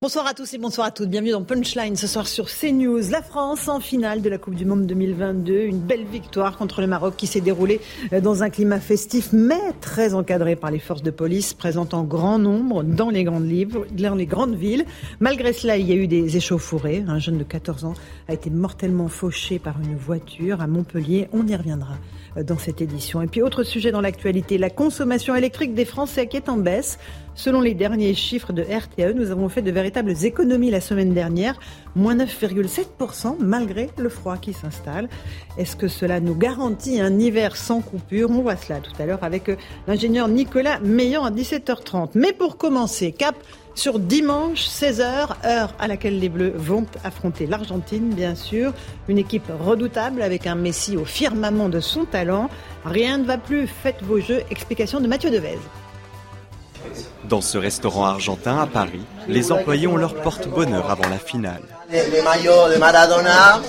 Bonsoir à tous et bonsoir à toutes. Bienvenue dans Punchline ce soir sur CNews. La France en finale de la Coupe du Monde 2022. Une belle victoire contre le Maroc qui s'est déroulée euh, dans un climat festif mais très encadré par les forces de police présentes en grand nombre dans les grandes, livres, dans les grandes villes. Malgré cela, il y a eu des échauffourées. Un jeune de 14 ans a été mortellement fauché par une voiture à Montpellier. On y reviendra euh, dans cette édition. Et puis autre sujet dans l'actualité, la consommation électrique des Français qui est en baisse. Selon les derniers chiffres de RTE, nous avons fait de véritables économies la semaine dernière, moins 9,7% malgré le froid qui s'installe. Est-ce que cela nous garantit un hiver sans coupure? On voit cela tout à l'heure avec euh, l'ingénieur Nicolas Meillan à 17h30. Mais pour commencer, cap sur dimanche 16h, heure à laquelle les Bleus vont affronter l'Argentine, bien sûr. Une équipe redoutable avec un Messi au firmament de son talent. Rien ne va plus, faites vos jeux. Explication de Mathieu Devez. Dans ce restaurant argentin à Paris, les employés ont leur porte-bonheur avant la finale. Les, maillots de Maradona,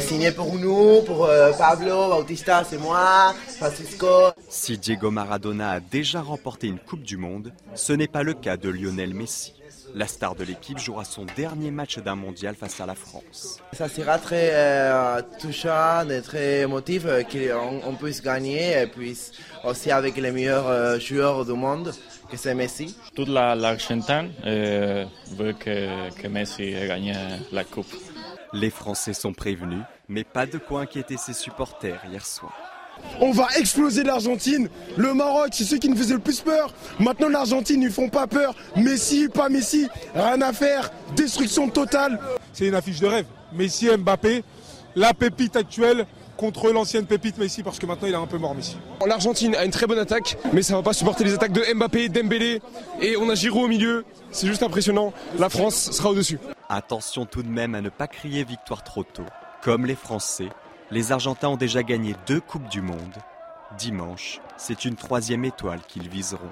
signés pour nous, pour euh, Pablo, Bautista, c'est moi, Francisco. Si Diego Maradona a déjà remporté une Coupe du Monde, ce n'est pas le cas de Lionel Messi. La star de l'équipe jouera son dernier match d'un mondial face à la France. Ça sera très euh, touchant et très émotif euh, qu'on on puisse gagner et puis aussi avec les meilleurs euh, joueurs du monde, que c'est Messi. Toute la- l'Argentine euh, veut que, que Messi ait gagné la Coupe. Les Français sont prévenus, mais pas de quoi inquiéter ses supporters hier soir. On va exploser l'Argentine. Le Maroc, c'est ceux qui nous faisaient le plus peur. Maintenant, l'Argentine, ils font pas peur. Messi, pas Messi, rien à faire. Destruction totale. C'est une affiche de rêve. Messi, Mbappé, la pépite actuelle contre l'ancienne pépite Messi, parce que maintenant il est un peu mort Messi. L'Argentine a une très bonne attaque, mais ça va pas supporter les attaques de Mbappé, Dembélé. Et on a Giroud au milieu. C'est juste impressionnant. La France sera au-dessus. Attention tout de même à ne pas crier victoire trop tôt. Comme les Français, les Argentins ont déjà gagné deux Coupes du Monde. Dimanche, c'est une troisième étoile qu'ils viseront.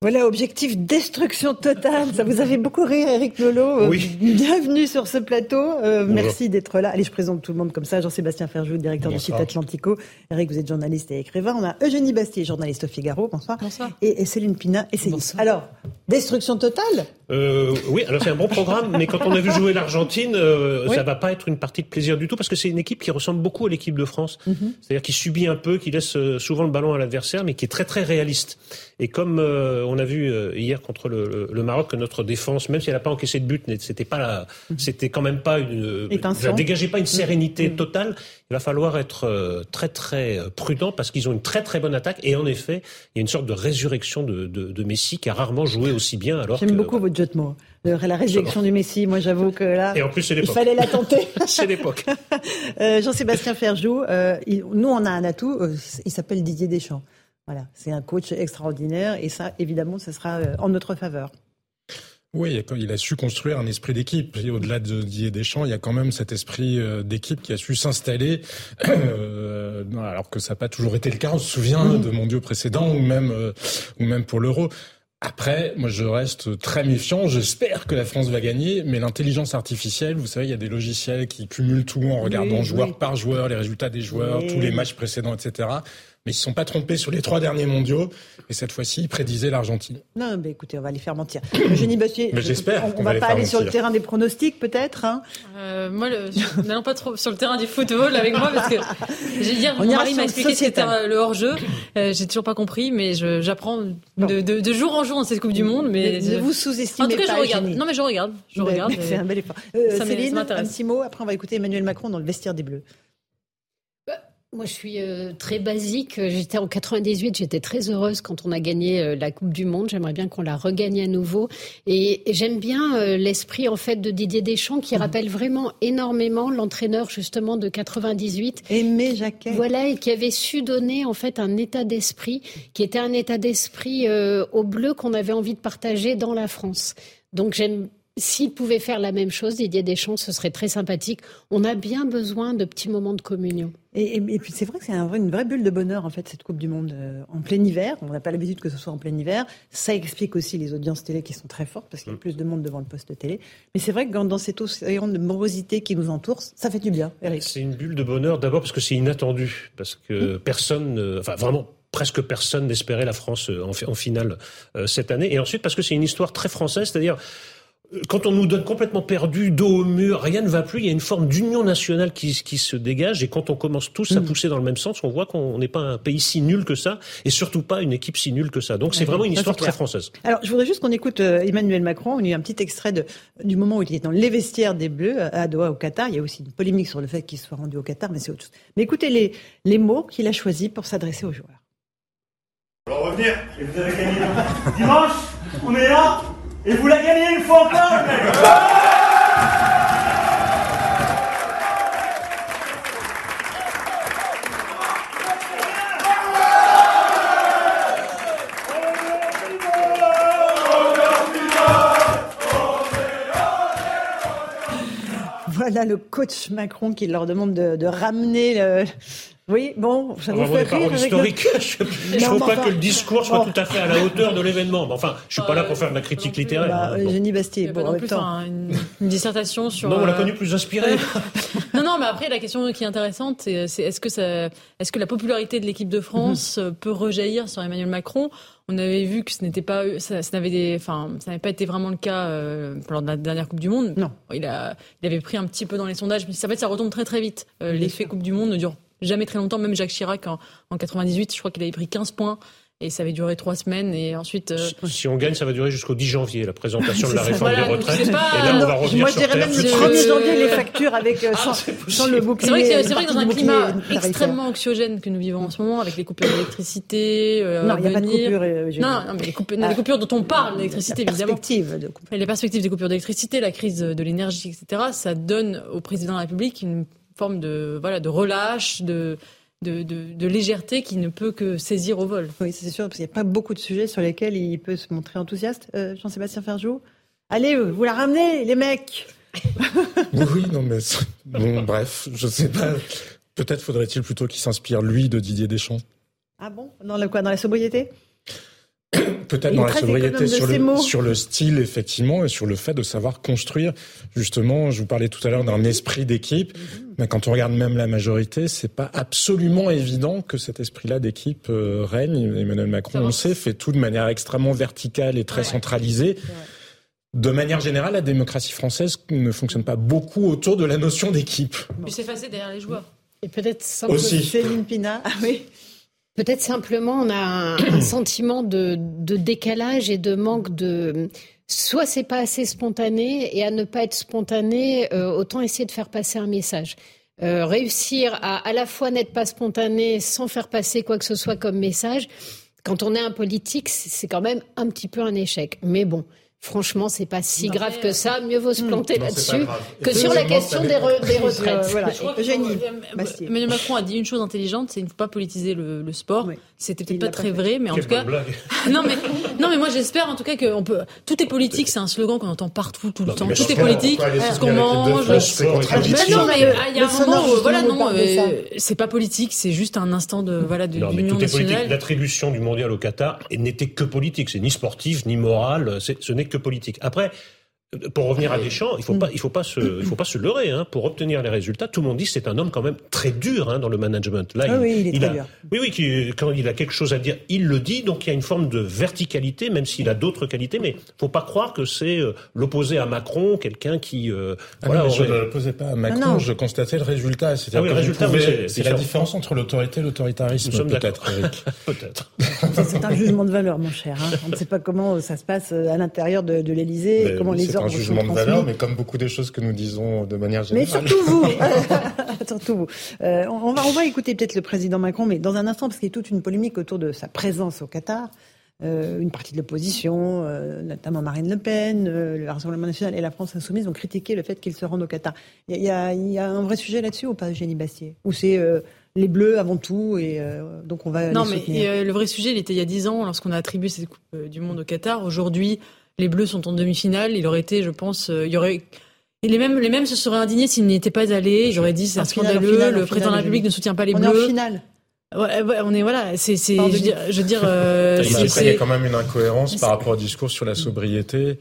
Voilà, objectif destruction totale. Ça vous avez beaucoup rire, Eric Lolo. Euh, Oui. Bienvenue sur ce plateau. Euh, merci d'être là. Allez, je présente tout le monde comme ça. Jean-Sébastien Ferjou, directeur Bonsoir. du site Atlantico. Eric, vous êtes journaliste et écrivain. On a Eugénie Bastier, journaliste au Figaro. Bonsoir. Bonsoir. Et, et Céline Pina, essayiste. Alors, destruction totale? Euh, oui, alors c'est un bon programme, mais quand on a vu jouer l'Argentine, euh, Oui. ça va pas être une partie de plaisir du tout parce que c'est une équipe qui ressemble beaucoup à l'équipe de France. C'est-à-dire qui subit un peu, qui laisse souvent le ballon à l'adversaire, mais qui est très très réaliste. Et comme euh, on a vu euh, hier contre le, Maroc que notre défense, même si elle n'a pas encaissé de but, c'était pas la, c'était quand même pas une, Étincelant. ça dégageait pas une sérénité totale. Il va falloir être euh, très très euh, prudent parce qu'ils ont une très très bonne attaque et en effet, il y a une sorte de résurrection de, de, de Messi qui a rarement joué aussi bien alors J'aime beaucoup votre jeu de mots. La réjection du Messi, moi j'avoue que là, Et en plus, c'est il fallait la tenter. C'est l'époque. Euh, Jean-Sébastien Ferjou, euh, nous on a un atout, euh, il s'appelle Didier Deschamps. Voilà, c'est un coach extraordinaire et ça, évidemment, ce sera euh, en notre faveur. Oui, il a su construire un esprit d'équipe. Et au-delà de Didier Deschamps, il y a quand même cet esprit euh, d'équipe qui a su s'installer, euh, alors que ça n'a pas toujours été le cas. On se souvient de mondiaux précédents ou même, euh, ou même pour l'Euro. Après, moi, je reste très méfiant. J'espère que la France va gagner, mais l'intelligence artificielle, vous savez, il y a des logiciels qui cumulent tout en regardant Oui, joueur oui. par joueur, les résultats des joueurs, Oui. tous les matchs précédents, etc. Mais ils se sont pas trompés sur les trois derniers mondiaux. Et cette fois-ci, ils prédisaient l'Argentine. Non, mais écoutez, on va les faire mentir. Eugénie Bastier, Mais j'espère on, qu'on on va pas aller sur le terrain des pronostics, peut-être. Hein Euh, moi, n'allons pas trop sur le terrain du football avec moi parce que hier, On mon mari m'a expliqué que c'était sociétal. euh, le hors-jeu. Euh, j'ai toujours pas compris, mais je- j'apprends de, de, de jour en jour dans cette Coupe du Monde. Mais Ne vous sous-estimez En tout cas, pas, je regarde. Eugénie. Non, mais je regarde. Je Ben, regarde. C'est un bel effort. Euh, Céline, un petit mot. Après, on va écouter Emmanuel Macron dans le vestiaire des Bleus. Moi, je suis euh, très basique. J'étais en 98, j'étais très heureuse quand on a gagné euh, la Coupe du Monde. J'aimerais bien qu'on la regagne à nouveau. Et, et j'aime bien euh, l'esprit en fait de Didier Deschamps qui rappelle vraiment énormément l'entraîneur justement de 98. Aimé Jacquet. Voilà, et qui avait su donner en fait un état d'esprit qui était un état d'esprit euh, au bleu qu'on avait envie de partager dans la France. Donc j'aime s'il pouvait faire la même chose, Didier Deschamps, ce serait très sympathique. On a bien besoin de petits moments de communion. Et, et- et puis c'est vrai que c'est un vrai- une vraie bulle de bonheur en fait cette Coupe du Monde euh, en plein hiver. On n'a pas l'habitude que ce soit en plein hiver. Ça explique aussi les audiences télé qui sont très fortes parce qu'il y a plus de monde devant le poste télé. Mais c'est vrai que dans, cet océan de morosité qui nous entoure, ça fait du bien, Eric. C'est une bulle de bonheur d'abord parce que c'est inattendu, parce que personne, euh, enfin vraiment presque personne n'espérait la France euh, en, fi- en finale euh, cette année, et ensuite parce que c'est une histoire très française, c'est-à-dire quand on nous donne complètement perdu, dos au mur, rien ne va plus, il y a une forme d'union nationale qui, qui se dégage, et quand on commence tous à pousser dans le même sens, on voit qu'on n'est pas un pays si nul que ça, et surtout pas une équipe si nulle que ça. Donc c'est vraiment une histoire très française. Alors, je voudrais juste qu'on écoute euh, Emmanuel Macron. On a eu un petit extrait de, du moment où il était dans les vestiaires des Bleus euh, à Doha, au Qatar. Il y a aussi une polémique sur le fait qu'il soit rendu au Qatar, mais c'est autre chose. Mais écoutez les, les mots qu'il a choisis pour s'adresser aux joueurs. Alors revenir, et vous avez gagné. Dimanche, on est là, et vous la gagnez une fois encore, le mec Voilà le coach Macron qui leur demande de, de ramener le. Oui, bon, ça vous fait rire avec le- Je ne trouve pas enfin- que le discours soit Bon. tout à fait à la hauteur de l'événement. Mais enfin, je suis pas là pour faire de la critique littéraire. Bah, hein. Bon. Eugénie Bastier, Il y a bon, en même plus temps. une, une dissertation sur. Non, on l'a euh, connu plus inspiré. non, non, mais après, la question qui est intéressante, c'est c'est est-ce que, ça, est-ce que la popularité de l'équipe de France Mhm. euh, peut rejaillir sur Emmanuel Macron? On avait vu que ce n'était pas, ça, ça n'avait des, enfin, ça n'avait pas été vraiment le cas euh, lors de la dernière Coupe du Monde. Non. Il, a, il avait pris un petit peu dans les sondages, mais en fait, ça retombe très très vite. Euh, L'effet Coupe du Monde ne dure jamais très longtemps. Même Jacques Chirac, en, en 98, je crois qu'il avait pris 15 points. Et ça avait duré trois semaines. Et ensuite. euh, Si on gagne, ça va durer jusqu'au 10 janvier, la présentation de la réforme Voilà, des retraites. c'est pas- Et là, on Non, va revenir Moi, je dirais même le tout de 1er suite. janvier, les factures avec, euh, sans, sans le bouclier. C'est vrai que c'est vrai que une dans un climat extrêmement anxiogène que nous vivons en ce moment, avec les coupures d'électricité, euh, Non, il n'y a pas de coupure. euh. Non, non, mais les coupures, Ah. les coupures dont on parle, l'électricité, évidemment. de. Et les perspectives des coupures d'électricité, la crise de l'énergie, etc., ça donne au président de la République une forme de, voilà, de relâche, de, de, de, de légèreté qui ne peut que saisir au vol. Oui, c'est sûr, parce qu'il n'y a pas beaucoup de sujets sur lesquels il peut se montrer enthousiaste. Euh, Jean-Sébastien Ferjou Allez, euh, vous la ramenez, les mecs Oui, non, mais bon, bref, je sais pas. Peut-être faudrait-il plutôt qu'il s'inspire lui de Didier Deschamps. Ah bon? Dans le quoi? Dans la sobriété? Peut-être dans la sobriété le, sur le style, effectivement, et sur le fait de savoir construire. Justement, je vous parlais tout à l'heure d'un esprit d'équipe. Mhm. Mais quand on regarde même la majorité, c'est pas absolument évident que cet esprit-là d'équipe euh, règne. Emmanuel Macron, on le sait, fait tout de manière extrêmement verticale et très centralisée. De manière générale, la démocratie française ne fonctionne pas beaucoup autour de la notion d'équipe. Puis s'effacer derrière les joueurs. Et peut-être simplement. Aussi. Céline Pina, ah oui. Peut-être simplement, on a un, un sentiment de, de décalage et de manque de. Soit c'est pas assez spontané, et à ne pas être spontané, euh, autant essayer de faire passer un message. Euh, réussir à à la fois n'être pas spontané sans faire passer quoi que ce soit comme message, quand on est un politique, c'est quand même un petit peu un échec. Mais bon. Franchement, c'est pas si grave que ça. Mieux vaut se planter c'est pas là-dessus que sur la question des, re- des retraites. Voilà, euh, Bastier. Emmanuel Macron a dit une chose intelligente, c'est qu'il ne faut pas politiser le, le sport. Oui. C'était Il peut-être pas très fait. vrai, mais en Quelle tout cas, non mais non mais moi j'espère en tout cas qu'on peut. Tout est politique, c'est un slogan qu'on entend partout tout le Non, temps. Tout est politique, ce qu'on mange. Non, mais il y a un sonore, moment où voilà non, euh, c'est pas politique, c'est juste un instant de voilà de Non, mais tout est politique. L'attribution du mondial au Qatar n'était que politique. C'est ni sportif, ni moral. c'est- Ce n'est que politique. Après, euh, pour revenir à Deschamps, il faut pas, il faut pas se, il faut pas se leurrer. Hein. Pour obtenir les résultats, tout le monde dit que c'est un homme quand même très dur hein, dans le management. Là, Ah oui, il est très a, dur. oui, oui, qui- quand il a quelque chose à dire, il le dit. Donc il y a une forme de verticalité, même s'il a d'autres qualités. Mais faut pas croire que c'est euh, l'opposé à Macron, quelqu'un qui, euh, Ah voilà, non, je ne le posais pas à Macron, Ah non. je constatais le résultat. C'est-à-dire Ah oui, c'est c'est la différent. différence entre l'autorité et l'autoritarisme, Nous sommes peut-être, peut-être. C'est un jugement de valeur, mon cher. hein. On ne sait pas comment ça se passe à l'intérieur de, de l'Élysée, comment les c'est président. un jugement de valeur, mais comme beaucoup des choses que nous disons de manière Mais générale. surtout vous, surtout vous. Euh, on, va, on va écouter peut-être le président Macron, mais dans un instant, parce qu'il y a toute une polémique autour de sa présence au Qatar. Euh, une partie de l'opposition, euh, notamment Marine Le Pen, euh, le Rassemblement national et la France insoumise ont critiqué le fait qu'il se rende au Qatar. Il y a, il y a un vrai sujet là-dessus ou pas, Eugénie Bastier Ou c'est euh, les Bleus avant tout et euh, donc on va Non, les mais euh, le vrai sujet, il était il y a 10 ans lorsqu'on a attribué cette Coupe euh, du Monde au Qatar. Aujourd'hui, les Bleus sont en demi-finale. Il aurait été, je pense, euh, il y aurait. Et les mêmes, les mêmes se seraient indignés s'ils n'y étaient pas allés. Ils auraient dit c'est finale, scandaleux. finale, le président de la République ne soutient pas les on Bleus. est en finale. Ouais, ouais, on est voilà, c'est je veux dire, je veux dire euh, il y a quand même une incohérence par rapport au discours sur la sobriété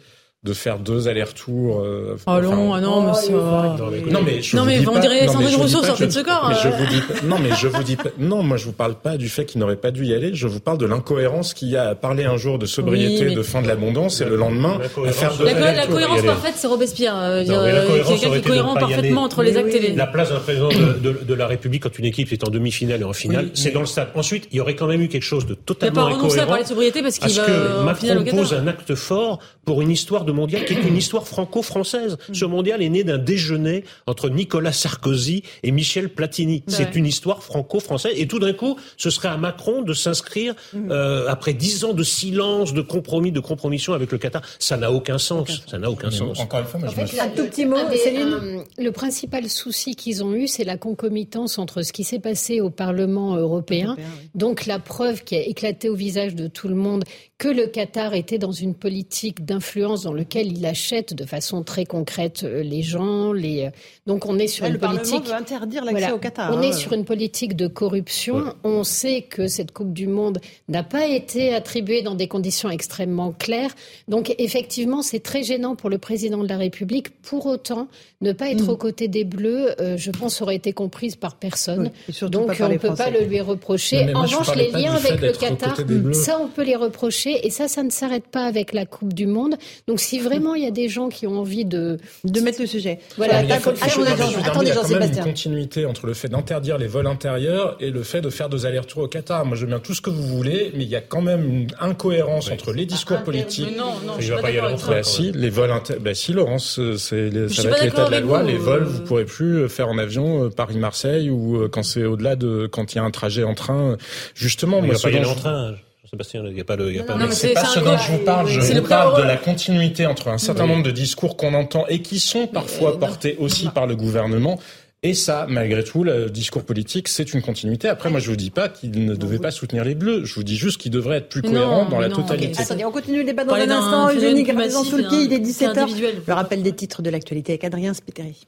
de faire deux allers-retours. euh, Oh non, ah non, mais ça- Non mais je Non, vous mais dis on pas- dirait non, Rousseau, dis pas sortie de ce corps, mais je euh. vous dis pas- non mais je vous dis pas, non moi je vous parle pas du fait qu'il n'aurait pas dû y aller. Je vous parle de l'incohérence qu'il y a à parler un jour de sobriété, Oui, mais- de fin de l'abondance et le lendemain à faire deux la, cohérence parfaite, c'est Robespierre. euh, Non, la euh, cohérence quelqu'un aurait qui est cohérent parfaitement entre les actes et les. La place d'un président de, la République quand une équipe est en demi-finale et en finale, c'est dans le stade. Ensuite, il y aurait quand même eu quelque chose de Il n'a totalement pas renoncé à incohérent. parler de sobriété parce qu'il va euh, Macron pose un acte fort pour une histoire de mondial qui est une histoire franco-française. Ce mondial est né d'un déjeuner entre Nicolas Sarkozy et Michel Platini. Ouais. C'est une histoire franco-française. Et tout d'un coup, ce serait à Macron de s'inscrire euh, après dix ans de silence, de compromis, de compromission avec le Qatar. Ça n'a aucun sens. Ça n'a aucun Mais sens. Encore une fois, moi, je En me fait, un tout petit mot, Céline un- le principal souci qu'ils ont eu, c'est la concomitance entre ce qui s'est passé au Parlement européen, donc la preuve qui a éclaté au visage de tout le monde que le Qatar était dans une politique d'influence dans laquelle il achète de façon très concrète euh, les gens. Les... euh, Donc on est sur Là, une le politique. veut interdire l'accès Voilà. au Qatar. On hein. est sur une politique de corruption. On sait que cette Coupe du Monde n'a pas été attribuée dans des conditions extrêmement claires. Donc effectivement, c'est très gênant pour le président de la République. Pour autant, ne pas être Mm. aux côtés des Bleus, euh, je pense, aurait été comprise par personne. Oui, et surtout Donc on ne peut pas le lui reprocher. Non, en revanche, les liens avec le Qatar, ça on peut les reprocher. Et ça, ça ne s'arrête pas avec la Coupe du Monde. Donc si vraiment il y a des gens qui ont envie de... De mettre le sujet. Voilà, Mais il y a il faut je- Attendez, je- je il a Jean-Sébastien. une continuité entre le fait d'interdire les vols intérieurs et le fait de faire deux allers-retours au Qatar. Moi, je veux bien tout ce que vous voulez, mais il y a quand même une incohérence entre les discours politiques. Mais non, non, Il je suis va pas pas y aller en. Bah si, les vols inter... bah si, Laurence, euh, c'est les- Je ça va pas être l'état de la loi. vous, Les vols, euh. vous pourrez plus euh, faire en avion Paris-Marseille ou quand c'est au-delà de quand il y a un trajet en train. Justement, Il moi, pas y aller en je- train. Sébastien, il n'y a pas le, il y a pas non, le- mais c'est pas ce dont je vous parle. Je vous le parle de la continuité entre un certain nombre de discours qu'on entend et qui sont parfois portés aussi par le gouvernement. Et ça, malgré tout, le discours politique, c'est une continuité. Après, moi, je vous dis pas qu'il ne devait pas soutenir les Bleus. Je vous dis juste qu'il devrait être plus cohérent non, dans la non, totalité. Attendez, on continue le débat dans un instant. Eugénie plus Gardezan massif, Soulki, il est c'est 17h. individuel. Le rappel des titres de l'actualité avec Adrien Spiteri.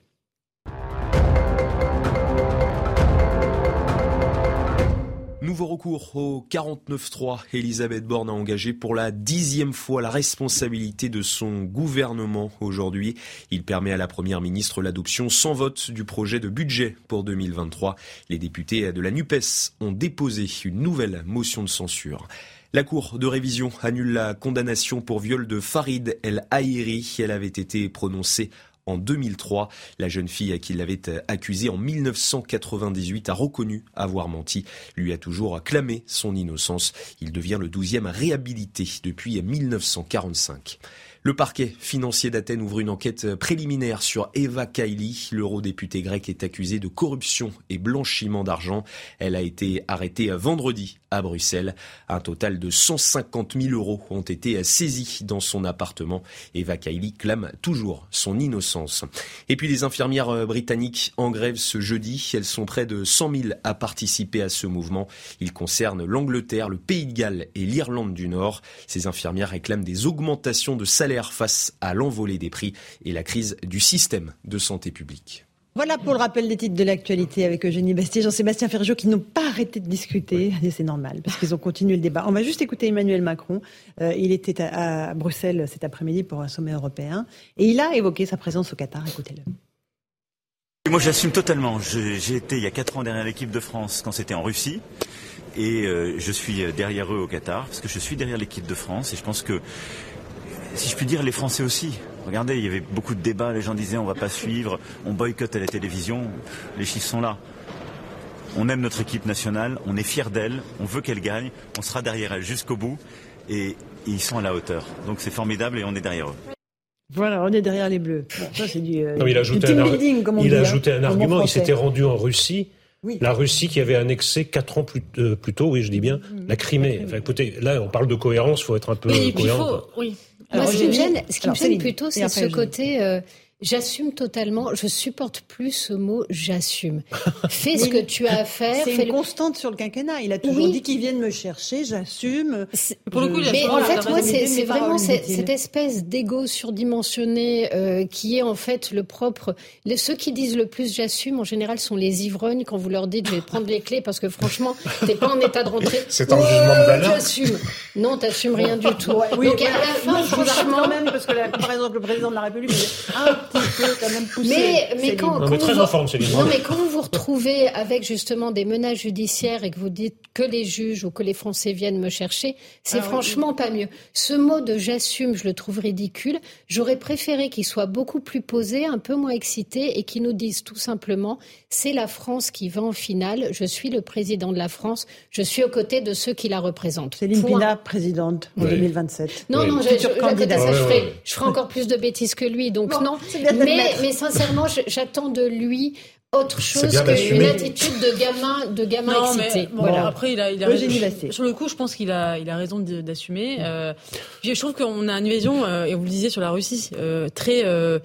Nouveau recours au 49-3. Elisabeth Borne a engagé pour la dixième fois la responsabilité de son gouvernement aujourd'hui. Il permet à la première ministre l'adoption sans vote du projet de budget pour 2023. Les députés de la NUPES ont déposé une nouvelle motion de censure. La Cour de révision annule la condamnation pour viol de Farid El Haïri. Elle avait été prononcée en 2003. La jeune fille qui l'avait accusé en 1998 a reconnu avoir menti, lui a toujours clamé son innocence. Il devient le douzième réhabilité depuis 1945. Le parquet financier d'Athènes ouvre une enquête préliminaire sur Eva Kaili. L'eurodéputée grec est accusée de corruption et blanchiment d'argent. Elle a été arrêtée vendredi à Bruxelles. Un total de 150 000 euros ont été saisis dans son appartement. Eva Kaili clame toujours son innocence. Et puis les infirmières britanniques en grève ce jeudi. Elles sont près de 100 000 à participer à ce mouvement. Il concerne l'Angleterre, le Pays de Galles et l'Irlande du Nord. Ces infirmières réclament des augmentations de salaire face à l'envolée des prix et la crise du système de santé publique. Voilà pour le rappel des titres de l'actualité avec Eugénie Bastier, Jean-Sébastien Ferjot qui n'ont pas arrêté de discuter. Et c'est normal parce qu'ils ont continué le débat. On va juste écouter Emmanuel Macron. Euh, il était à, à Bruxelles cet après-midi pour un sommet européen et il a évoqué sa présence au Qatar. Écoutez-le. Moi, j'assume totalement. J'ai été il y a 4 ans derrière l'équipe de France quand c'était en Russie. Et euh, je suis derrière eux au Qatar, parce que je suis derrière l'équipe de France. Et je pense que, si je puis dire, les Français aussi. Regardez, il y avait beaucoup de débats. Les gens disaient on va pas suivre, on boycotte à la télévision. Les chiffres sont là. On aime notre équipe nationale, on est fiers d'elle, on veut qu'elle gagne, on sera derrière elle jusqu'au bout. Et, ils sont à la hauteur. Donc c'est formidable et on est derrière eux. Voilà, on est derrière les Bleus. ça, c'est du, euh, non, il a ajouté team un, building, comme on il dit. a hein, un argument. Il s'était rendu en Russie. Oui. La Russie qui avait annexé quatre ans plus, euh, plus tôt, oui, je dis bien, Mm-hmm. la Crimée. Enfin, écoutez, là, on parle de cohérence, faut être un peu Oui, il cohérent. faut, quoi. oui. Moi, Alors, ce qui me gêne, ce qui alors, me gêne plutôt, c'est ce côté. J'assume totalement. Je supporte plus ce mot j'assume. Fais ce que tu as à faire. C'est une le- constante sur le quinquennat. Il a toujours Oui. dit qu'ils viennent me chercher, j'assume. Pour le coup, il a Mais en fait, moi, c'est vraiment cette, espèce d'ego surdimensionné euh, qui est en fait le propre. Les, ceux qui disent le plus j'assume, en général, sont les ivrognes quand vous leur dites je vais prendre les clés parce que franchement, t'es pas en état de rentrer. C'est un Ouais, jugement de valeur. J'assume. Non, t'assumes rien du tout. Oui, Donc à la fin, franchement. quand même, parce que la comparaison avec le président de la République est un petit peu quand même poussée. Mais, mais quand, Non, quand mais très vous, en forme, Céline. non, mais quand vous vous retrouvez avec justement des menaces judiciaires et que vous dites que les juges ou que les Français viennent me chercher, c'est Alors, franchement pas mieux. Ce mot de j'assume, je le trouve ridicule. J'aurais préféré qu'il soit beaucoup plus posé, un peu moins excité et qu'il nous dise tout simplement c'est la France qui va en finale. Je suis le président de la France. Je suis aux côtés de ceux qui la représentent. Céline Point. Pina, présidente en Oui. 2027. Non, Oui. non, je, ça, ferai, ouais. je ferai encore plus de bêtises que lui. Donc Bon, non. C'est bien de Mais, sincèrement, j'attends de lui autre chose qu'une attitude de gamin, de gamin Non, excité. mais bon, voilà. après, il a, il a raison. Sur le coup, je pense qu'il a, il a raison d'assumer. Euh, puis je trouve qu'on a une vision, euh, et vous le disiez sur la Russie, euh, très. Euh,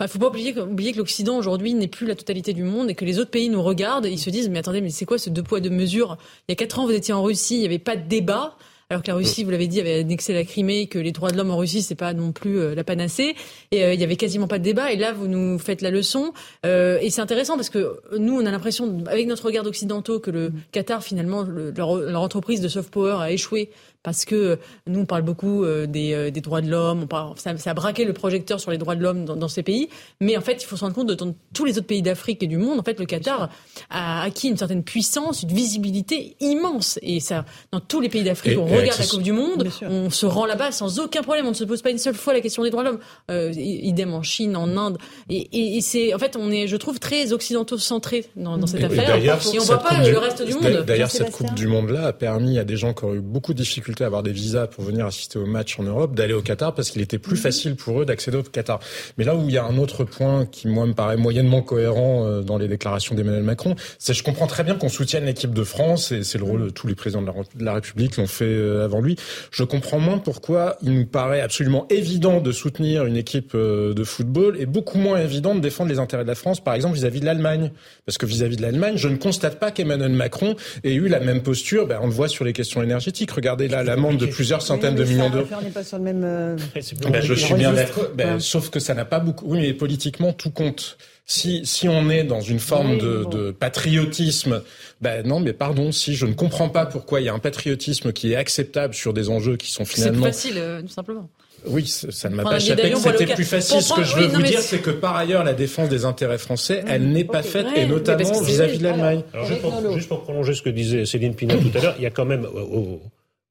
Enfin, faut pas oublier, que- oublier que l'Occident aujourd'hui n'est plus la totalité du monde et que les autres pays nous regardent et ils se disent mais attendez mais c'est quoi ce deux poids deux mesures? Il y a quatre ans vous étiez en Russie, il n'y avait pas de débat. Alors que la Russie, vous l'avez dit, avait annexé la Crimée, que les droits de l'homme en Russie, c'est pas non plus euh, la panacée. Et euh, il y avait quasiment pas de débat. Et là, vous nous faites la leçon. Euh, et c'est intéressant parce que nous, on a l'impression, avec notre regard occidentaux, que le Qatar, finalement, le- leur, leur entreprise de soft power a échoué parce que nous, on parle beaucoup euh, des, euh, des droits de l'homme. On parle, ça, ça a braqué le projecteur sur les droits de l'homme dans, dans ces pays. Mais en fait, il faut se rendre compte de dans tous les autres pays d'Afrique et du monde, en fait, le Qatar a acquis une certaine puissance, une visibilité immense. Et ça, dans tous les pays d'Afrique, on regarde la Coupe du Monde, on se rend là-bas sans aucun problème. On ne se pose pas une seule fois la question des droits de l'homme. Euh, idem en Chine, en Inde. Et, et, et c'est, en fait, on est, je trouve, très occidentaux centrés dans, dans cette Et- et affaire. Et on cette voit pas le reste du monde. D'ailleurs, cette Coupe du Monde-là a permis à des gens qui ont eu beaucoup de difficultés à avoir des visas pour venir assister au match en Europe d'aller au Qatar parce qu'il était plus Mhm. facile pour eux d'accéder au Qatar. Mais là où il y a un autre point qui, moi, me paraît moyennement cohérent euh, dans les déclarations d'Emmanuel Macron, c'est je comprends très bien qu'on soutienne l'équipe de France et c'est le rôle de tous les présidents de la, République l'ont fait euh, avant lui. Je comprends moins pourquoi il nous paraît absolument évident de soutenir une équipe euh, de football et beaucoup moins évident de défendre les intérêts de la France, par exemple, vis-à-vis de l'Allemagne. Parce que vis-à-vis de l'Allemagne, je ne constate pas qu'Emmanuel Macron ait eu la même posture. Ben, on le voit sur les questions énergétiques. Regardez là l'amende de plusieurs centaines Oui, de millions ça, d'euros. On n'est pas sur le même. euh, Ben, je suis bien d'accord. Ben, Ouais. Sauf que ça n'a pas beaucoup. Oui, mais politiquement, tout compte. Si, si on est dans une forme Oui, de, bon. de patriotisme, ben non, mais pardon, si je ne comprends pas pourquoi il y a un patriotisme qui est acceptable sur des enjeux qui sont C'est plus finalement facile, euh, tout simplement. oui, ça ne m'a pas échappé c'était plus facile. Ce que je veux oui, vous dire, c'est- c'est que par ailleurs, la défense des intérêts français, elle n'est pas faite, Ouais, et notamment c'est- vis-à-vis de l'Allemagne. Alors, juste pour, juste pour prolonger ce que disait Céline Pina tout à l'heure, il y a quand même, au-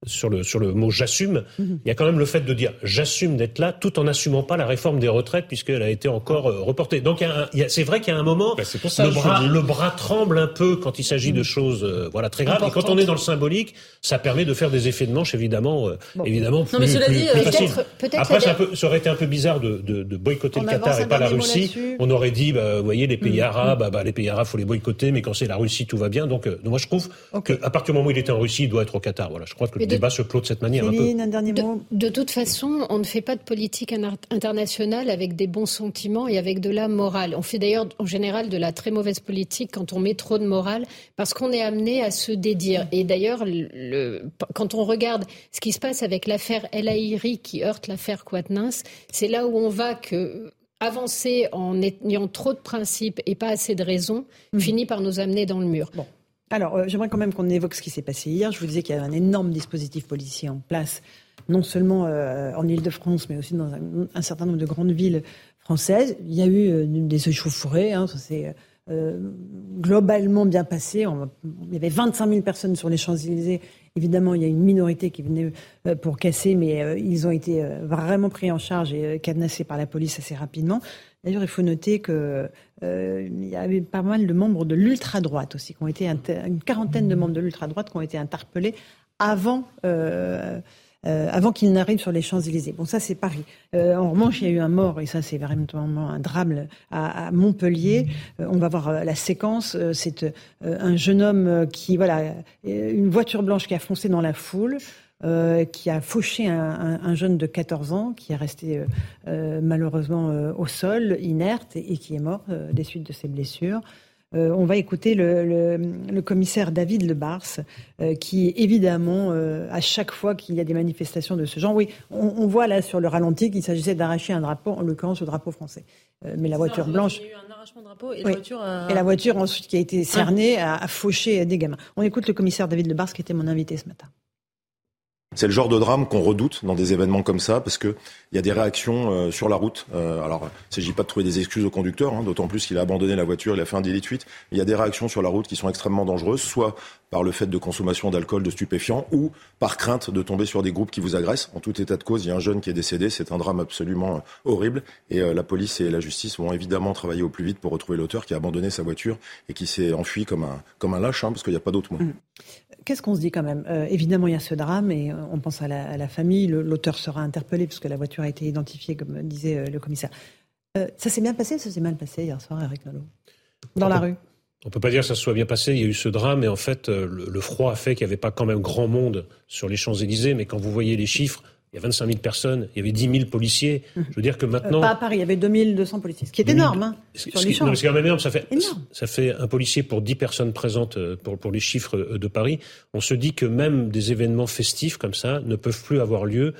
sur, le, sur le mot j'assume, Mhm. il y a quand même le fait de dire j'assume d'être là tout en n'assumant pas la réforme des retraites puisqu'elle a été encore euh, reportée. Donc il y a un- il y a- c'est vrai qu'il y a un moment, Ben, pour ça le, bras, dis. le bras tremble un peu quand il s'agit de choses euh, voilà, très graves. Et quand on est dans le symbolique, ça permet de faire des effets de manche évidemment, euh, évidemment plus, Non, mais cela plus- dit, peut-être- peut-être Après, ça aurait été un peu bizarre de, de, de boycotter On le Qatar et pas la Russie. On aurait dit, bah, vous voyez, les pays arabes, bah, bah, les pays arabes, faut les boycotter, mais quand c'est la Russie, tout va bien. Donc, euh, moi, je trouve Ok. qu'à partir du moment où il était en Russie, il doit être au Qatar. Voilà, je crois que débat se clôt de cette manière un peu. Céline, un dernier De, mot. de toute façon, on ne fait pas de politique internationale avec des bons sentiments et avec de la morale. On fait d'ailleurs en général de la très mauvaise politique quand on met trop de morale parce qu'on est amené à se dédire. Et d'ailleurs, le- le- quand on regarde ce qui se passe avec l'affaire El Haïry qui heurte l'affaire Quatennens, c'est là où on va que avancer en ayant trop de principes et pas assez de raisons finit par nous amener dans le mur. Bon. Alors, euh, j'aimerais quand même qu'on évoque ce qui s'est passé hier. Je vous disais qu'il y avait un énorme dispositif policier en place, non seulement euh, en Ile-de-France, mais aussi dans un, certain nombre de grandes villes françaises. Il y a eu euh, des échauffourées, hein, ça s'est globalement bien passé. Il y avait 25 000 personnes sur les Champs-Élysées. Évidemment, il y a une minorité qui venait euh, pour casser, mais euh, ils ont été euh, vraiment pris en charge et cadenassés par la police assez rapidement. D'ailleurs, il faut noter que euh, il y avait pas mal de membres de l'ultra-droite aussi, qui ont été une quarantaine de membres de l'ultra-droite qui ont été interpellés avant, avant qu'il n'arrive sur les Champs-Élysées. Bon, ça c'est Paris. en revanche, il y a eu un mort, et ça c'est vraiment un drame à, Montpellier. on va voir la séquence. c'est un jeune homme qui, voilà, une voiture blanche qui a foncé dans la foule. Euh, qui a fauché un, jeune de 14 ans qui est resté euh, euh, malheureusement au sol, inerte, et, qui est mort des suites de ses blessures. On va écouter le, commissaire David Lebars, qui évidemment, à chaque fois qu'il y a des manifestations de ce genre, oui, on, voit là sur le ralenti qu'il s'agissait d'arracher un drapeau, en l'occurrence le drapeau français. mais la voiture blanche. Il y a eu un arrachement de drapeau et, la voiture et la voiture ensuite qui a été cernée a, a fauché des gamins. On écoute le commissaire David Lebars qui était mon invité ce matin. C'est le genre de drame qu'on redoute dans des événements comme ça parce qu'il y a des réactions euh, sur la route. Euh, alors, il ne s'agit pas de trouver des excuses au conducteur, hein, d'autant plus qu'il a abandonné la voiture, il a fait un délit de fuite. Il y a des réactions sur la route qui sont extrêmement dangereuses, soit par le fait de consommation d'alcool, de stupéfiants, ou par crainte de tomber sur des groupes qui vous agressent. En tout état de cause, il y a un jeune qui est décédé, c'est un drame absolument euh, horrible, et la police et la justice vont évidemment travailler au plus vite pour retrouver l'auteur qui a abandonné sa voiture et qui s'est enfui comme un, comme un lâche, hein, parce qu'il n'y a pas d'autre mot. Mmh. Qu'est-ce qu'on se dit quand même? Euh, Évidemment, il y a ce drame et euh, on pense à la, famille. L'auteur sera interpellé puisque la voiture a été identifiée, comme disait euh, le commissaire. ça s'est bien passé ou ça s'est mal passé hier soir, Eric Nolot? Dans la rue on peut pas dire que ça se soit bien passé. Il y a eu ce drame et en fait, le, froid a fait qu'il n'y avait pas quand même grand monde sur les Champs-Élysées. Mais quand vous voyez les chiffres, il y a 25 000 personnes, il y avait 10 000 policiers. Je veux dire que euh, maintenant. pas à Paris, il y avait 200 policiers, ce qui est énorme. Hein, sur les c'est quand même énorme. Ça fait, ça fait un policier pour 10 personnes présentes euh, pour, pour les chiffres euh, de Paris. On se dit que même des événements festifs comme ça ne peuvent plus avoir lieu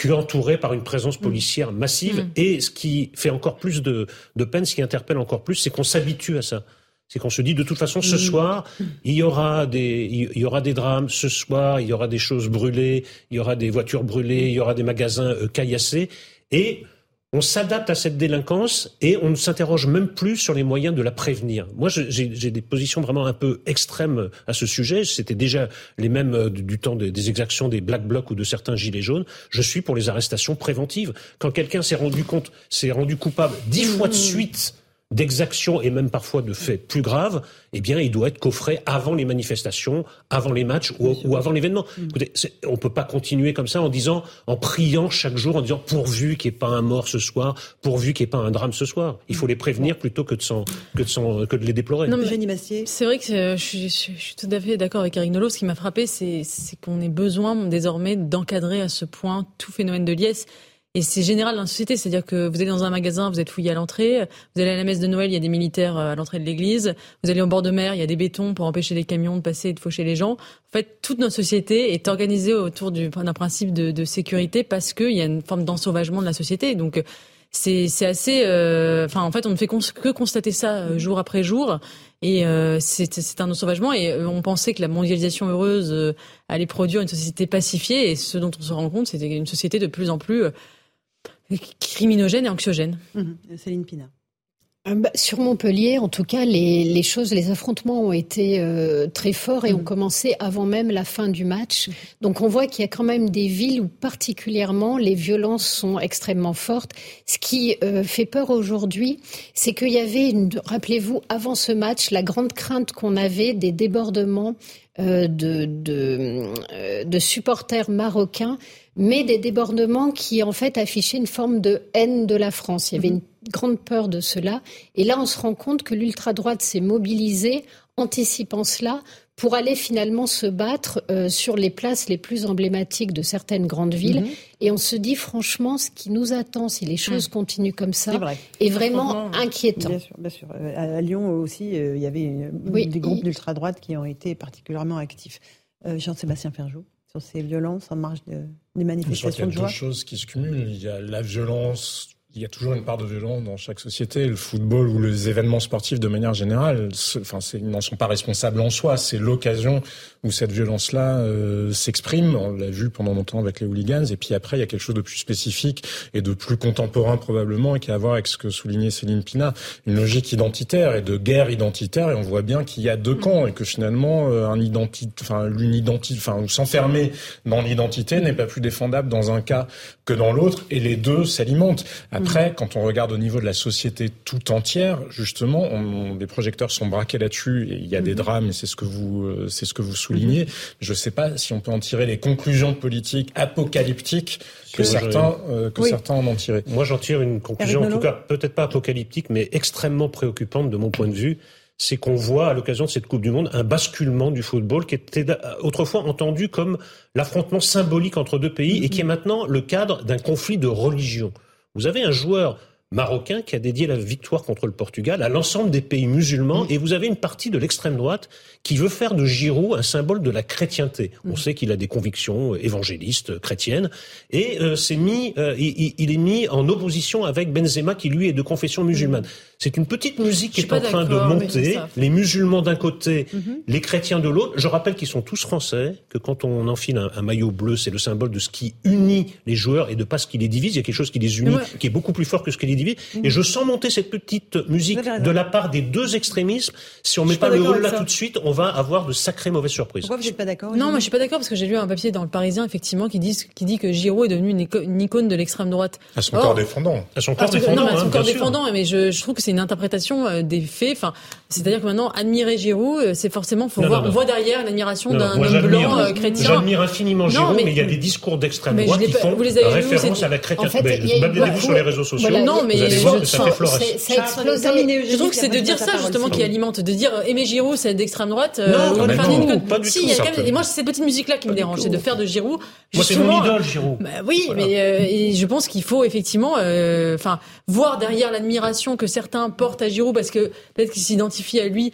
qu'entourés par une présence mm. policière massive. Mm. Et ce qui fait encore plus de, de peine, ce qui interpelle encore plus, c'est qu'on s'habitue à ça. C'est qu'on se dit de toute façon ce soir il y aura des il y aura des drames ce soir il y aura des choses brûlées il y aura des voitures brûlées il y aura des magasins euh, caillassés et on s'adapte à cette délinquance et on ne s'interroge même plus sur les moyens de la prévenir. Moi, j'ai des positions vraiment un peu extrêmes à ce sujet. C'était déjà les mêmes euh, du temps des, exactions des Black Blocs ou de certains gilets jaunes. Je suis pour les arrestations préventives. Quand quelqu'un s'est rendu compte, s'est rendu coupable dix fois de suite d'exactions et même parfois de faits plus graves, eh bien, il doit être coffré avant les manifestations, avant les matchs ou, avant l'événement. Mm. Écoutez, on peut pas continuer comme ça en disant, en priant chaque jour, en disant pourvu qu'il n'y ait pas un mort ce soir, pourvu qu'il n'y ait pas un drame ce soir. Il faut les prévenir plutôt que de, que de, que de les déplorer. Non, mais c'est vrai que je, je, suis tout à fait d'accord avec Eric Nolot. Ce qui m'a frappé, c'est qu'on ait besoin désormais d'encadrer à ce point tout phénomène de liesse. Et c'est général dans la société, c'est-à-dire que vous allez dans un magasin, vous êtes fouillé à l'entrée, vous allez à la messe de Noël, il y a des militaires euh, à l'entrée de l'église, vous allez au bord de mer, il y a des bétons pour empêcher les camions de passer et de faucher les gens. En fait, toute notre société est organisée autour d'un principe de, de, sécurité parce qu'il y a une forme d'ensauvagement de la société. Donc c'est assez, euh, enfin en fait, on ne fait que constater ça euh, jour après jour. Et euh, c'est un ensauvagement. Et on pensait que la mondialisation heureuse allait produire une société pacifiée. Et ce dont on se rend compte, c'est une société de plus en plus criminogène et anxiogène. Mmh. Céline Pina. Euh, bah, sur Montpellier, en tout cas, les, choses, les affrontements ont été euh, très forts et ont mmh. commencé avant même la fin du match. Donc on voit qu'il y a quand même des villes où particulièrement les violences sont extrêmement fortes. Ce qui euh, fait peur aujourd'hui, c'est qu'il y avait, rappelez-vous, avant ce match, la grande crainte qu'on avait des débordements de, de, de supporters marocains mais des débordements qui en fait affichaient une forme de haine de la France. Il y avait mhm. une grande peur de cela. Et là, on se rend compte que l'ultra-droite s'est mobilisée, anticipant cela, pour aller finalement se battre euh, sur les places les plus emblématiques de certaines grandes villes. Mhm. Et on se dit franchement, ce qui nous attend, si les choses mhm. continuent comme ça, est, vraiment inquiétant. Bien sûr, bien sûr. Euh, à, Lyon aussi, euh, il y avait des groupes d'ultra-droite qui ont été particulièrement actifs. Jean-Sébastien Ferjou sur ces violences en marge des manifestations de joie Il y a deux choses qui se cumulent. Il y a la violence il y a toujours une part de violence dans chaque société. Le football ou les événements sportifs de manière générale, enfin, ils n'en sont pas responsables en soi. C'est l'occasion où cette violence-là euh, s'exprime. On l'a vu pendant longtemps avec les hooligans. Et puis après, il y a quelque chose de plus spécifique et de plus contemporain probablement, et qui a à voir avec ce que soulignait Céline Pina, une logique identitaire et de guerre identitaire. Et on voit bien qu'il y a deux camps et que finalement, euh, un identité, enfin, l'une identité, enfin, s'enfermer dans l'identité n'est pas plus défendable dans un cas que dans l'autre. Et les deux s'alimentent Après, quand on regarde au niveau de la société tout entière, justement, on, les projecteurs sont braqués là-dessus. Et il y a des Mhm. drames, et c'est ce que vous, euh, c'est ce que vous soulignez. Je ne sais pas si on peut en tirer les conclusions politiques apocalyptiques que certains, euh, que Oui. certains en ont tiré. Moi, j'en tire une conclusion, en tout cas, peut-être pas apocalyptique, mais extrêmement préoccupante de mon point de vue. C'est qu'on voit, à l'occasion de cette Coupe du Monde, un basculement du football qui était autrefois entendu comme l'affrontement symbolique entre deux pays et qui est maintenant le cadre d'un conflit de religion. Vous avez un joueur marocain qui a dédié la victoire contre le Portugal à l'ensemble des pays musulmans et vous avez une partie de l'extrême droite qui veut faire de Giroud un symbole de la chrétienté. On sait qu'il a des convictions évangélistes, euh, chrétiennes, et euh, c'est mis, euh, il, est mis en opposition avec Benzema qui lui est de confession musulmane. C'est une petite musique qui est en train de monter, les musulmans d'un côté, Mhm. les chrétiens de l'autre. Je rappelle qu'ils sont tous français, que quand on enfile un, un maillot bleu, c'est le symbole de ce qui unit les joueurs et de pas ce qui les divise. Il y a quelque chose qui les unit, Ouais. qui est beaucoup plus fort que ce qui les divise. Et je sens monter cette petite musique de la part des deux extrémismes. Si on Je met pas pas le haut là ça. tout de suite, on va avoir de sacrées mauvaises surprises. Pourquoi vous n'êtes pas d'accord Non, moi je suis pas d'accord parce que j'ai lu un papier dans le Parisien effectivement qui dit qui dit que Giroud est devenu une, éco- une icône de l'extrême droite. À son Or- corps défendant. À son à corps défendant, non, mais à son hein, corps défendant, mais je, je trouve que c'est une interprétation euh, des faits. Enfin, c'est-à-dire que maintenant admirer Giroud, euh, c'est forcément faut Non, voir, non, non. on voit derrière l'admiration d'un homme blanc euh, chrétien. J'admire infiniment Giroud, mais, mais- il y a des discours d'extrême droite qui font vous les avez vus, référence à la chrétienté. En fait, sur les réseaux sociaux. Voilà, non, mais vous allez je ça fait florès. c'est- ça explosé. Terminé, Je trouve que c'est de dire ça justement qui alimente, de dire euh, aimer Giroud, c'est d'extrême droite. Non, euh, pas on du fait un tout, icône. pas du si, tout, et moi c'est cette petite musique là qui me dérange, c'est de faire de Giroud. Moi, c'est mon idole, Giroud. Bah oui, mais euh, et je pense qu'il faut effectivement, euh, enfin, voir derrière l'admiration que certains portent à Giroud parce que peut-être qu'ils s'identifient à lui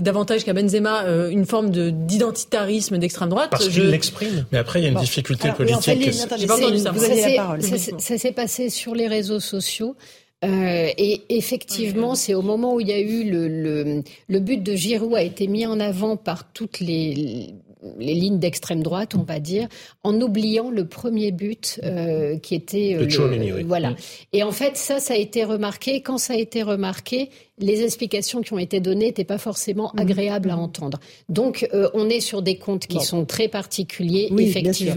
davantage qu'à Benzema, une forme de d'identitarisme d'extrême droite. Parce Je- qu'il l'exprime. Mais après, il y a une Bon. difficulté Alors, politique. Que- attendez, vous avez la parole. s'est- ça s'est passé sur les réseaux sociaux. Euh, et effectivement, c'est au moment où il y a eu le, le, le but de Giroud a été mis en avant par toutes les, les lignes d'extrême droite, on va dire, en oubliant le premier but euh, qui était De le- oui. voilà. Mm. Et en fait, ça, ça a été remarqué. Quand ça a été remarqué, les explications qui ont été données n'étaient pas forcément agréables à entendre. Donc, euh, on est sur des comptes qui Bon. sont très particuliers, Oui, bien sûr.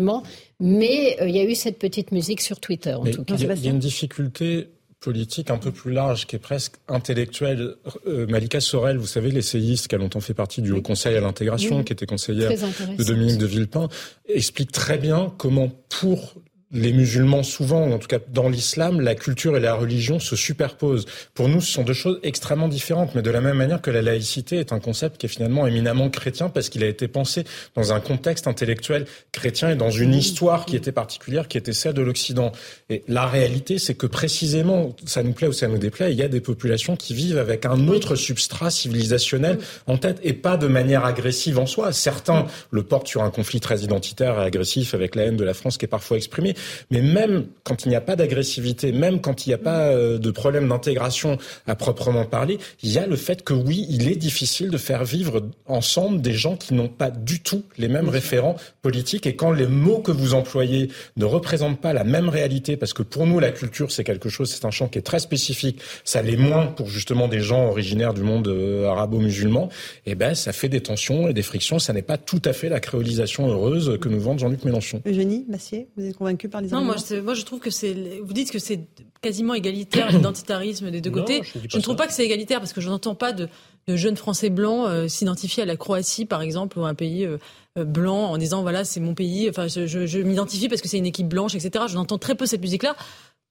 Mais euh, il y a eu cette petite musique sur Twitter, en Mais tout cas. il y, a- il y a une difficulté politique un peu plus large qui est presque intellectuelle. Euh, Malika Sorel, vous savez, l'essayiste qui a longtemps fait partie du Haut Conseil à l'intégration, Oui. qui était conseillère de Dominique de Villepin, explique très bien comment pour les musulmans, souvent, ou en tout cas dans l'islam, la culture et la religion se superposent. Pour nous, ce sont deux choses extrêmement différentes, mais de la même manière que la laïcité est un concept qui est finalement éminemment chrétien parce qu'il a été pensé dans un contexte intellectuel chrétien et dans une histoire qui était particulière, qui était celle de l'Occident. Et la réalité, c'est que précisément, ça nous plaît ou ça nous déplaît, il y a des populations qui vivent avec un autre substrat civilisationnel en tête et pas de manière agressive en soi. Certains le portent sur un conflit très identitaire et agressif avec la haine de la France qui est parfois exprimée. Mais même quand il n'y a pas d'agressivité, même quand il n'y a pas euh, de problème d'intégration à proprement parler, il y a le fait que oui, il est difficile de faire vivre ensemble des gens qui n'ont pas du tout les mêmes référents politiques. Et quand les mots que vous employez ne représentent pas la même réalité, parce que pour nous, la culture, c'est quelque chose, c'est un champ qui est très spécifique, ça l'est moins pour justement des gens originaires du monde euh, arabo-musulman, et ben ça fait des tensions et des frictions. Ça n'est pas tout à fait la créolisation heureuse que nous vante Jean-Luc Mélenchon. Eugénie Massier, vous êtes convaincue par les Non, moi je, moi je trouve que c'est. Vous dites que c'est quasiment égalitaire l'identitarisme des deux Non, côtés. je ne trouve ça. pas que c'est égalitaire parce que je n'entends pas de, de jeunes Français blancs euh, s'identifier à la Croatie, par exemple, ou à un pays euh, euh, blanc en disant voilà c'est mon pays. Enfin, je, je, je m'identifie parce que c'est une équipe blanche, etc. Je n'entends très peu cette musique-là.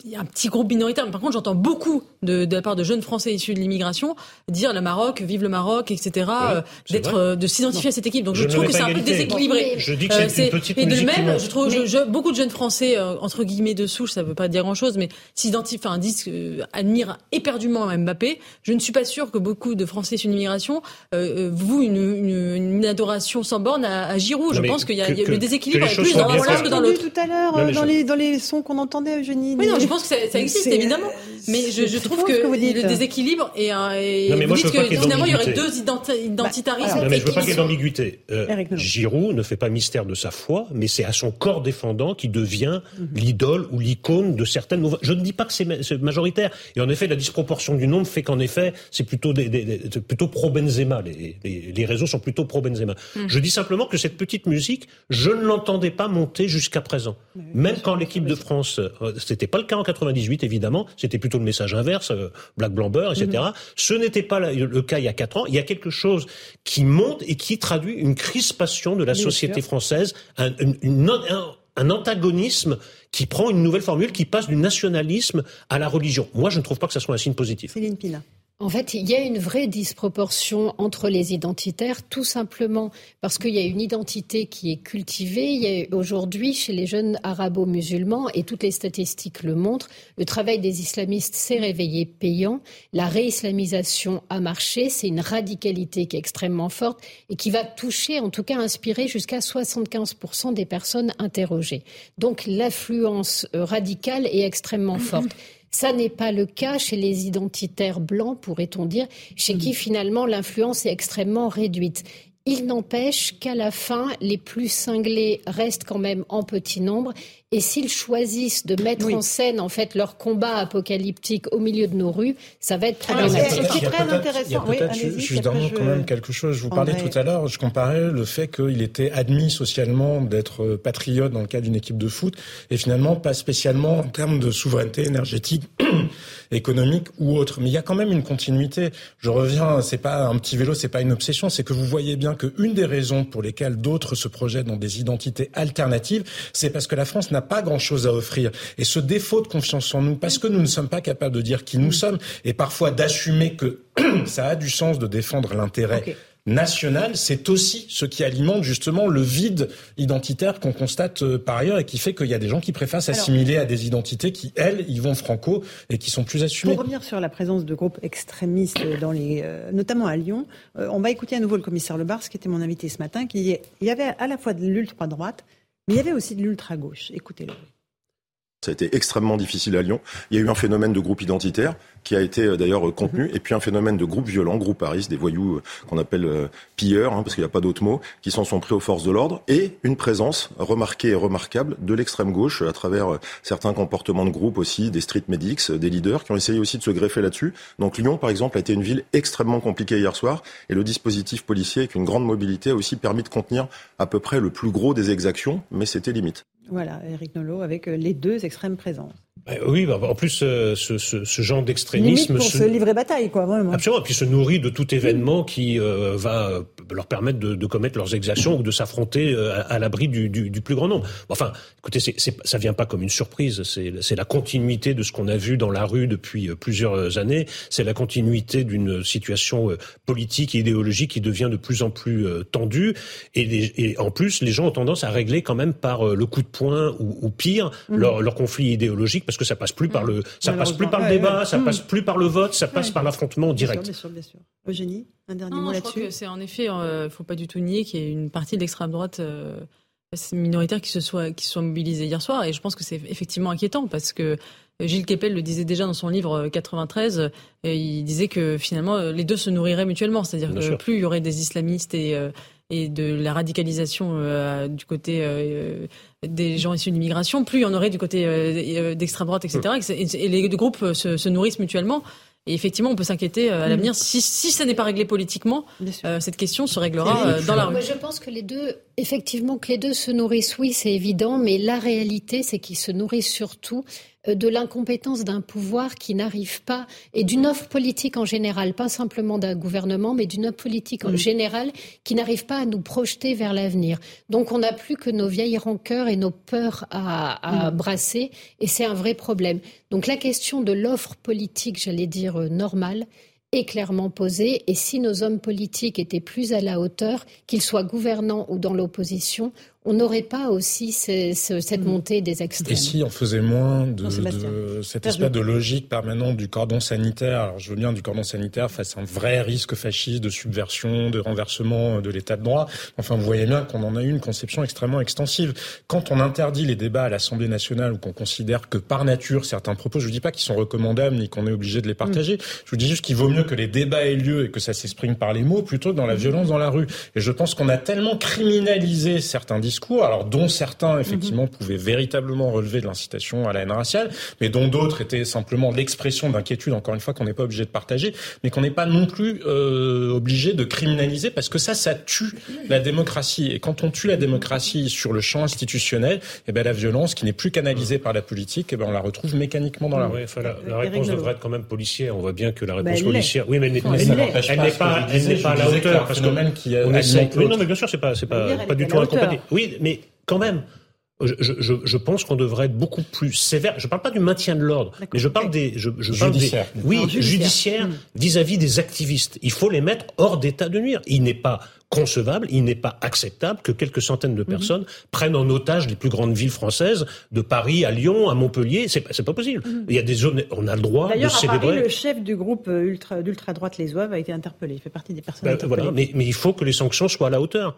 Il y a un petit groupe minoritaire, mais par contre, j'entends beaucoup de, de la part de jeunes Français issus de l'immigration dire le Maroc, vive le Maroc, etc. euh, d'être, euh, de s'identifier à cette équipe. Donc Je je, ne trouve que c'est un peu déséquilibré. Je dis que Euh, c'est une petite et de même, je trouve je- je- beaucoup de jeunes Français euh, entre guillemets de souche, ça veut pas dire grand chose, mais s'identifient, enfin disent, euh, admirent éperdument Mbappé. Je ne suis pas sûre que beaucoup de Français issus d'immigration euh, euh, vouent une, une, une adoration sans borne à, à Giroud. Je pense qu'il y a, que- y a que- le déséquilibre est plus dans un que dans l'autre. tout à l'heure euh, dans, les, dans les sons qu'on entendait, Eugénie. Je pense que ça, ça existe C'est- évidemment, mais je, trouve que, que vous dites. le déséquilibre et, un- et Non, mais vous moi, je veux que ait finalement il y aurait deux identi- identitarismes. Non, mais je veux pas qui qu'il y ait d'ambiguïté. Euh. Giroud ne fait pas mystère de sa foi, mais c'est à son corps défendant qui devient Mhm. l'idole ou l'icône de certaines nouvelles. Je ne dis pas que c'est ma- c'est majoritaire. Et en effet, la disproportion du nombre fait qu'en effet, c'est plutôt des, des- des- c'est plutôt pro Benzema. Les, les, les réseaux sont plutôt pro Benzema. Mhm. Je dis simplement que cette petite musique, je ne l'entendais pas monter jusqu'à présent. Même quand l'équipe de France, euh, c'était pas le cas en 98, évidemment. C'était plutôt le message inverse, euh, black blanc beurre, etc. Mhm. Ce n'était pas le cas il y a quatre ans. Il y a quelque chose qui monte et qui traduit une crispation de la société française, un, un antagonisme qui prend une nouvelle formule, qui passe du nationalisme à la religion. Moi, je ne trouve pas que ça soit un signe positif. Céline Pina. En fait, il y a une vraie disproportion entre les identitaires, tout simplement parce qu'il y a une identité qui est cultivée. Il y a aujourd'hui, chez les jeunes arabo-musulmans, et toutes les statistiques le montrent, le travail des islamistes s'est réveillé payant. La réislamisation a marché. C'est une radicalité qui est extrêmement forte et qui va toucher, en tout cas inspirer jusqu'à 75% des personnes interrogées. Donc l'affluence radicale est extrêmement forte. Ça n'est pas le cas chez les identitaires blancs, pourrait-on dire, chez qui finalement l'influence est extrêmement réduite. Il n'empêche qu'à la fin, les plus cinglés restent quand même en petit nombre. Et s'ils choisissent de mettre en scène en fait leur combat apocalyptique au milieu de nos rues, ça va être problématique. C'est très intéressant. Oui, Justement, quand même quelque chose. Je vous parlais tout à l'heure, je comparais le fait qu'il était admis socialement d'être patriote dans le cadre d'une équipe de foot, et finalement pas spécialement en termes de souveraineté énergétique. économique ou autre. Mais il y a quand même une continuité. Je reviens, c'est pas un petit vélo, c'est pas une obsession, c'est que vous voyez bien qu'une des raisons pour lesquelles d'autres se projettent dans des identités alternatives, c'est parce que la France n'a pas grand-chose à offrir. Et ce défaut de confiance en nous, parce que nous ne sommes pas capables de dire qui nous sommes, et parfois d'assumer que ça a du sens de défendre l'intérêt national, c'est aussi ce qui alimente justement le vide identitaire qu'on constate euh, par ailleurs et qui fait qu'il y a des gens qui préfèrent s'assimiler à des identités qui, elles, y vont franco et qui sont plus assumées. Pour revenir sur la présence de groupes extrémistes, dans les, euh, notamment à Lyon, euh, on va écouter à nouveau le commissaire Lebars, qui était mon invité ce matin, qui il y avait à la fois de l'ultra-droite, mais il y avait aussi de l'ultra-gauche. Écoutez-le. Ça a été extrêmement difficile à Lyon. Il y a eu un phénomène de groupe identitaire qui a été euh, d'ailleurs euh, contenu, mhm. et puis un phénomène de groupe violent, groupe Paris, des voyous euh, qu'on appelle pilleurs, hein, parce qu'il n'y a pas d'autre mot, qui s'en sont pris aux forces de l'ordre, et une présence remarquée et remarquable de l'extrême gauche à travers certains comportements de groupe aussi, des street medics, des leaders qui ont essayé aussi de se greffer là-dessus. Donc Lyon, par exemple, a été une ville extrêmement compliquée hier soir, et le dispositif policier avec une grande mobilité a aussi permis de contenir à peu près le plus gros des exactions, mais c'était limite. Voilà, Eric Nolot avec les deux extrêmes présents. Bah oui, bah, en plus, euh, ce, ce, ce, genre d'extrémisme... pour se... se... livrer bataille, quoi, vraiment. Absolument, et puis se nourrit de tout événement qui euh, va euh, leur permettre de, de, commettre leurs exactions ou de s'affronter à, à l'abri du, du, du, plus grand nombre. Enfin, écoutez, c'est, c'est, ça vient pas comme une surprise, c'est, la continuité de ce qu'on a vu dans la rue depuis plusieurs années, c'est la continuité d'une situation politique et idéologique qui devient de plus en plus tendue, et, et, en plus, les gens ont tendance à régler quand même par le coup de poing ou, ou pire mmh. leur, leur conflit idéologique parce que ça passe plus par le, ça passe plus par le débat, ça passe plus par le vote, ça passe par l'affrontement direct. Bien sûr, bien sûr. Eugénie, un dernier mot là-dessus. Je crois que c'est en effet, il euh, faut pas du tout nier qu'il y a une partie de l'extrême droite euh, minoritaire qui se soit qui se soit mobilisée hier soir, et je pense que c'est effectivement inquiétant parce que Gilles Kepel le disait déjà dans son livre 93, euh, et il disait que finalement les deux se nourriraient mutuellement, c'est-à-dire que plus il y aurait des islamistes et et de la radicalisation euh, du côté euh, des gens issus de l'immigration, plus il y en aurait du côté euh, d'extrême droite, etc. Et, les deux groupes se, se, nourrissent mutuellement. Et effectivement, on peut s'inquiéter à l'avenir. Si, si ça n'est pas réglé politiquement, cette question se réglera dans la rue. Je pense que les deux, effectivement, que les deux se nourrissent, oui, c'est évident. Mais la réalité, c'est qu'ils se nourrissent surtout euh, de l'incompétence d'un pouvoir qui n'arrive pas, et d'une offre politique en général, pas simplement d'un gouvernement, mais d'une offre politique en général qui n'arrive pas à nous projeter vers l'avenir. Donc on n'a plus que nos vieilles rancœurs et nos peurs à, brasser, et c'est un vrai problème. Donc la question de l'offre politique, j'allais dire euh, normale, est clairement posée. Et si nos hommes politiques étaient plus à la hauteur, qu'ils soient gouvernants ou dans l'opposition, on n'aurait pas aussi cette mm. montée des extrêmes. Et si on faisait moins de, de cette espèce de logique permanente du cordon sanitaire, alors je veux bien du cordon sanitaire face à un vrai risque fasciste de subversion, de renversement de l'état de droit, enfin vous voyez bien qu'on en a eu une conception extrêmement extensive. Quand on interdit les débats à l'Assemblée nationale ou qu'on considère que par nature certains propos, je ne dis pas qu'ils sont recommandables ni qu'on est obligé de les partager, mm. je vous dis juste qu'il vaut mieux que les débats aient lieu et que ça s'exprime par les mots plutôt que dans la violence dans la rue. Et je pense qu'on a tellement criminalisé certains discours, alors dont certains effectivement pouvaient véritablement relever de l'incitation à la haine raciale, mais dont d'autres étaient simplement l'expression d'inquiétude, encore une fois, qu'on n'est pas obligé de partager, mais qu'on n'est pas non plus euh, obligé de criminaliser, parce que ça, ça tue la démocratie. Et quand on tue la démocratie sur le champ institutionnel, eh ben la violence qui n'est plus canalisée par la politique, eh ben on la retrouve mécaniquement dans la rue. enfin, la, la réponse devrait être quand même policière. On voit bien que la Bah, réponse l'est. policière, oui, mais elle n'est pas elle n'est pas à la hauteur parce que qui on essaie. Oui, non, mais bien sûr, c'est pas, c'est pas, pas du tout à la hauteur. incompatible. Oui, mais quand même. Je, je, je pense qu'on devrait être beaucoup plus sévère. Je parle pas du maintien de l'ordre, mais je parle des, je, je parle des, Judiciaire. oui, Non, judiciaire. judiciaire Hmm. vis-à-vis des activistes. Il faut les mettre hors d'état de nuire. Il n'est pas concevable, il n'est pas acceptable que quelques centaines de personnes prennent en otage les plus grandes villes françaises, de Paris à Lyon, à Montpellier. C'est pas, c'est pas possible. Il y a des zones, on a le droit de Hmm. D'ailleurs, à Paris, célébrer. le chef du groupe euh, ultra, d'ultra-droite Les Oeuvres a été interpellé. Il fait partie des personnes Ben, interpellées. voilà, mais, mais il faut que les sanctions soient à la hauteur.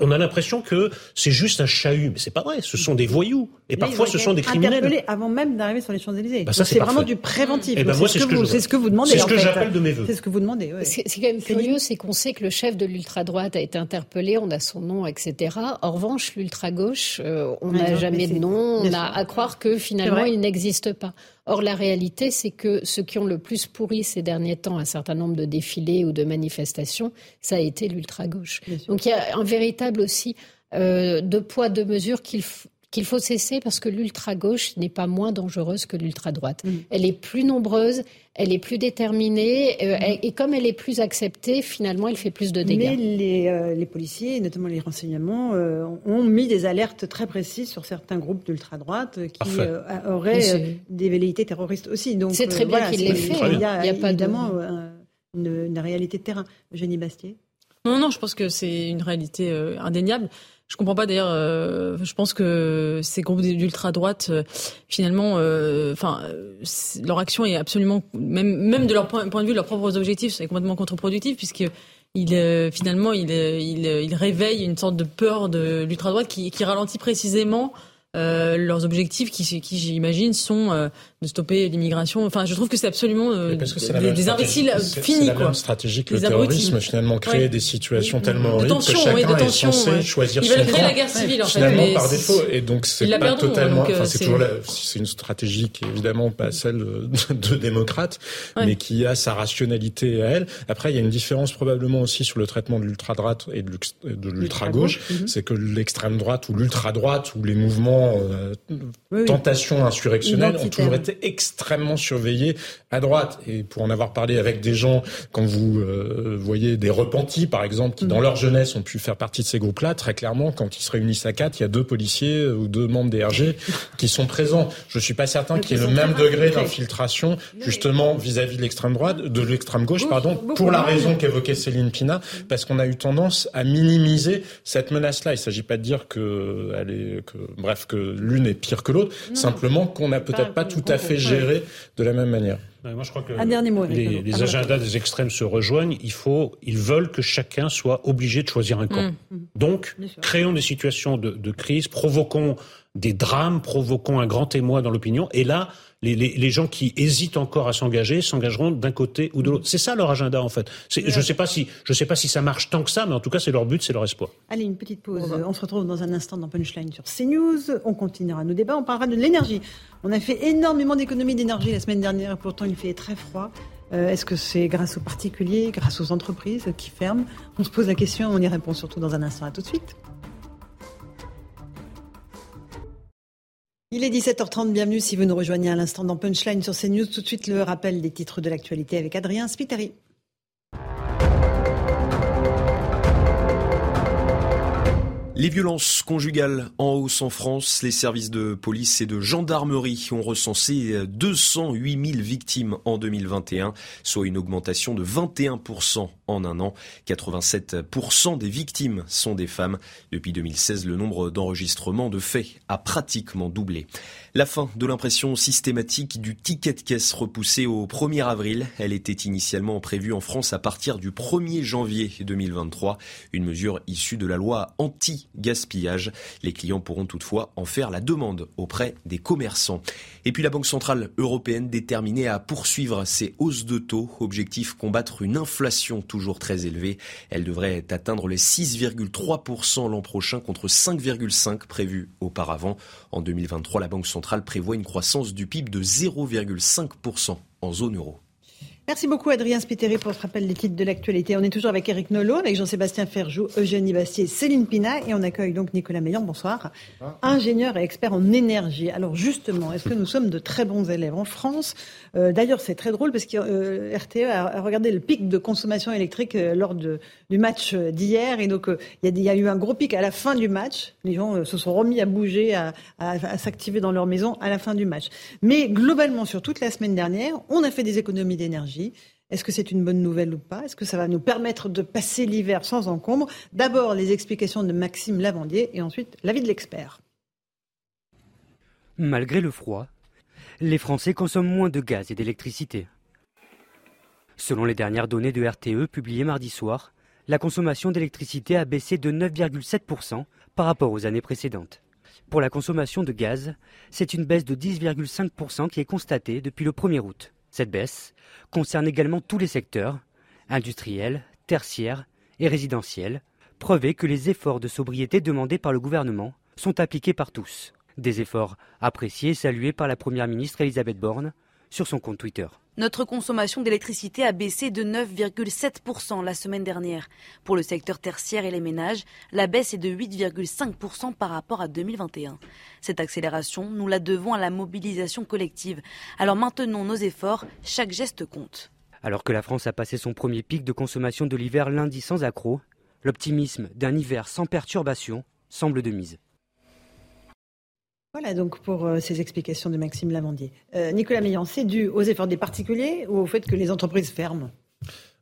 On a l'impression que c'est juste un chahut, mais c'est pas vrai. Ce sont des voyous et parfois ce sont des criminels. Interpellés avant même d'arriver sur les Champs-Élysées. Bah, c'est vraiment du préventif. Ben, c'est ce ce que vous, ce que demandez. C'est ce que fait. j'appelle de mes vœux. C'est ce que vous demandez. ouais. C'est quand même curieux, c'est qu'on sait que le chef de l'ultra-droite a été interpellé, on a son nom, etc. En revanche, l'ultra-gauche, euh, on n'a jamais mais de nom, on a à croire que finalement il n'existe pas. Or, la réalité, c'est que ceux qui ont le plus pourri ces derniers temps un certain nombre de défilés ou de manifestations, ça a été l'ultra-gauche. Donc il y a un véritable aussi euh, deux poids, deux mesures qu'il f- qu'il faut cesser parce que l'ultra-gauche n'est pas moins dangereuse que l'ultra-droite. Mm. Elle est plus nombreuse, elle est plus déterminée, euh, elle- et comme elle est plus acceptée, finalement, elle fait plus de dégâts. Mais les, euh, les policiers, notamment les renseignements, euh, ont mis des alertes très précises sur certains groupes d'ultra-droite qui euh, auraient euh, des velléités terroristes aussi. Donc, C'est très euh, bien voilà, qu'il l'ait fait, Il y a. Il y a pas de- évidemment euh, une, une réalité de terrain. Eugénie Bastier? Non, non, je pense que c'est une réalité euh, indéniable. Je comprends pas d'ailleurs. euh, je pense que ces groupes d'ultra droite, euh, finalement, euh, enfin, leur action est absolument, même même de leur point, de vue, leurs propres objectifs, c'est complètement contre-productif puisque il euh, finalement il, euh, il il une sorte de peur de l'ultra droite qui, qui ralentit précisément. leurs objectifs qui, qui j'imagine sont de stopper l'immigration. Enfin, je trouve que c'est absolument euh, Mais parce que c'est la des, imbéciles euh, finis C'est la quoi. même stratégie que le terrorisme, finalement, créer Ouais. des situations Oui. tellement De horribles que oui, chacun de tension, est censé ouais. choisir Ils son camp. la guerre civile, en fait, Finalement, mais par défaut. Et donc, c'est pas totalement, euh, enfin, c'est toujours la- c'est une stratégie qui est évidemment pas celle de, de démocrate, Ouais. mais qui a sa rationalité à elle. Après, il y a une différence probablement aussi sur le traitement de l'ultra-droite et de de l'ultra-gauche. Mhm. C'est que l'extrême droite ou l'ultra-droite ou les mouvements euh, Oui, oui. tentation insurrectionnelle ont toujours été extrêmement surveillés à droite. Et pour en avoir parlé avec des gens, quand vous euh, voyez des repentis, par exemple, qui Mm. dans leur jeunesse ont pu faire partie de ces groupes-là, très clairement, quand ils se réunissent à quatre, il y a deux policiers euh, ou deux membres des RG qui sont présents. Je suis pas certain qu'il y ait le même degré d'infiltration, justement, vis-à-vis de l'extrême droite, de l'extrême gauche, pardon, pour la raison qu'évoquait Céline Pina, parce qu'on a eu tendance à minimiser cette menace-là. Il s'agit pas de dire que, elle est, que, bref, que l'une est pire que l'autre, simplement qu'on n'a peut-être pas tout à fait géré de la même manière. Ouais, Moi, je crois que Un dernier mot, les, agendas des extrêmes se rejoignent. Il faut, ils veulent que chacun soit obligé de choisir un camp. Mm. Donc, créons des situations de, de crise, provoquons des drames, provoquons un grand émoi dans l'opinion. Et là, les, les, les gens qui hésitent encore à s'engager s'engageront d'un côté ou de l'autre. C'est ça leur agenda, en fait. C'est- Je sais pas si, je sais pas si ça marche tant que ça, mais en tout cas, c'est leur but, c'est leur espoir. Allez, une petite pause. On se retrouve dans un instant dans Punchline sur CNews. On continuera nos débats. On parlera de l'énergie. On a fait énormément d'économies d'énergie la semaine dernière et pourtant il fait très froid. Euh, Est-ce que c'est grâce aux particuliers, grâce aux entreprises qui ferment? On se pose la question, on y répond surtout dans un instant. À tout de suite. Il est 17h30, bienvenue si vous nous rejoignez à l'instant dans Punchline sur CNews. Tout de suite le rappel des titres de l'actualité avec Adrien Spiteri. Les violences conjugales en hausse en France, les services de police et de gendarmerie ont recensé 208 000 victimes en 2021, soit une augmentation de 21% en un an. 87% des victimes sont des femmes. Depuis 2016, le nombre d'enregistrements de faits a pratiquement doublé. La fin de l'impression systématique du ticket de caisse repoussée au 1er avril. Elle était initialement prévue en France à partir du 1er janvier 2023, une mesure issue de la loi anti-gaspillage. Les clients pourront toutefois en faire la demande auprès des commerçants. Et puis la Banque Centrale Européenne déterminée à poursuivre ses hausses de taux, objectif combattre une inflation toujours toujours très élevée. Elle devrait atteindre les 6,3% l'an prochain contre 5,5% prévu auparavant. En 2023, la Banque centrale prévoit une croissance du PIB de 0,5% en zone euro. Merci beaucoup Adrien Spiteri pour ce rappel des titres de l'actualité. On est toujours avec Eric Nolot, avec Jean-Sébastien Ferjou, Eugénie Bastier, Céline Pina et on accueille donc Nicolas Meillon, bonsoir, ingénieur et expert en énergie. Alors justement, est-ce que nous sommes de très bons élèves en France? Euh, D'ailleurs, c'est très drôle parce que euh, RTE a, regardé le pic de consommation électrique euh, lors de, du match d'hier et donc il y, a eu un gros pic à la fin du match. Les gens se sont remis à bouger, à, à s'activer dans leur maison à la fin du match. Mais globalement, sur toute la semaine dernière, on a fait des économies d'énergie est-ce que c'est une bonne nouvelle ou pas? Est-ce que ça va nous permettre de passer l'hiver sans encombre? D'abord, les explications de Maxime Lavandier et ensuite l'avis de l'expert. Malgré le froid, les Français consomment moins de gaz et d'électricité. Selon les dernières données de RTE publiées mardi soir, la consommation d'électricité a baissé de 9,7% par rapport aux années précédentes. Pour la consommation de gaz, c'est une baisse de 10,5% qui est constatée depuis le 1er août. Cette baisse concerne également tous les secteurs, industriels, tertiaires et résidentiels, preuve que les efforts de sobriété demandés par le gouvernement sont appliqués par tous. Des efforts appréciés et salués par la Première ministre Elisabeth Borne sur son compte Twitter. Notre consommation d'électricité a baissé de 9,7% la semaine dernière. Pour le secteur tertiaire et les ménages, la baisse est de 8,5% par rapport à 2021. Cette accélération, nous la devons à la mobilisation collective. Alors maintenons nos efforts, chaque geste compte. Alors que la France a passé son premier pic de consommation de l'hiver lundi sans accroc, l'optimisme d'un hiver sans perturbation semble de mise. Voilà donc pour euh, ces explications de Maxime Lamandier. Euh, Nicolas Meillan, c'est dû aux efforts des particuliers ou au fait que les entreprises ferment?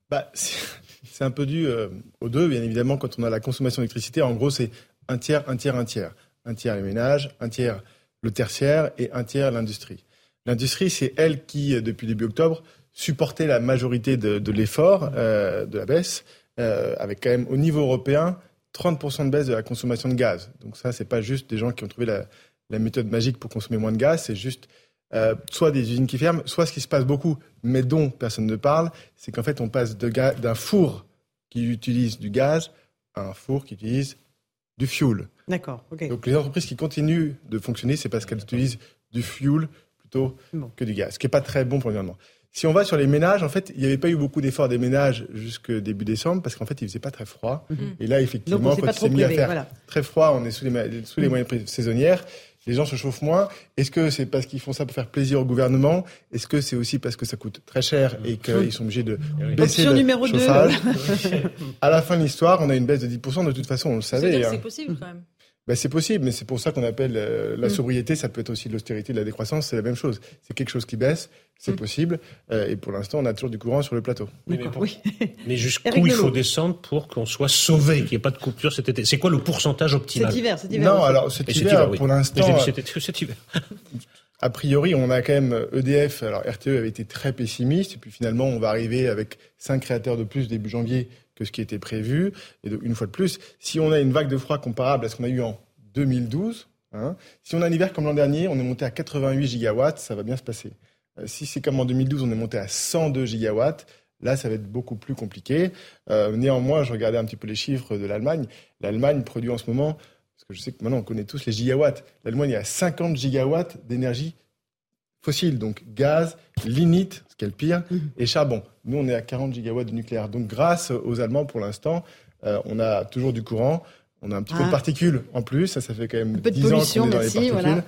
Bah, C'est un peu dû euh, aux deux, bien évidemment, quand on a la consommation d'électricité. En gros, c'est un tiers, un tiers, un tiers. Un tiers les ménages, un tiers le tertiaire et un tiers l'industrie. L'industrie, c'est elle qui, depuis début octobre, supportait la majorité de, de l'effort, de la baisse, avec quand même au niveau européen 30% de baisse de la consommation de gaz. Donc ça, c'est pas juste des gens qui ont trouvé la, la méthode magique pour consommer moins de gaz, c'est juste euh, soit des usines qui ferment, soit ce qui se passe beaucoup, mais dont personne ne parle, c'est qu'en fait on passe d'un four qui utilise du gaz à un four qui utilise du fuel. D'accord. Donc les entreprises qui continuent de fonctionner, c'est parce qu'elles utilisent du fuel plutôt que du gaz, ce qui n'est pas très bon pour l'environnement. Si on va sur les ménages, en fait, il n'y avait pas eu beaucoup d'efforts des ménages jusque début décembre parce qu'en fait, il faisait pas très froid. Mhm. Et là, effectivement, quand il s'est mis à faire très froid, on est sous les, sous les moyens saisonnières les gens se chauffent moins. Est-ce que c'est parce qu'ils font ça pour faire plaisir au gouvernement? Est-ce que c'est aussi parce que ça coûte très cher et qu'ils sont obligés de baisser le numéro chauffage? À la fin de l'histoire, on a une baisse de 10%. De toute façon, on le savait. C'est hein. possible quand même. Ben, c'est possible, mais c'est pour ça qu'on appelle euh, la mm. sobriété, ça peut être aussi de l'austérité, de la décroissance, c'est la même chose. C'est quelque chose qui baisse, c'est mm. possible, euh, et pour l'instant, on a toujours du courant sur le plateau. Mais, mais, jusqu'où il faut descendre pour qu'on soit sauvé, qu'il n'y ait pas de coupure cet été? C'est quoi le pourcentage optimal? Cet hiver, cet hiver. Non, alors cet hiver, pour l'instant... Cet hiver. a priori, on a quand même EDF. Alors RTE avait été très pessimiste, et puis finalement, on va arriver avec cinq créateurs de plus début janvier que ce qui était prévu. Et une fois de plus, si on a une vague de froid comparable à ce qu'on a eu en 2012, hein, si on a un hiver comme l'an dernier, on est monté à 88 gigawatts, ça va bien se passer. Euh, si c'est comme en 2012, on est monté à 102 gigawatts, là, ça va être beaucoup plus compliqué. Euh, néanmoins, je regardais un petit peu les chiffres de l'Allemagne. L'Allemagne produit en ce moment, parce que je sais que maintenant on connaît tous les gigawatts, l'Allemagne est à 50 gigawatts d'énergie fossile, donc gaz, lignite, ce qui est le pire, mmh. et charbon. Nous, on est à 40 gigawatts de nucléaire. Donc, grâce aux Allemands, pour l'instant, euh, on a toujours du courant. On a un petit peu de ah. particules en plus. Ça, ça fait quand même 10 ans qu'on est dans les particules.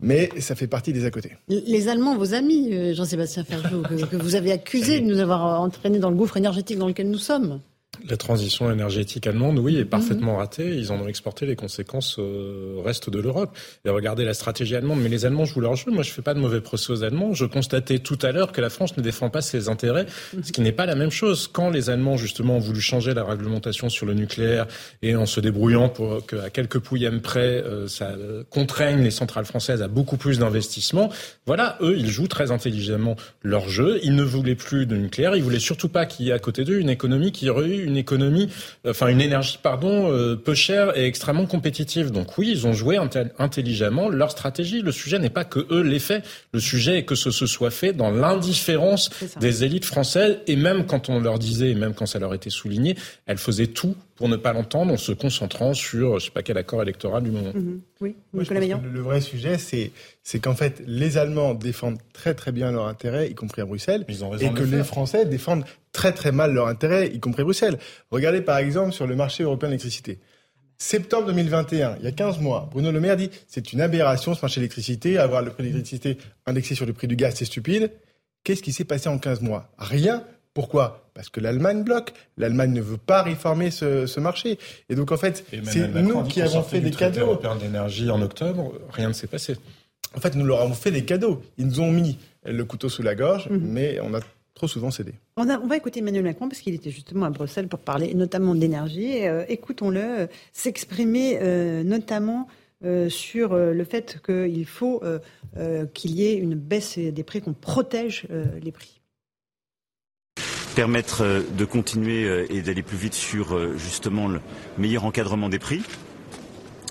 Mais ça fait partie des à côté. Les Allemands, vos amis, euh, Jean-Sébastien Ferjou, que, vous avez accusé de nous avoir entraînés dans le gouffre énergétique dans lequel nous sommes. La transition énergétique allemande, oui, est parfaitement ratée. Ils en ont exporté les conséquences au reste de l'Europe. Et regardez la stratégie allemande. Mais les Allemands, je vous le rejoins, moi je fais pas de mauvais procès aux Allemands. Je constatais tout à l'heure que la France ne défend pas ses intérêts, ce qui n'est pas la même chose. Quand les Allemands, justement, ont voulu changer la réglementation sur le nucléaire et en se débrouillant pour qu'à quelques pouillèmes près, euh, ça contraigne les centrales françaises à beaucoup plus d'investissements, voilà, eux, ils jouent très intelligemment leur jeu. Ils ne voulaient plus de nucléaire. Ils voulaient surtout pas qu'il y ait à côté d'eux une économie qui aurait eu une une économie, enfin une énergie, pardon, euh, peu chère et extrêmement compétitive. Donc oui, ils ont joué intelligemment leur stratégie. Le sujet n'est pas que eux l'aient fait. Le sujet est que ce se soit fait dans l'indifférence des élites françaises. Et même quand on leur disait, et même quand ça leur était souligné, elles faisaient tout pour ne pas l'entendre en se concentrant sur je sais pas quel accord électoral du moment. Mhm. Oui, le, vrai sujet, c'est, c'est qu'en fait, les Allemands défendent très très bien leurs intérêts, y compris à Bruxelles, et que les Français défendent très très mal leurs intérêts, y compris à Bruxelles. Regardez par exemple sur le marché européen de l'électricité. Septembre 2021, il y a 15 mois, Bruno Le Maire dit c'est une aberration ce marché de l'électricité, avoir le prix de l'électricité indexé sur le prix du gaz, c'est stupide. Qu'est-ce qui s'est passé en 15 mois? Rien, pourquoi? Parce que l'Allemagne bloque. L'Allemagne ne veut pas réformer ce, marché. Et donc, en fait, c'est nous qui avons fait des cadeaux. européen d'énergie en octobre, rien ne s'est passé. En fait, nous leur avons fait des cadeaux. Ils nous ont mis le couteau sous la gorge, mhm. mais on a trop souvent cédé. On, va écouter Emmanuel Macron parce qu'il était justement à Bruxelles pour parler notamment d'énergie. Euh, écoutons-le euh, s'exprimer euh, notamment sur le fait qu'il faut qu'il y ait une baisse des prix, qu'on protège les prix permettre euh, de continuer euh, et d'aller plus vite sur euh, justement le meilleur encadrement des prix.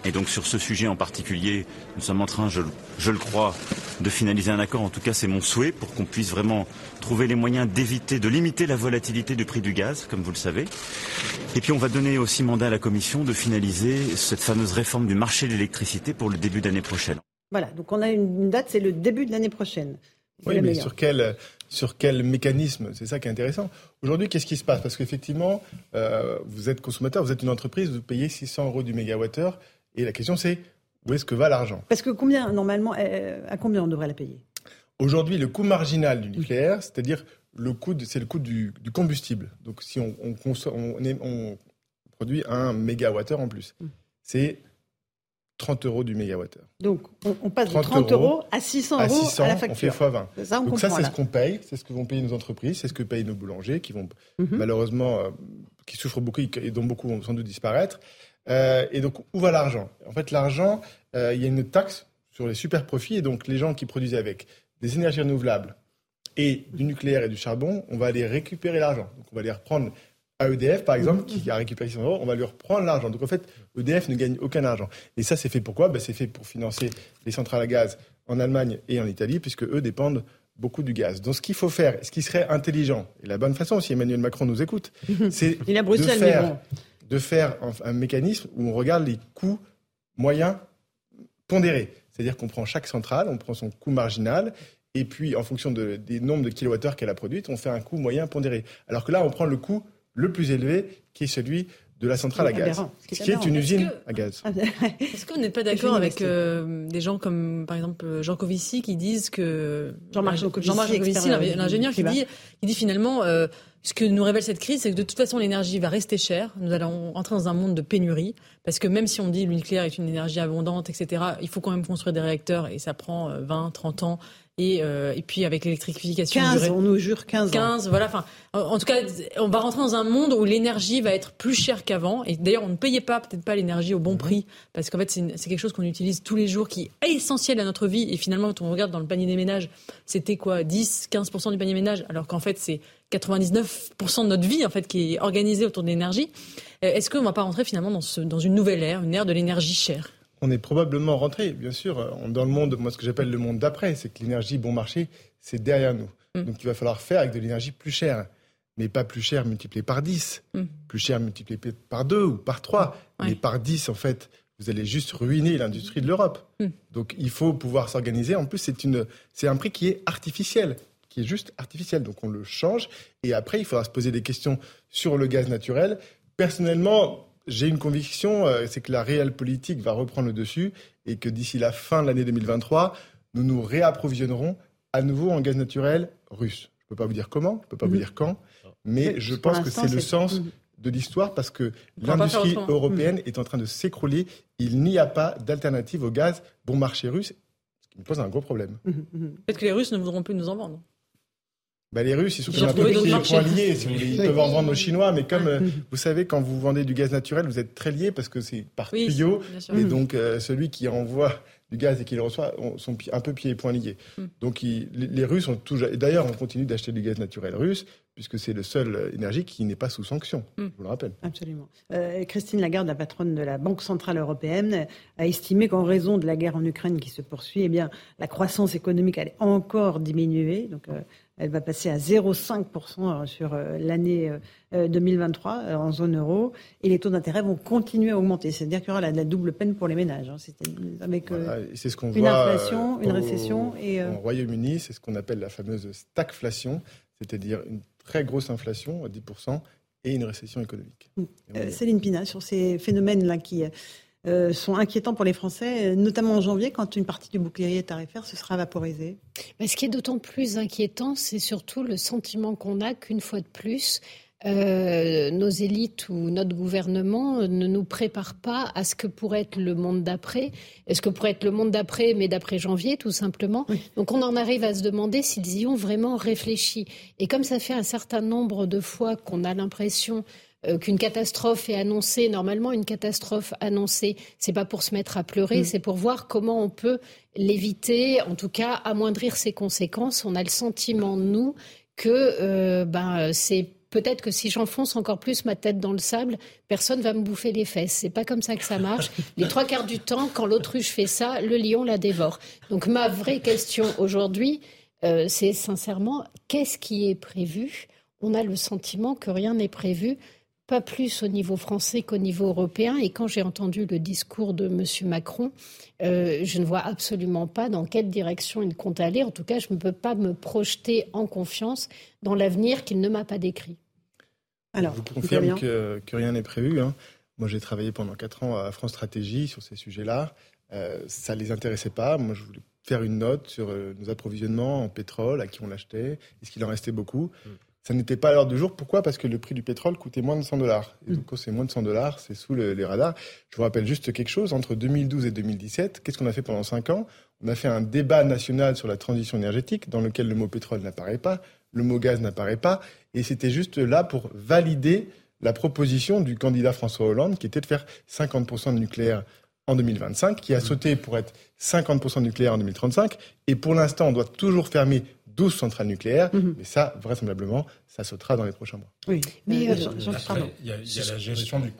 Et donc sur ce sujet en particulier, nous sommes en train, je, le crois, de finaliser un accord. En tout cas, c'est mon souhait pour qu'on puisse vraiment trouver les moyens d'éviter, de limiter la volatilité du prix du gaz, comme vous le savez. Et puis on va donner aussi mandat à la Commission de finaliser cette fameuse réforme du marché de l'électricité pour le début d'année prochaine. Voilà, donc on a une date, c'est le début de l'année prochaine. Oui, mais sur quel, sur quel mécanisme C'est ça qui est intéressant. Aujourd'hui, qu'est-ce qui se passe? Parce qu'effectivement, euh, vous êtes consommateur, vous êtes une entreprise, vous payez 600 euros du mégawattheure. Et la question, c'est où est-ce que va l'argent? Parce que combien, normalement, euh, à combien on devrait la payer? Aujourd'hui, le coût marginal du nucléaire, c'est-à-dire le coût, c'est le coût du, combustible. Donc, si on, on, on, produit un mégawattheure en plus, mm. c'est 30 euros du mégawattheure. Donc, on, passe de 30 euros, à 600 euros à, la facture. On fait x20. Ça, Donc ça, c'est ce qu'on paye, c'est ce que vont payer nos entreprises, c'est ce que payent nos boulangers, qui vont mhm. malheureusement, euh, qui souffrent beaucoup et dont beaucoup vont sans doute disparaître. Euh, et donc, où va l'argent? En fait, l'argent, euh, il y a une taxe sur les super profits, et donc les gens qui produisent avec des énergies renouvelables et du nucléaire et du charbon, on va aller récupérer l'argent. Donc, on va les reprendre à EDF, par exemple, qui a récupéré 600 euros, on va lui reprendre l'argent. Donc en fait, EDF ne gagne aucun argent. Et ça, c'est fait pourquoi? Ben, C'est fait pour financer les centrales à gaz en Allemagne et en Italie, puisque eux dépendent beaucoup du gaz. Donc ce qu'il faut faire, ce qui serait intelligent, et la bonne façon, si Emmanuel Macron nous écoute, c'est de faire, de faire un, mécanisme où on regarde les coûts moyens pondérés. C'est-à-dire qu'on prend chaque centrale, on prend son coût marginal, et puis en fonction des nombres de kilowattheures qu'elle a produites, on fait un coût moyen pondéré. Alors que là, on prend le coût le plus élevé, qui est celui de la centrale à gaz, qui est une usine à gaz. Est-ce qu'on n'est pas d'accord avec euh, des gens comme, par exemple, Jean Covici, qui disent que... Jean-Marc Covici, l'ingénieur, qui dit, qui dit finalement... Euh, ce que nous révèle cette crise, c'est que de toute façon, l'énergie va rester chère. Nous allons entrer dans un monde de pénurie. Parce que même si on dit que le nucléaire est une énergie abondante, etc., il faut quand même construire des réacteurs et ça prend 20, euh, 30 ans. Euh, et, puis avec l'électrification. 15, on nous jure 15 15, voilà. Enfin, en, tout cas, on va rentrer dans un monde où l'énergie va être plus chère qu'avant. Et d'ailleurs, on ne payait pas, peut-être pas l'énergie au bon mhm. prix, parce qu'en fait, c'est quelque chose qu'on utilise tous les jours, qui est essentiel à notre vie. Et finalement, quand on regarde dans le panier des ménages, c'était quoi 10, 15% du panier des ménages, alors qu'en fait, c'est 99% de notre vie, en fait, qui est organisée autour de l'énergie. Euh, est-ce qu'on ne va pas rentrer finalement dans, ce, dans une nouvelle ère, une ère de l'énergie chère? On est probablement rentré, bien sûr, dans le monde, moi ce que j'appelle le monde d'après, c'est que l'énergie bon marché, c'est derrière nous. Mm. Donc il va falloir faire avec de l'énergie plus chère, mais pas plus chère multipliée par 10, mm. plus chère multipliée par 2 ou par 3, mais par 10 en fait. Vous allez juste ruiner l'industrie de l'Europe. Mm. Donc il faut pouvoir s'organiser. En plus, c'est une, c'est un prix qui est artificiel, qui est juste artificiel. Donc on le change. Et après, il faudra se poser des questions sur le gaz naturel. Personnellement, j'ai une conviction, euh, c'est que la réelle politique va reprendre le dessus et que d'ici la fin de l'année 2023, nous nous réapprovisionnerons à nouveau en gaz naturel russe. Je ne peux pas vous dire comment, je ne peux pas vous dire quand, mais je pense que c'est le sens de l'histoire parce que l'industrie européenne mm. est en train de s'écrouler. Il n'y a pas d'alternative au gaz bon marché russe, ce qui me pose un gros problème. Peut-être que les Russes ne voudront plus nous en vendre. Bah, les Russes, ils sont un peu liés. Si vous voulez. Ils peuvent en vendre aux Chinois, mais comme euh, vous savez, quand vous vendez du gaz naturel, vous êtes très liés parce que c'est par tuyau. Et donc, euh, celui qui envoie du gaz et qui le reçoit sont un peu pieds et poings liés. Mm. Donc, les Russes ont toujours. D'ailleurs, on continue d'acheter du gaz naturel russe, puisque c'est le seul énergie qui n'est pas sous sanction, je vous le rappelle. Absolument. Euh, Christine Lagarde, la patronne de la Banque Centrale Européenne, a estimé qu'en raison de la guerre en Ukraine qui se poursuit, eh bien, la croissance économique allait encore diminuer. Donc, euh, elle va passer à 0,5% sur euh, l'année 2023 euh, en zone euro. Et les taux d'intérêt vont continuer à augmenter. C'est-à-dire qu'il y aura la, double peine pour les ménages. Hein. avec c'est ce qu'on une inflation, une récession. Et, Au Royaume-Uni, c'est ce qu'on appelle la fameuse stagflation, c'est-à-dire une très grosse inflation à 10% et une récession économique. Céline Pina, sur ces phénomènes-là qui euh, sont inquiétants pour les Français, notamment en janvier, quand une partie du bouclier tarifaire se sera vaporisée Mais Ce qui est d'autant plus inquiétant, c'est surtout le sentiment qu'on a qu'une fois de plus, euh, nos élites ou notre gouvernement ne nous préparent pas à ce que pourrait être le monde d'après. Est-ce que pourrait être le monde d'après, mais d'après janvier, tout simplement Donc on en arrive à se demander s'ils y ont vraiment réfléchi. Et comme ça fait un certain nombre de fois qu'on a l'impression euh, qu'une catastrophe est annoncée. Normalement, une catastrophe annoncée, c'est pas pour se mettre à pleurer, mm. c'est pour voir comment on peut l'éviter, en tout cas amoindrir ses conséquences. On a le sentiment, nous, que euh, ben, c'est peut-être que si j'enfonce encore plus ma tête dans le sable, personne va me bouffer les fesses. C'est pas comme ça que ça marche. Les trois quarts du temps, quand l'autruche fait ça, le lion la dévore. Donc ma vraie question aujourd'hui, euh, c'est sincèrement, qu'est-ce qui est prévu? On a le sentiment que rien n'est prévu pas plus au niveau français qu'au niveau européen. Et quand j'ai entendu le discours de M. Macron, euh, je ne vois absolument pas dans quelle direction il compte aller. En tout cas, je ne peux pas me projeter en confiance dans l'avenir qu'il ne m'a pas décrit. Alors, je vous confirme que, rien n'est prévu. Hein. Moi, j'ai travaillé pendant quatre ans à France Stratégie sur ces sujets-là. Euh, ça ne les intéressait pas. Moi, je voulais faire une note sur euh, nos approvisionnements en pétrole, à qui on l'achetait, est-ce qu'il en restait beaucoup. Mm. Ça n'était pas à l'heure du jour. Pourquoi? Parce que le prix du pétrole coûtait moins de 100 dollars. Et donc, quand c'est moins de 100 dollars, c'est sous les radars. Je vous rappelle juste quelque chose. Entre 2012 et 2017, qu'est-ce qu'on a fait pendant 5 ans? On a fait un débat national sur la transition énergétique dans lequel le mot pétrole n'apparaît pas, le mot gaz n'apparaît pas. Et c'était juste là pour valider la proposition du candidat François Hollande qui était de faire 50% de nucléaire en 2025, qui a sauté pour être 50% de nucléaire en 2035. Et pour l'instant, on doit toujours fermer 12 centrales nucléaires, mhm. mais ça, vraisemblablement, ça sautera dans les prochains mois. Oui, mais euh, euh, il y, a la gestion du...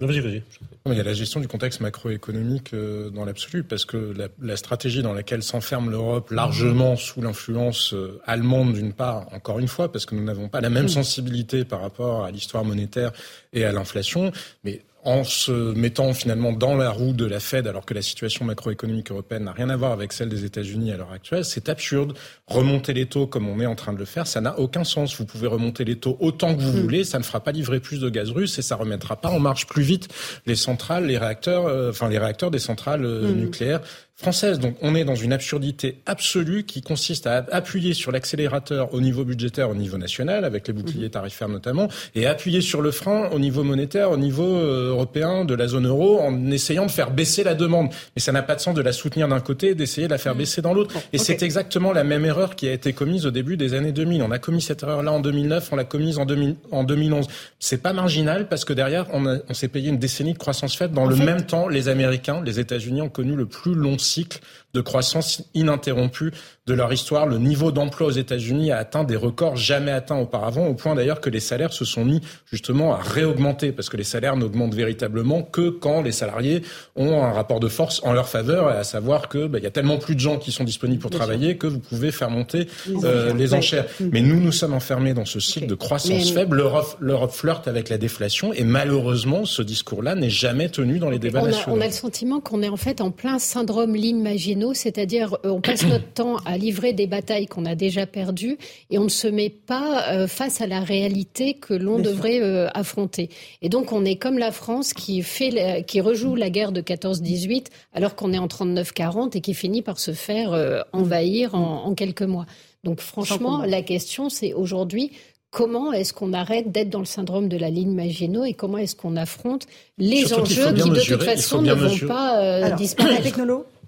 vas-y, vas-y. Il y a la gestion du contexte macroéconomique euh, dans l'absolu, parce que la, stratégie dans laquelle s'enferme l'Europe, largement sous l'influence allemande d'une part, encore une fois, parce que nous n'avons pas la même sensibilité par rapport à l'histoire monétaire et à l'inflation, mais en se mettant finalement dans la roue de la Fed alors que la situation macroéconomique européenne n'a rien à voir avec celle des États-Unis à l'heure actuelle, c'est absurde. Remonter les taux comme on est en train de le faire, ça n'a aucun sens. Vous pouvez remonter les taux autant que vous mm. voulez, ça ne fera pas livrer plus de gaz russe et ça remettra pas en marche plus vite les centrales, les réacteurs, euh, enfin les réacteurs des centrales euh, mm. nucléaires française. Donc on est dans une absurdité absolue qui consiste à appuyer sur l'accélérateur au niveau budgétaire, au niveau national, avec les boucliers tarifaires notamment, et appuyer sur le frein au niveau monétaire, au niveau euh, européen de la zone euro, en essayant de faire baisser la demande. Mais ça n'a pas de sens de la soutenir d'un côté et d'essayer de la faire mmh. baisser dans l'autre. Et c'est exactement la même erreur qui a été commise au début des années 2000. On a commis cette erreur-là en 2009, on l'a commise en, 2000, en 2011. C'est pas marginal parce que derrière, on, on s'est payé une décennie de croissance faite. Dans le même temps, les Américains, les États-Unis ont connu le plus long cycle de croissance ininterrompue de leur histoire. Le niveau d'emploi aux États-Unis a atteint des records jamais atteints auparavant, au point d'ailleurs que les salaires se sont mis justement à réaugmenter, parce que les salaires n'augmentent véritablement que quand les salariés ont un rapport de force en leur faveur, à savoir que bah, il y a tellement plus de gens qui sont disponibles pour travailler que vous pouvez faire monter les euh, enchères. Mais nous, nous sommes enfermés dans ce cycle de croissance faible. L'Europe flirte avec la déflation, et malheureusement, ce discours-là n'est jamais tenu dans les débats nationaux. On a le sentiment qu'on est en fait en plein syndrome Maginot, c'est-à-dire euh, on passe notre temps à livrer des batailles qu'on a déjà perdues et on ne se met pas euh, face à la réalité que l'on devrait euh, affronter. Et donc on est comme la France qui, fait qui rejoue la guerre de 14-18 alors qu'on est en 39-40 et qui finit par se faire euh, envahir en, quelques mois. Donc franchement, la question c'est aujourd'hui comment est-ce qu'on arrête d'être dans le syndrome de la ligne Maginot et comment est-ce qu'on affronte les enjeux qui, de toute façon, ne vont pas disparaître?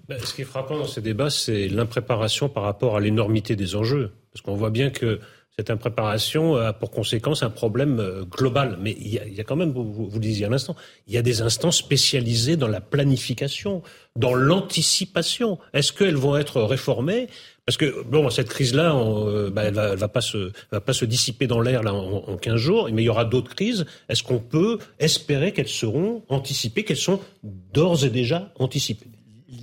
Bah, ce qui est frappant dans ces débats, c'est l'impréparation par rapport à l'énormité des enjeux. Parce qu'on voit bien que Cette impréparation a pour conséquence un problème euh, global. Mais il y a, il y a quand même, vous, le disiez à l'instant, il y a des instances spécialisées dans la planification, dans l'anticipation. Est-ce qu'elles vont être réformées? Parce que bon, cette crise-là, euh, bah, elle va, elle va pas se, va pas se dissiper dans l'air là en, en 15 jours, mais il y aura d'autres crises. Est-ce qu'on peut espérer qu'elles seront anticipées, qu'elles sont d'ores et déjà anticipées?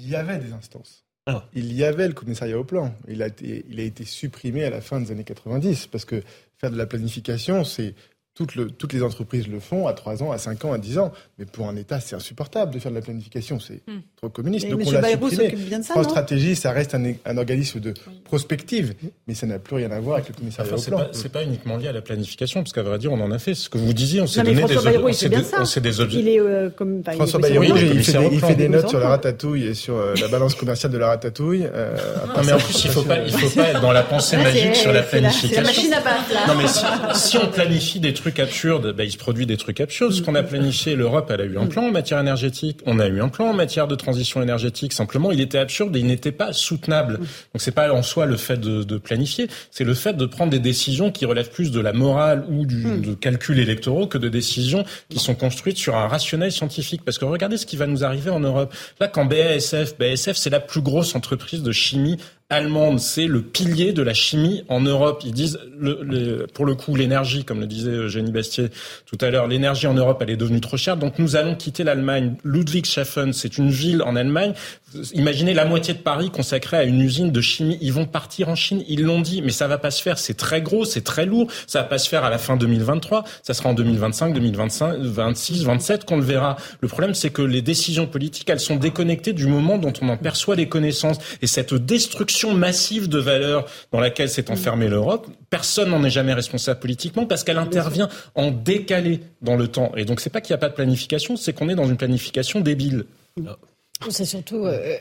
Il y avait des instances. Ah. Il y avait le commissariat au plan. Il a, été, il a été supprimé à la fin des années 90 parce que faire de la planification, c'est toutes, le, toutes, les entreprises le font à 3 ans, à 5 ans, à 10 ans. Mais pour un État, c'est insupportable de faire de la planification. C'est Hmm. trop communiste. Mais Donc M. on l'a Bayrou supprimé. s'occupe bien de ça, France non Stratégie, ça reste un, un organisme de prospective, mais ça n'a plus rien à voir avec le commissariat Enfin, au c'est plan. pas, c'est pas uniquement lié à la planification, parce qu'à vrai dire, on en a fait. Ce que vous disiez, on s'est donné des, François ob- Bayrou, on il bien des- ça. on s'est des objets. Il est euh, comme. est François Bayrou, il, fait des, il fait des notes sur la ratatouille et sur euh, la balance commerciale de la ratatouille. euh, Non, mais en plus, il faut pas, il faut pas être dans la pensée Là, magique sur la planification. c'est la machine à battre, là. Non, mais si on planifie des trucs absurdes, ben, il se produit des trucs absurdes. Ce qu'on a planifié, l'Europe, elle a eu un plan en matière énergétique. On a eu un plan en matière de transition énergétique. Simplement, il était absurde et il n'était pas soutenable. Donc, c'est pas en soi le fait de, de planifier, c'est le fait de prendre des décisions qui relèvent plus de la morale ou du, de calculs électoraux que de décisions qui sont construites sur un rationnel scientifique. Parce que regardez ce qui va nous arriver en Europe. Là, quand BASF, BASF, c'est la plus grosse entreprise de chimie allemande, c'est le pilier de la chimie en Europe. Ils disent, pour le coup, l'énergie, comme le disait Eugénie Bastier tout à l'heure, l'énergie en Europe, elle est devenue trop chère, donc nous allons quitter l'Allemagne. Ludwigshafen, c'est une ville en Allemagne. Imaginez la moitié de Paris consacrée à une usine de chimie. Ils vont partir en Chine, ils l'ont dit, mais ça va pas se faire. C'est très gros, c'est très lourd. Ça va pas se faire à la fin 2023. Ça sera en 2025, 2025, 26, 27 qu'on le verra. Le problème, c'est que les décisions politiques, elles sont déconnectées du moment dont on en perçoit les connaissances. Et cette destruction massive de valeurs dans laquelle s'est enfermée l'Europe, personne n'en est jamais responsable politiquement parce qu'elle intervient en décalé dans le temps. Et donc, c'est pas qu'il n'y a pas de planification, c'est qu'on est dans une planification débile. C'est surtout, euh,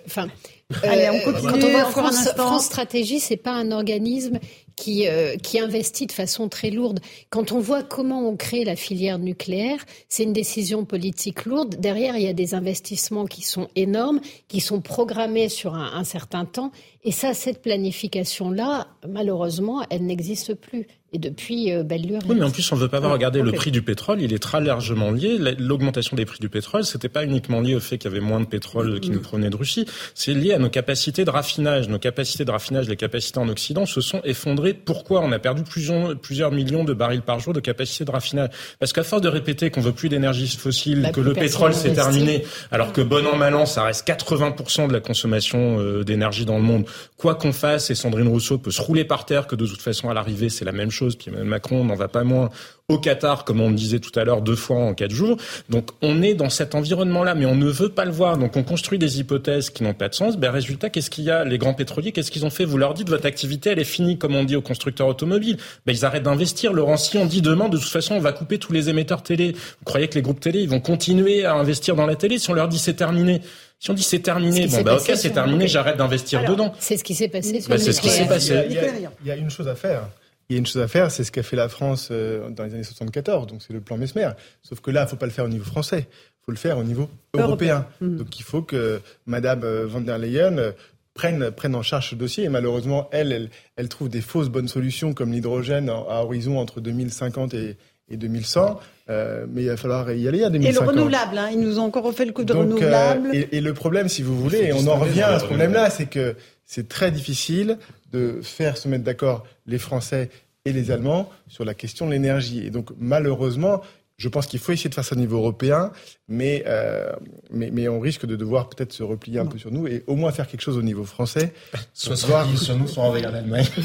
Allez, on euh, continue quand on un France. France Stratégie, c'est pas un organisme qui euh, qui investit de façon très lourde. Quand on voit comment on crée la filière nucléaire, c'est une décision politique lourde. Derrière, il y a des investissements qui sont énormes, qui sont programmés sur un, un certain temps. Et ça, cette planification-là, malheureusement, elle n'existe plus. Et depuis euh, belle lurette. Oui, mais en plus, on ne veut pas voir. Regardez, le ok. prix du pétrole, il est très largement lié. La- L'augmentation des prix du pétrole, c'était pas uniquement lié au fait qu'il y avait moins de pétrole qui nous provenait de Russie. C'est lié à nos capacités de raffinage. Nos capacités de raffinage, les capacités en Occident se sont effondrées. Pourquoi On a perdu plusieurs, millions de barils par jour de capacité de raffinage? Parce qu'à force de répéter qu'on veut plus d'énergie fossile, Bah, que le pétrole c'est n'investit. terminé, alors que bon an mal an, ça reste 80% de la consommation euh, d'énergie dans le monde. Quoi qu'on fasse, et Sandrine Rousseau peut se rouler par terre, que de toute façon à l'arrivée c'est la même chose. Puis Macron n'en va pas moins au Qatar, comme on le disait tout à l'heure, deux fois en quatre jours. Donc on est dans cet environnement-là, mais on ne veut pas le voir. Donc on construit des hypothèses qui n'ont pas de sens. Ben résultat, qu'est-ce qu'il y a? Les grands pétroliers, qu'est-ce qu'ils ont fait? Vous leur dites votre activité, elle est finie, comme on dit aux constructeurs automobiles. Ben ils arrêtent d'investir. Laurent, si on dit demain, de toute façon, on va couper tous les émetteurs télé. Vous croyez que les groupes télé, ils vont continuer à investir dans la télé? Si on leur dit c'est terminé Si on dit c'est Ce terminé, qui bon bah ok, c'est terminé, j'arrête d'investir dedans. C'est ce qui s'est passé sur Bah, le c'est ce qui s'est passé. Il y, a, il y a- il y a une chose à faire. Il y a une chose à faire, c'est ce qu'a fait la France euh, dans les années 74, donc c'est le plan Mesmer. Sauf que là, il faut pas le faire au niveau français, il faut le faire au niveau européen. Européen. Donc il faut que Madame euh, von der Leyen euh, prenne, prenne en charge ce dossier. Et malheureusement, elle, elle, elle trouve des fausses bonnes solutions comme l'hydrogène à horizon entre 2050 et, et 2100. Euh, mais il va falloir y aller à Et 2050. le renouvelable, hein, ils nous ont encore refait le coup de Donc, renouvelable. euh, et, et le problème, si vous voulez, et on en revient à ce problème-là, c'est que c'est très difficile de faire se mettre d'accord les Français et les Allemands sur la question de l'énergie. Et donc, malheureusement, je pense qu'il faut essayer de faire ça au niveau européen, mais, euh, mais, mais on risque de devoir peut-être se replier un peu sur nous et au moins faire quelque chose au niveau français. Soit sur nous, soit envers l'Allemagne.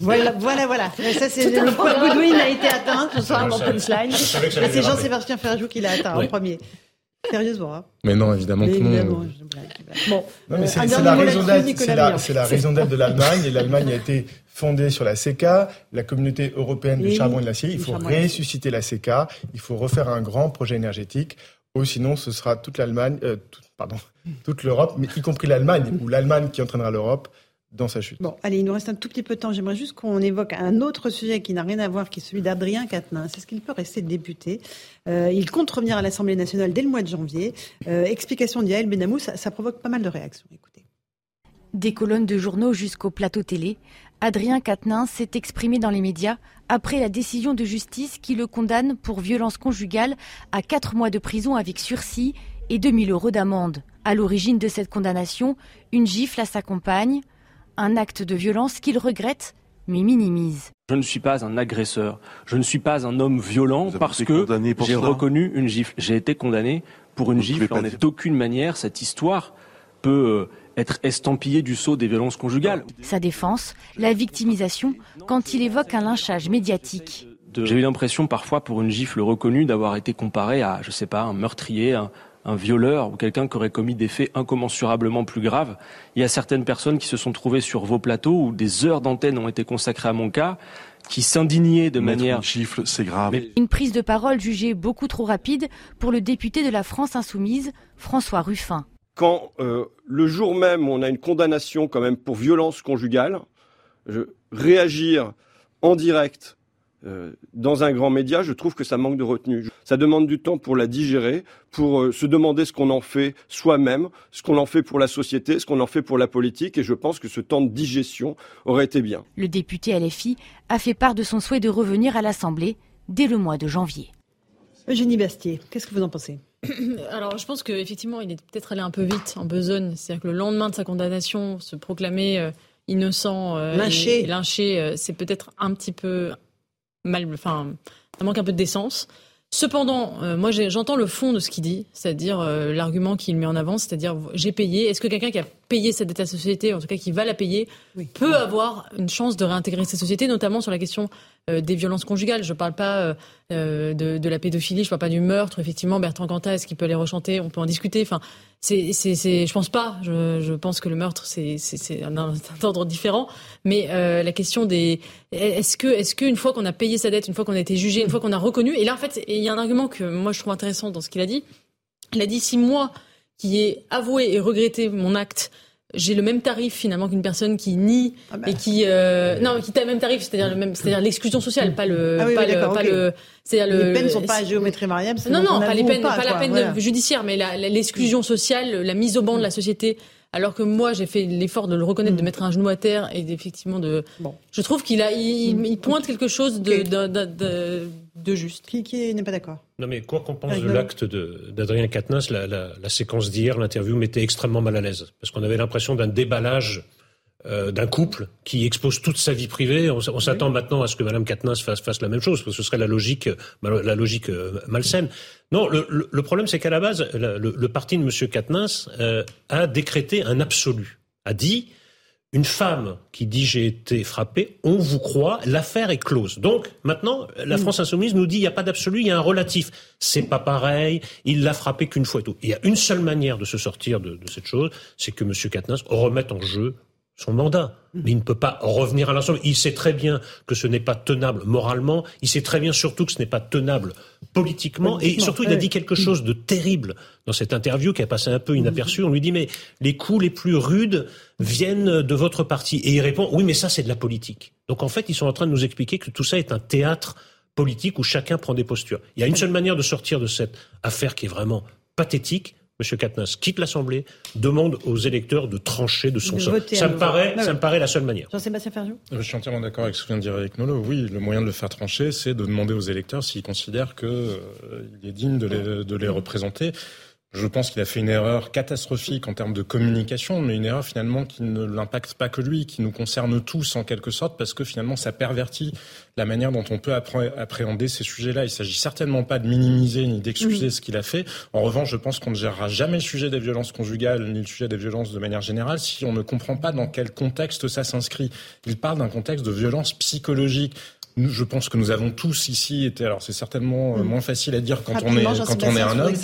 Voilà, voilà, voilà. Ça, c'est le point. Goodwin a été atteint ce soir savais- Punchline. C'est. Jean-Sébastien Ferjou qui l'a atteint Oui. en premier. Sérieusement, hein. Mais non, évidemment Mais que non. évidemment. Bon, Non, mais euh, c'est la raison d'être. Nicolas C'est la, Meillan. c'est la raison d'être de l'Allemagne. Et l'Allemagne a été fondée sur la CECA, la communauté européenne du charbon et de l'acier. Il faut ressusciter la CECA. Il faut refaire un grand projet énergétique. Ou sinon, ce sera toute l'Allemagne, euh, pardon, toute l'Europe, mais y compris l'Allemagne, ou l'Allemagne qui entraînera l'Europe dans sa chute. Bon, allez, il nous reste un tout petit peu de temps. J'aimerais juste qu'on évoque un autre sujet qui n'a rien à voir, qui est celui d'Adrien Quatennens. C'est ce qu'il peut rester député? Euh, il compte revenir à l'Assemblée nationale dès le mois de janvier. Euh, explication d'Yael Benamou, ça, ça provoque pas mal de réactions. Écoutez. Des colonnes de journaux jusqu'au plateau télé, Adrien Quatennens s'est exprimé dans les médias après la décision de justice qui le condamne pour violence conjugale à 4 mois de prison avec sursis et 2000 euros d'amende. À l'origine de cette condamnation, une gifle à sa compagne, un acte de violence qu'il regrette mais minimise. Je ne suis pas un agresseur, je ne suis pas un homme violent parce que j'ai reconnu une gifle. J'ai été condamné pour une gifle. En d'aucune manière, cette histoire peut euh, être estampillée du sceau des violences conjugales. Sa défense, la victimisation, quand il évoque un lynchage médiatique. J'ai eu l'impression parfois pour une gifle reconnue d'avoir été comparé à, je sais pas, un meurtrier, un, un violeur ou quelqu'un qui aurait commis des faits incommensurablement plus graves. Il y a certaines personnes qui se sont trouvées sur vos plateaux où des heures d'antenne ont été consacrées à mon cas qui s'indignaient de manière... chiffre, c'est grave. Une prise de parole jugée beaucoup trop rapide pour le député de la France insoumise, François Ruffin. Quand euh, le jour même on a une condamnation quand même pour violence conjugale, je, réagir en direct euh, dans un grand média, je trouve que ça manque de retenue. Ça demande du temps pour la digérer, pour euh, se demander ce qu'on en fait soi-même, ce qu'on en fait pour la société, ce qu'on en fait pour la politique, et je pense que ce temps de digestion aurait été bien. Le député LFI a fait part de son souhait de revenir à l'Assemblée dès le mois de janvier. Eugénie Bastier, qu'est-ce que vous en pensez? Alors, je pense qu'effectivement, il est peut-être allé un peu vite en besogne. C'est-à-dire que le lendemain de sa condamnation, se proclamer euh, innocent, lynché, lynché c'est peut-être un petit peu mal, enfin, ça manque un peu de décence. Cependant, euh, moi j'entends le fond de ce qu'il dit, c'est-à-dire euh, l'argument qu'il met en avant, c'est-à-dire j'ai payé. Est-ce que quelqu'un qui a payé cette dette à la société, en tout cas qui va la payer, peut avoir une chance de réintégrer cette société, notamment sur la question des violences conjugales Je ne parle pas de, de, la pédophilie, je ne parle pas du meurtre. Effectivement, Bertrand Cantat, est-ce qu'il peut les rechanter? On peut en discuter. Enfin, c'est, c'est, c'est, je pense pas. Je, je pense que le meurtre, c'est, c'est, c'est un, un, ordre différent. Mais euh, la question des, est-ce que, est-ce qu'une fois qu'on a payé sa dette, une fois qu'on a été jugé, une fois qu'on a reconnu, et là en fait, il y a un argument que moi je trouve intéressant dans ce qu'il a dit. Il a dit si moi qui ai avoué et regretté mon acte j'ai le même tarif finalement qu'une personne qui nie ah bah. et qui euh, non qui a le même tarif c'est-à-dire le même c'est-à-dire l'exclusion sociale pas le ah oui, pas, oui, le, pas le c'est-à-dire le les peines sont pas à géométrie variable non non pas les peines pas, pas la peine judiciaire mais l'exclusion sociale la mise au banc de la société alors que moi, j'ai fait l'effort de le reconnaître, de mm. mettre un genou à terre et effectivement de. Bon. Je trouve qu'il a, il, mm. pointe quelque chose de, de, de, juste. Qui, qui n'est pas d'accord Non, mais quoi qu'on pense de l'acte d'Adrien Quatennens, la, la, la séquence d'hier, l'interview m'était extrêmement mal à l'aise parce qu'on avait l'impression d'un déballage euh, d'un couple qui expose toute sa vie privée. On, s'attend maintenant à ce que Mme Katniss fasse, fasse, la même chose, parce que ce serait la logique, la logique euh, malsaine. Non, le, le, problème, c'est qu'à la base, le, le, parti de M. Katniss euh, a décrété un absolu, a dit une femme qui dit j'ai été frappée, on vous croit, l'affaire est close. Donc maintenant, la France insoumise nous dit il n'y a pas d'absolu, il y a un relatif. C'est pas pareil, il l'a frappé qu'une fois et tout. Il y a une seule manière de se sortir de, de cette chose, c'est que M. Katniss remette en jeu son mandat. Mais il ne peut pas revenir à l'ensemble. Il sait très bien que ce n'est pas tenable moralement. Il sait très bien surtout que ce n'est pas tenable politiquement. Et surtout, il a dit quelque chose de terrible dans cette interview qui a passé un peu inaperçu. On lui dit, mais les coups les plus rudes viennent de votre parti. Et il répond, oui, mais ça, c'est de la politique. Donc en fait, ils sont en train de nous expliquer que tout ça est un théâtre politique où chacun prend des postures. Il y a une seule manière de sortir de cette affaire qui est vraiment pathétique, M. Katnas quitte l'Assemblée, demande aux électeurs de trancher de son sort. Ça me, paraît, ça me paraît la seule manière. Jean-Sébastien Ferjou Je suis entièrement d'accord avec ce que vient de dire Eric Nolot. Oui, le moyen de le faire trancher, c'est de demander aux électeurs s'ils considèrent qu'il euh, est digne de les, de les représenter. Je pense qu'il a fait une erreur catastrophique en termes de communication, mais une erreur finalement qui ne l'impacte pas que lui, qui nous concerne tous en quelque sorte, parce que finalement ça pervertit la manière dont on peut appréhender ces sujets-là. Il s'agit certainement pas de minimiser ni d'excuser ce qu'il a fait. En revanche, je pense qu'on ne gérera jamais le sujet des violences conjugales ni le sujet des violences de manière générale si on ne comprend pas dans quel contexte ça s'inscrit. Il parle d'un contexte de violence psychologique je pense que nous avons tous ici été. Alors, c'est certainement euh, mm. moins facile à dire quand on est quand on est un homme.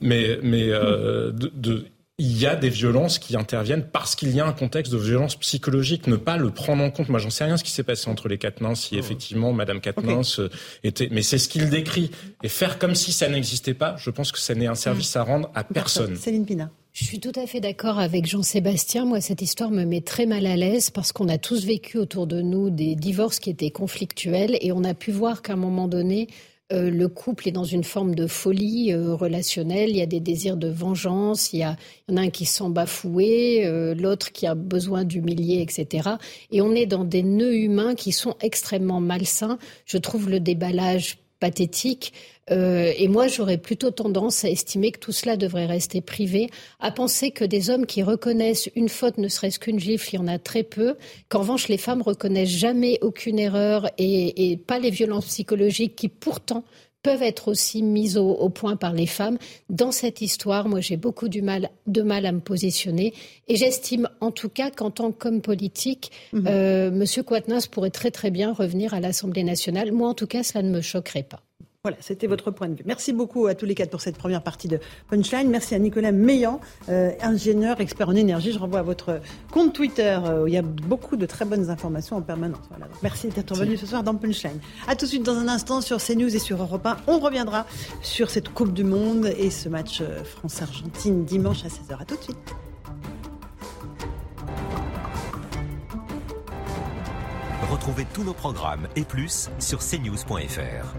Mais mais euh, de, de, il y a des violences qui interviennent parce qu'il y a un contexte de violence psychologique. Ne pas le prendre en compte. Moi, j'en sais rien ce qui s'est passé entre les Quatennens, si oh. effectivement Madame Quatennens euh, était. Mais c'est ce qu'il décrit. Et faire comme si ça n'existait pas, je pense que ça n'est un service mm. à rendre à personne. Céline Pina. Je suis tout à fait d'accord avec Jean-Sébastien. Moi, cette histoire me met très mal à l'aise parce qu'on a tous vécu autour de nous des divorces qui étaient conflictuels et on a pu voir qu'à un moment donné, euh, le couple est dans une forme de folie euh, relationnelle. Il y a des désirs de vengeance. Il y, a, en a un qui se sent bafoué, euh, l'autre qui a besoin d'humilier, etc. Et on est dans des nœuds humains qui sont extrêmement malsains. Je trouve le déballage pathétique. Et moi, j'aurais plutôt tendance à estimer que tout cela devrait rester privé, à penser que des hommes qui reconnaissent une faute, ne serait-ce qu'une gifle, il y en a très peu, qu'en revanche, les femmes reconnaissent jamais aucune erreur et, et pas les violences psychologiques qui pourtant peuvent être aussi mises au, point par les femmes. Dans cette histoire, moi, j'ai beaucoup du mal, de mal à me positionner. Et j'estime, en tout cas, qu'en tant qu'homme politique, mhm. euh, M. Quatennens pourrait très, très bien revenir à l'Assemblée nationale. Moi, en tout cas, cela ne me choquerait pas. Voilà, c'était votre point de vue. Merci beaucoup à tous les quatre pour cette première partie de Punchline. Merci à Nicolas Meillan, euh, ingénieur, expert en énergie. Je renvoie à votre compte Twitter euh, où il y a beaucoup de très bonnes informations en permanence. Voilà. merci d'être venu ce soir dans Punchline. A tout de suite dans un instant sur CNews et sur Europe 1. On reviendra sur cette Coupe du Monde et ce match euh, France-Argentine dimanche à 16h. A tout de suite. Retrouvez tous nos programmes et plus sur cnews.fr.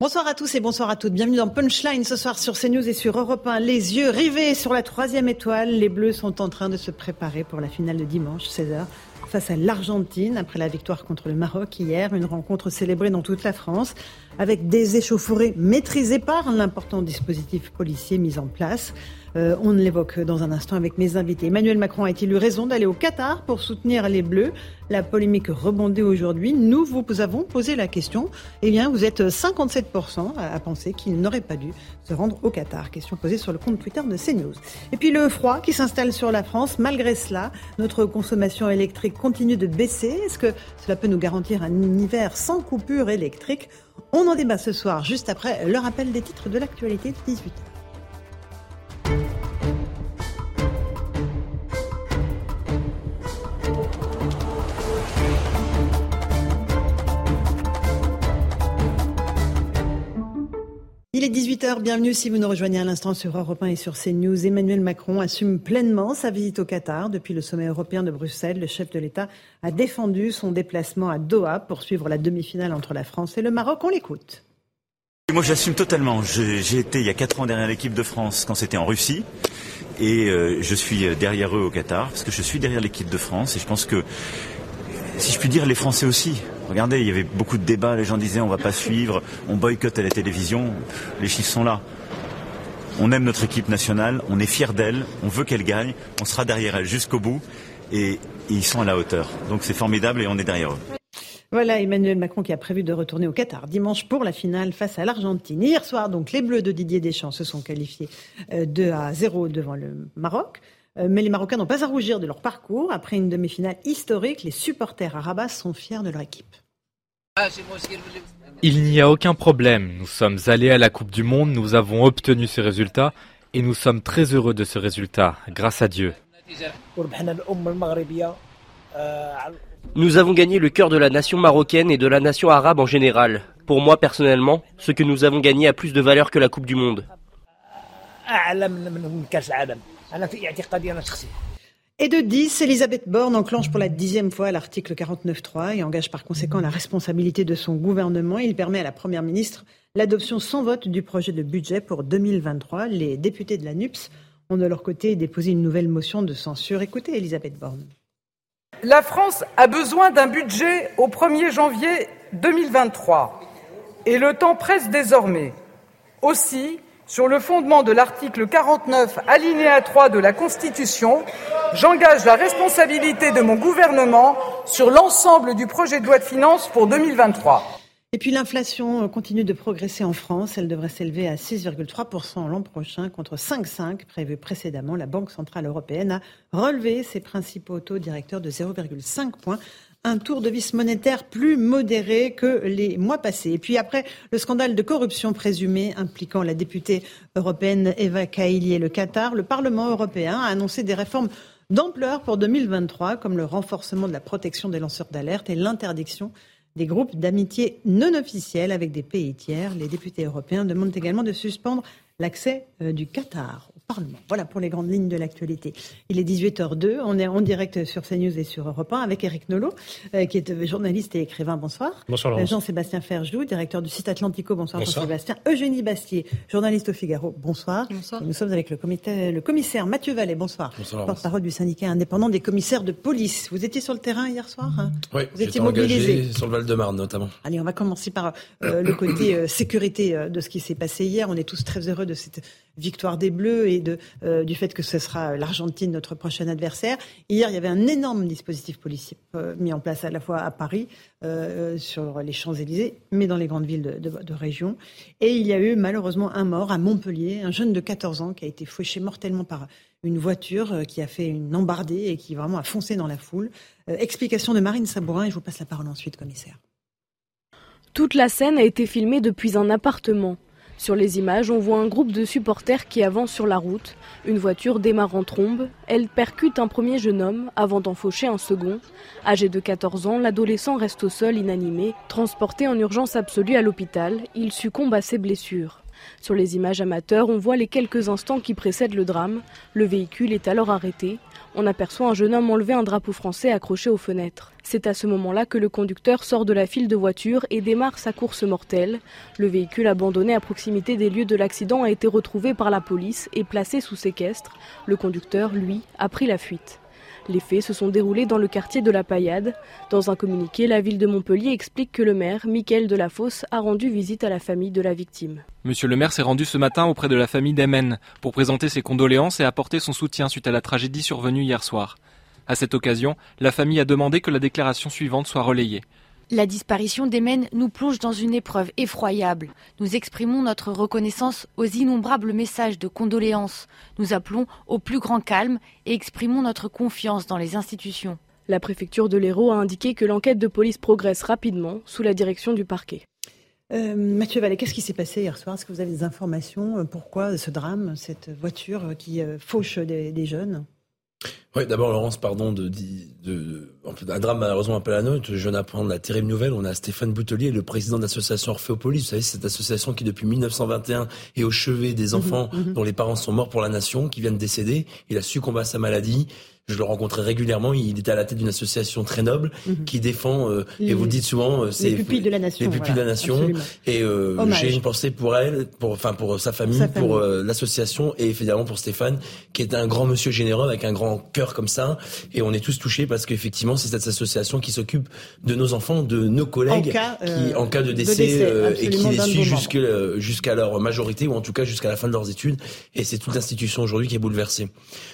Bonsoir à tous et bonsoir à toutes. Bienvenue dans Punchline ce soir sur CNews et sur Europe 1. Les yeux rivés sur la troisième étoile. Les Bleus sont en train de se préparer pour la finale de dimanche, 16h, face à l'Argentine après la victoire contre le Maroc hier. Une rencontre célébrée dans toute la France avec des échauffourées maîtrisées par l'important dispositif policier mis en place. Euh, on l'évoque dans un instant avec mes invités. Emmanuel Macron a-t-il eu raison d'aller au Qatar pour soutenir les Bleus? La polémique rebondit aujourd'hui. Nous vous avons posé la question. Eh bien, vous êtes 57% à penser qu'il n'aurait pas dû se rendre au Qatar. Question posée sur le compte Twitter de CNews. Et puis le froid qui s'installe sur la France. Malgré cela, notre consommation électrique continue de baisser. Est-ce que cela peut nous garantir un hiver sans coupure électrique? On en débat ce soir, juste après le rappel des titres de l'actualité de 18h. Il est 18h, bienvenue si vous nous rejoignez à l'instant sur Europe 1 et sur CNews. Emmanuel Macron assume pleinement sa visite au Qatar. Depuis le sommet européen de Bruxelles, le chef de l'État a défendu son déplacement à Doha pour suivre la demi-finale entre la France et le Maroc. On l'écoute. Moi j'assume totalement. J'ai été il y a 4 ans derrière l'équipe de France quand c'était en Russie. Et euh, je suis derrière eux au Qatar, parce que je suis derrière l'équipe de France. Et je pense que, si je puis dire, les Français aussi. Regardez, il y avait beaucoup de débats, les gens disaient on va pas suivre, on boycotte la télévision, les chiffres sont là. On aime notre équipe nationale, on est fier d'elle, on veut qu'elle gagne, on sera derrière elle jusqu'au bout et, ils sont à la hauteur. Donc c'est formidable et on est derrière eux. Voilà Emmanuel Macron qui a prévu de retourner au Qatar dimanche pour la finale face à l'Argentine. Hier soir, donc, les Bleus de Didier Deschamps se sont qualifiés 2 euh, à 0 devant le Maroc. Euh, mais les Marocains n'ont pas à rougir de leur parcours. Après une demi-finale historique, les supporters à Rabat sont fiers de leur équipe. Il n'y a aucun problème. Nous sommes allés à la Coupe du Monde, nous avons obtenu ce résultat et nous sommes très heureux de ce résultat, grâce à Dieu. Nous avons gagné le cœur de la nation marocaine et de la nation arabe en général. Pour moi personnellement, ce que nous avons gagné a plus de valeur que la Coupe du Monde. Et de 10, Elisabeth Borne enclenche pour la dixième fois l'article 49.3 et engage par conséquent la responsabilité de son gouvernement. Il permet à la Première ministre l'adoption sans vote du projet de budget pour 2023. Les députés de la NUPS ont de leur côté déposé une nouvelle motion de censure. Écoutez Elisabeth Borne. La France a besoin d'un budget au 1er janvier 2023 et le temps presse désormais. Aussi, sur le fondement de l'article 49, alinéa 3 de la Constitution, j'engage la responsabilité de mon gouvernement sur l'ensemble du projet de loi de finances pour 2023. Et puis l'inflation continue de progresser en France. Elle devrait s'élever à 6,3% l'an prochain contre 5,5% prévu précédemment. La Banque Centrale Européenne a relevé ses principaux taux directeurs de 0,5 points un tour de vis monétaire plus modéré que les mois passés. Et puis après le scandale de corruption présumé impliquant la députée européenne Eva Kaili et le Qatar, le Parlement européen a annoncé des réformes d'ampleur pour 2023, comme le renforcement de la protection des lanceurs d'alerte et l'interdiction des groupes d'amitié non officiels avec des pays tiers. Les députés européens demandent également de suspendre l'accès euh, du Qatar Parlement. Voilà pour les grandes lignes de l'actualité. Il est 18h02, on est en direct sur CNews et sur Europe 1 avec Eric Nolot, euh, qui est journaliste et écrivain. Bonsoir. Bonsoir euh, Jean-Sébastien Ferjou, directeur du site Atlantico. Bonsoir, Jean-Sébastien. Eugénie Bastier, journaliste au Figaro. Bonsoir. Bonsoir. nous sommes avec le, comité, le commissaire Mathieu Vallée. Bonsoir. Bonsoir. Porte-parole du syndicat indépendant des commissaires de police. Vous étiez sur le terrain hier soir hein? Oui, vous étiez mobilisé mobilisé sur le Val-de-Marne notamment. Allez, on va commencer par euh, le côté sécurité de ce qui s'est passé hier. On est tous très heureux de cette victoire des Bleus et euh, du fait que ce sera l'Argentine notre prochain adversaire. Hier, il y avait un énorme dispositif policier euh, mis en place à la fois à Paris, euh, sur les Champs-Élysées, mais dans les grandes villes de, région. Et il y a eu malheureusement un mort à Montpellier, un jeune de 14 ans qui a été fauché mortellement par une voiture qui a fait une embardée et qui vraiment a foncé dans la foule. explication de Marine Sabourin et je vous passe la parole ensuite, commissaire. Toute la scène a été filmée depuis un appartement. Sur les images, on voit un groupe de supporters qui avance sur la route. Une voiture démarre en trombe. Elle percute un premier jeune homme avant d'en faucher un second. Âgé de 14 ans, l'adolescent reste au sol inanimé. Transporté en urgence absolue à l'hôpital, il succombe à ses blessures. Sur les images amateurs, on voit les quelques instants qui précèdent le drame. Le véhicule est alors arrêté. On aperçoit un jeune homme enlever un drapeau français accroché aux fenêtres. C'est à ce moment-là que le conducteur sort de la file de voitures et démarre sa course mortelle. Le véhicule abandonné à proximité des lieux de l'accident a été retrouvé par la police et placé sous séquestre. Le conducteur, lui, a pris la fuite. Les faits se sont déroulés dans le quartier de la Paillade. Dans un communiqué, la ville de Montpellier explique que le maire, Michael Delafosse, a rendu visite à la famille de la victime. Monsieur le maire s'est rendu ce matin auprès de la famille d'Emen pour présenter ses condoléances et apporter son soutien suite à la tragédie survenue hier soir. À cette occasion, la famille a demandé que la déclaration suivante soit relayée. La disparition d'Emen nous plonge dans une épreuve effroyable. Nous exprimons notre reconnaissance aux innombrables messages de condoléances. Nous appelons au plus grand calme et exprimons notre confiance dans les institutions. La préfecture de l'Hérault a indiqué que l'enquête de police progresse rapidement sous la direction du parquet. Euh, Mathieu Vallée, qu'est-ce qui s'est passé hier soir? Est-ce que vous avez des informations Pourquoi ce drame, cette voiture qui fauche des, des jeunes? Oui, d'abord, Laurence, pardon, de, de, de, un drame malheureusement appelle à note. Je viens d'apprendre la terrible nouvelle. On a Stéphane Boutelier, le président de l'association Orphéopolis. Vous savez, cette association qui, depuis 1921, est au chevet des enfants mmh, mmh. dont les parents sont morts pour la nation, qui viennent de décéder. Il a succombé à sa maladie. Je le rencontrais régulièrement. Il était à la tête d'une association très noble mmh. qui défend, euh, les, et vous le dites souvent, euh, c'est les pupilles de la nation. Les pupilles voilà, de la nation. Absolument. Et euh, j'ai une pensée pour elle, pour, enfin pour sa famille, Sa pour euh, l'association et évidemment pour Stéphane, qui est un grand monsieur généreux avec un grand cœur comme ça. Et on est tous touchés parce qu'effectivement, c'est cette association qui s'occupe de nos enfants, de nos collègues, En cas, euh, qui, en cas de de décès, euh, et qui les suit euh, jusqu'à leur majorité ou en tout cas jusqu'à la fin de leurs études. Et c'est toute l'institution aujourd'hui qui est bouleversée.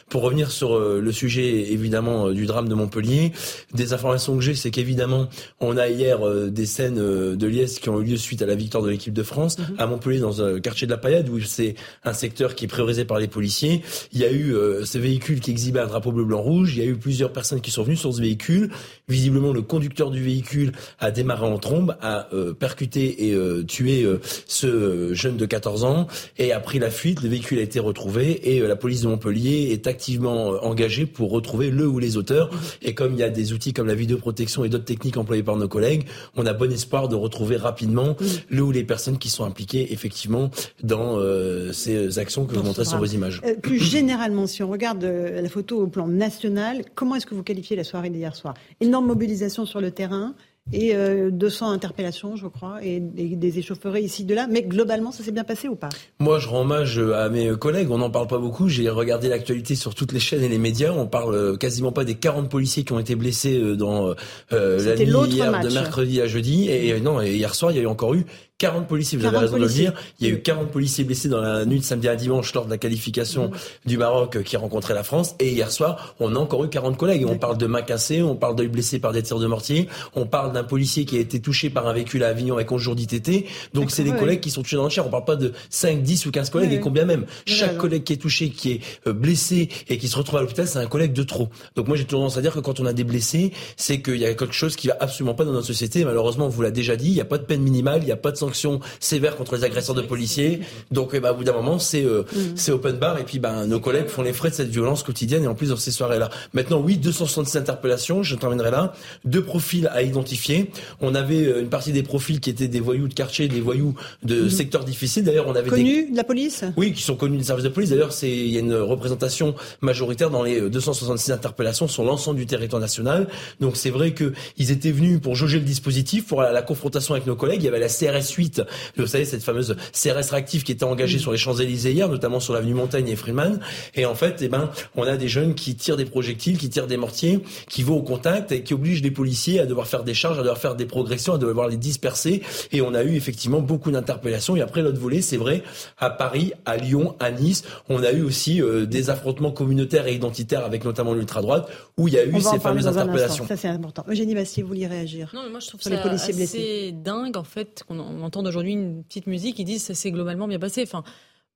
Pour revenir sur euh, le sujet évidemment euh, du drame de Montpellier, des informations que j'ai, c'est qu'évidemment, on a hier euh, des scènes euh, de liesse qui ont eu lieu suite à la victoire de l'équipe de France à Montpellier dans un quartier de la Paillade où c'est un secteur qui est priorisé par les policiers. Il y a eu euh, ce véhicule qui exhibait un drapeau bleu blanc rouge. Il y a eu plusieurs personnes qui sont venues sur ce véhicule. Visiblement, le conducteur du véhicule a démarré en trombe, a percuté et tué ce jeune de 14 ans et a pris la fuite. Le véhicule a été retrouvé et la police de Montpellier est activement engagée pour retrouver le ou les auteurs. Et comme il y a des outils comme la vidéoprotection et d'autres techniques employées par nos collègues, on a bon espoir de retrouver rapidement le ou les personnes qui sont impliquées effectivement dans euh, ces actions que vous montrez sur vos images. Euh, plus généralement, si on regarde euh, la photo au plan national, comment est-ce que vous qualifiez la soirée d'hier soir? Énorme mobilisation sur le terrain et euh, 200 interpellations, je crois, et, et des échaufferées ici de là. Mais globalement, ça s'est bien passé ou pas? Moi, je rends hommage à mes collègues. On n'en parle pas beaucoup. J'ai regardé l'actualité sur toutes les chaînes et les médias. On parle euh, quasiment pas des 40 policiers qui ont été blessés euh, dans euh, la nuit hier de mercredi à jeudi. Et, et non, et hier soir, il y a eu encore eu 40 policiers. Vous avez 40 raison de le dire. Il y a eu 40 policiers blessés dans la nuit de samedi à dimanche lors de la qualification du Maroc euh, qui rencontrait la France. Et hier soir, on a encore eu 40 collègues. On parle de mains cassées, on parle d'œil blessés par des tirs de mortier, on parle d'un policier qui a été touché par un véhicule à Avignon avec onjour d'ITT. Donc c'est des ouais. collègues qui sont tués dans le chair. On parle pas de 5, 10 ou 15 collègues Ouais, et combien même. Chaque ouais. collègue qui est touché, qui est euh, blessé et qui se retrouve à l'hôpital, c'est un collègue de trop. Donc moi j'ai tendance à dire que quand on a des blessés, c'est qu'il y a quelque chose qui va absolument pas dans notre société. Malheureusement, on vous l'a déjà dit, il n'y a pas de peine minimale, il n'y a pas de sanctions sévères contre les agresseurs de policiers. Donc, eh ben, au bout d'un moment, c'est euh, mm. open bar et puis ben nos collègues font les frais de cette violence quotidienne et en plus dans ces soirées-là. Maintenant, oui, 266 interpellations, je terminerai là. Deux profils à identifier. On avait euh, une partie des profils qui étaient des voyous de quartier, des voyous de mm. secteurs difficiles. D'ailleurs, on avait connus de la police? Oui, qui sont connus des services de police. D'ailleurs, c'est il y a une représentation majoritaire dans les 266 interpellations sur l'ensemble du territoire national. Donc c'est vrai que ils étaient venus pour jauger le dispositif, pour la, confrontation avec nos collègues. Il y avait la CRS 8, vous savez cette fameuse CRS réactive qui était engagée sur les Champs-Élysées hier, notamment sur l'avenue Montaigne et Freeman. Et en fait, eh ben, on a des jeunes qui tirent des projectiles, qui tirent des mortiers, qui vont au contact et qui obligent les policiers à devoir faire des charges, à devoir faire des progressions, à devoir les disperser. Et on a eu effectivement beaucoup d'interpellations. Et après l'autre volet, c'est vrai, à Paris, à Lyon, à Nice, on a eu aussi euh, des affrontements communautaires et identitaires avec notamment l'ultra droite, où il y a eu ces fameuses interpellations. Ça c'est important. Eugénie Bastier, vous vouliez réagir Non, mais moi je trouve ça assez dingue en fait qu'on entende aujourd'hui une petite musique qui dit ça s'est globalement bien passé. Enfin,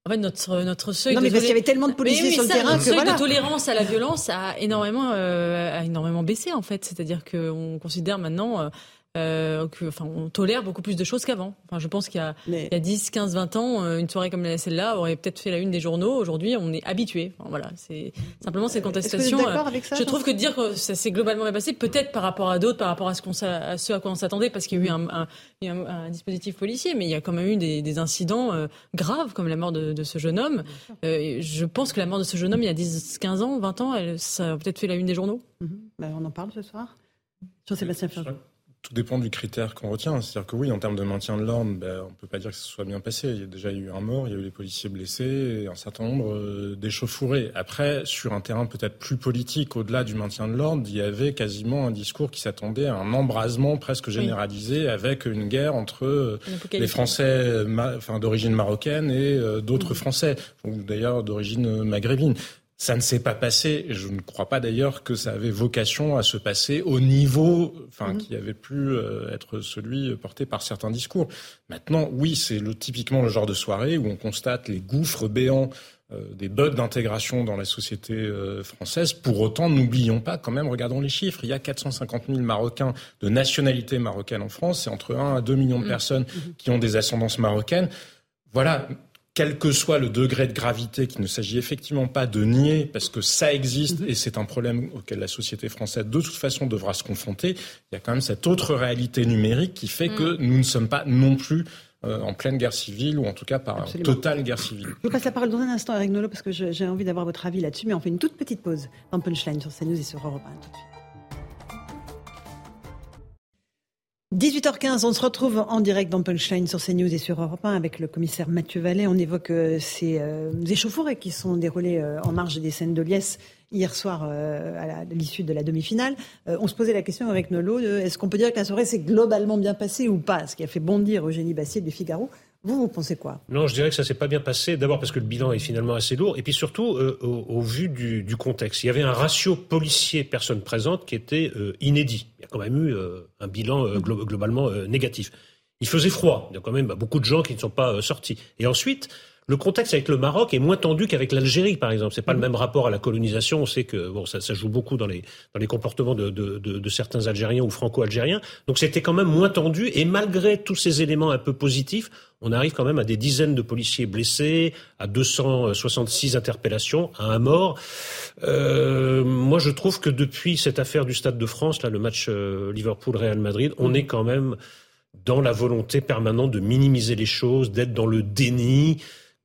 en fait, notre, notre seuil. Non, mais parce qu'il y avait tellement de policiers sur le terrain que seuil de tolérance à la violence a énormément, euh, a énormément baissé, en fait. C'est-à-dire qu'on considère maintenant. Euh, euh, enfin, on tolère beaucoup plus de choses qu'avant. Enfin, je pense qu'il y a, il y a 10, 15, 20 ans, euh, une soirée comme celle-là aurait peut-être fait la une des journaux. Aujourd'hui, on est habitué. voilà, c'est simplement ces contestations. Euh, avec ça, je trouve que dire que ça s'est globalement bien passé, peut-être par rapport à d'autres, par rapport à ce, qu'on, à ce à quoi on s'attendait, parce qu'il y a eu un, un, un, un, dispositif policier, mais il y a quand même eu des, des incidents euh, graves, comme la mort de, de ce jeune homme. je pense que la mort de ce jeune homme, il y a 10, 15 ans, 20 ans, elle, ça a peut-être fait la une des journaux. Mm-hmm. Ben, on en parle ce soir. Jean-Sébastien Ferjou tout dépend du critère qu'on retient. C'est-à-dire que oui, en termes de maintien de l'ordre, ben, on ne peut pas dire que ce soit bien passé. Il y a déjà eu un mort, il y a eu les policiers blessés et un certain nombre euh, d'échauffourés. Après, sur un terrain peut-être plus politique, au-delà du maintien de l'ordre, il y avait quasiment un discours qui s'attendait à un embrasement presque généralisé avec une guerre entre euh, les Français enfin, d'origine marocaine et euh, d'autres Français, ou d'ailleurs d'origine maghrébine. Ça ne s'est pas passé, je ne crois pas d'ailleurs que ça avait vocation à se passer au niveau, enfin, mhm. qui avait pu euh, être celui porté par certains discours. Maintenant, oui, c'est le, typiquement le genre de soirée où on constate les gouffres béants euh, des bugs d'intégration dans la société euh, française. Pour autant, n'oublions pas quand même, regardons les chiffres, il y a 450 000 Marocains de nationalité marocaine en France, c'est entre 1 à 2 millions de mhm. personnes mhm. qui ont des ascendances marocaines. Voilà, quel que soit le degré de gravité, qu'il ne s'agit effectivement pas de nier, parce que ça existe mhm. et c'est un problème auquel la société française de toute façon devra se confronter, il y a quand même cette autre réalité numérique qui fait que mhm. nous ne sommes pas non plus euh, en pleine guerre civile ou en tout cas par totale guerre civile. Je vous passe la parole dans un instant, Eric Nolot, parce que j'ai envie d'avoir votre avis là-dessus, mais on fait une toute petite pause dans Punchline sur CNews et sur Europe 1 tout de suite. 18h15, on se retrouve en direct dans Punchline sur CNews et sur Europe 1 avec le commissaire Mathieu Vallet. On évoque euh, ces euh, échauffourées qui sont déroulées euh, en marge des scènes de Liesse hier soir à l'issue de la demi-finale. on se posait la question avec Nolo, est-ce qu'on peut dire que la soirée s'est globalement bien passée ou pas? Ce qui a fait bondir Eugénie Bassier du Figaro. Vous, vous pensez quoi? Non, je dirais que ça s'est pas bien passé. D'abord parce que le bilan est finalement assez lourd, et puis surtout euh, au, vu du, du, contexte. Il y avait un ratio policier-personne présente qui était euh, inédit. Quand même eu euh, un bilan globalement négatif. Il faisait froid. Il y a quand même bah, beaucoup de gens qui ne sont pas sortis. Et ensuite, le contexte avec le Maroc est moins tendu qu'avec l'Algérie, par exemple. C'est pas le mm-hmm. même rapport à la colonisation. On sait que bon, ça, ça joue beaucoup dans les dans les comportements de, de, de, de certains Algériens ou Franco-Algériens. Donc c'était quand même moins tendu. Et malgré tous ces éléments un peu positifs, on arrive quand même à des dizaines de policiers blessés, à 266 interpellations, à un mort. Euh, moi, je trouve que depuis cette affaire du Stade de France, là, le match euh, Liverpool-Real Madrid, on mm-hmm. est quand même dans la volonté permanente de minimiser les choses, d'être dans le déni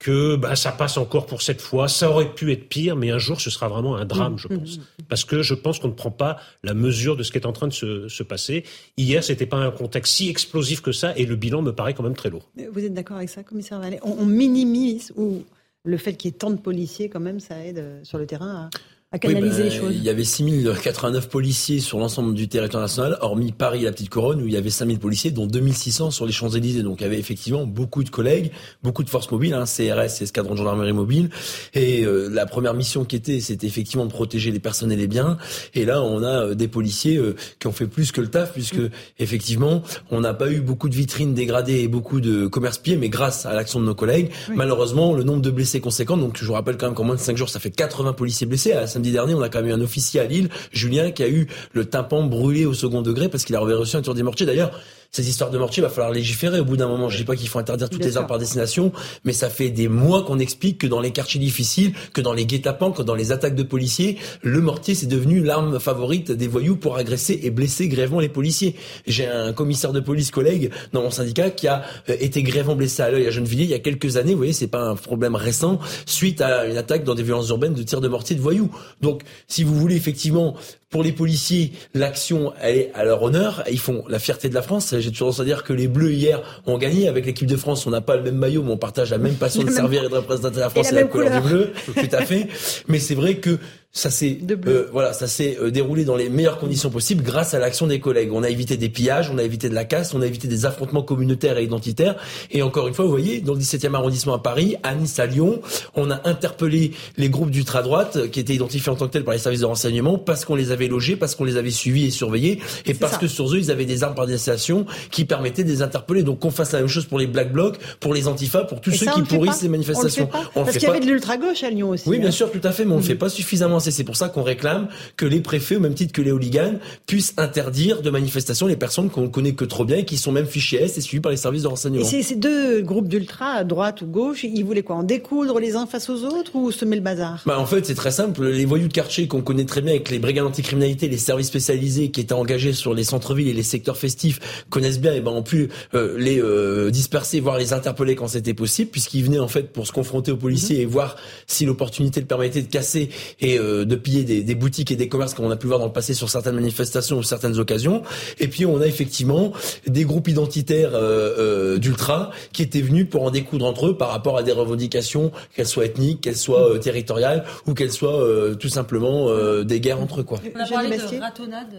que bah, ça passe encore pour cette fois, ça aurait pu être pire, mais un jour ce sera vraiment un drame, je mmh, pense. Mmh, mmh. Parce que je pense qu'on ne prend pas la mesure de ce qui est en train de se, se passer. Hier, c'était pas un contexte si explosif que ça, et le bilan me paraît quand même très lourd. Vous êtes d'accord avec ça, commissaire Vallée? On, on, minimise, ou le fait qu'il y ait tant de policiers, quand même, ça aide euh, sur le terrain à à canaliser les choses. Il y avait 6089 policiers sur l'ensemble du territoire national, hormis Paris et la Petite Couronne, où il y avait 5000 policiers, dont 2600 sur les Champs-Élysées. Donc il y avait effectivement beaucoup de collègues, beaucoup de forces mobiles, hein, CRS, escadron de gendarmerie mobile. Et euh, la première mission qui était, c'était effectivement de protéger les personnes et les biens. Et là, on a euh, des policiers euh, qui ont fait plus que le taf, puisque effectivement, on n'a pas eu beaucoup de vitrines dégradées et beaucoup de commerce pieds, mais grâce à l'action de nos collègues, malheureusement, le nombre de blessés conséquent. Donc je vous rappelle quand même qu'en moins de 5 jours, ça fait 80 policiers blessés. À dernier, on a quand même eu un officier à Lille, Julien, qui a eu le tympan brûlé au second degré parce qu'il avait reçu un tour des mortiers. D'ailleurs, Ces histoires de mortiers, il va falloir légiférer au bout d'un moment. Je dis pas qu'il faut interdire toutes les armes par destination, mais ça fait des mois qu'on explique que dans les quartiers difficiles, que dans les guet-apens, que dans les attaques de policiers, le mortier c'est devenu l'arme favorite des voyous pour agresser et blesser grévement les policiers. J'ai un commissaire de police collègue dans mon syndicat qui a euh, été grévement blessé à l'œil à Gennevilliers il y a quelques années. Vous voyez, c'est pas un problème récent suite à une attaque dans des violences urbaines de tir de mortier de voyous. Donc, si vous voulez effectivement pour les policiers, l'action est à leur honneur. Ils font la fierté de la France. J'ai toujours tendance à dire que les Bleus hier ont gagné avec l'équipe de France. On n'a pas le même maillot, mais on partage la même passion de servir et de représenter la France et, la, couleur du bleu. Tout à fait. Mais c'est vrai que ça s'est euh, voilà, ça s'est euh, déroulé dans les meilleures conditions possibles grâce à l'action des collègues. On a évité des pillages, on a évité de la casse, on a évité des affrontements communautaires et identitaires. Et encore une fois, vous voyez, dans le 17e arrondissement à Paris, à Nice, à Lyon, on a interpellé les groupes d'ultra droite qui étaient identifiés en tant que tels par les services de renseignement parce qu'on les avait logés, parce qu'on les avait suivis et surveillés, et parce que sur eux ils avaient des armes par destination qui permettaient de les interpeller. Donc qu'on fasse la même chose pour les black blocs, pour les antifas, pour tous ceux qui pourrissent les manifestations. On parce qu'il y avait de l'ultra gauche à Lyon aussi. Oui, bien hein. sûr, tout à fait, mais on ne le fait pas suffisamment c'est pour ça qu'on réclame que les préfets, au même titre que les hooligans, puissent interdire de manifestation les personnes qu'on connaît que trop bien et qui sont même fichées S et suivies par les services de renseignement. Et ces deux groupes d'ultra, à droite ou gauche, ils voulaient quoi En découdre les uns face aux autres ou semer le bazar? Bah, En fait, c'est très simple. Les voyous de quartier qu'on connaît très bien avec les brigades anticriminalité, les services spécialisés qui étaient engagés sur les centres-villes et les secteurs festifs connaissent bien et ben ont pu euh, les euh, disperser, voire les interpeller quand c'était possible, puisqu'ils venaient en fait pour se confronter aux policiers et voir si l'opportunité le permettait de casser et euh, de piller des, boutiques et des commerces comme on a pu voir dans le passé sur certaines manifestations ou certaines occasions. Et puis on a effectivement des groupes identitaires euh, euh, d'ultra qui étaient venus pour en découdre entre eux par rapport à des revendications, qu'elles soient ethniques, qu'elles soient euh, territoriales ou qu'elles soient tout simplement des guerres entre eux. Quoi. On a parlé de ratonnade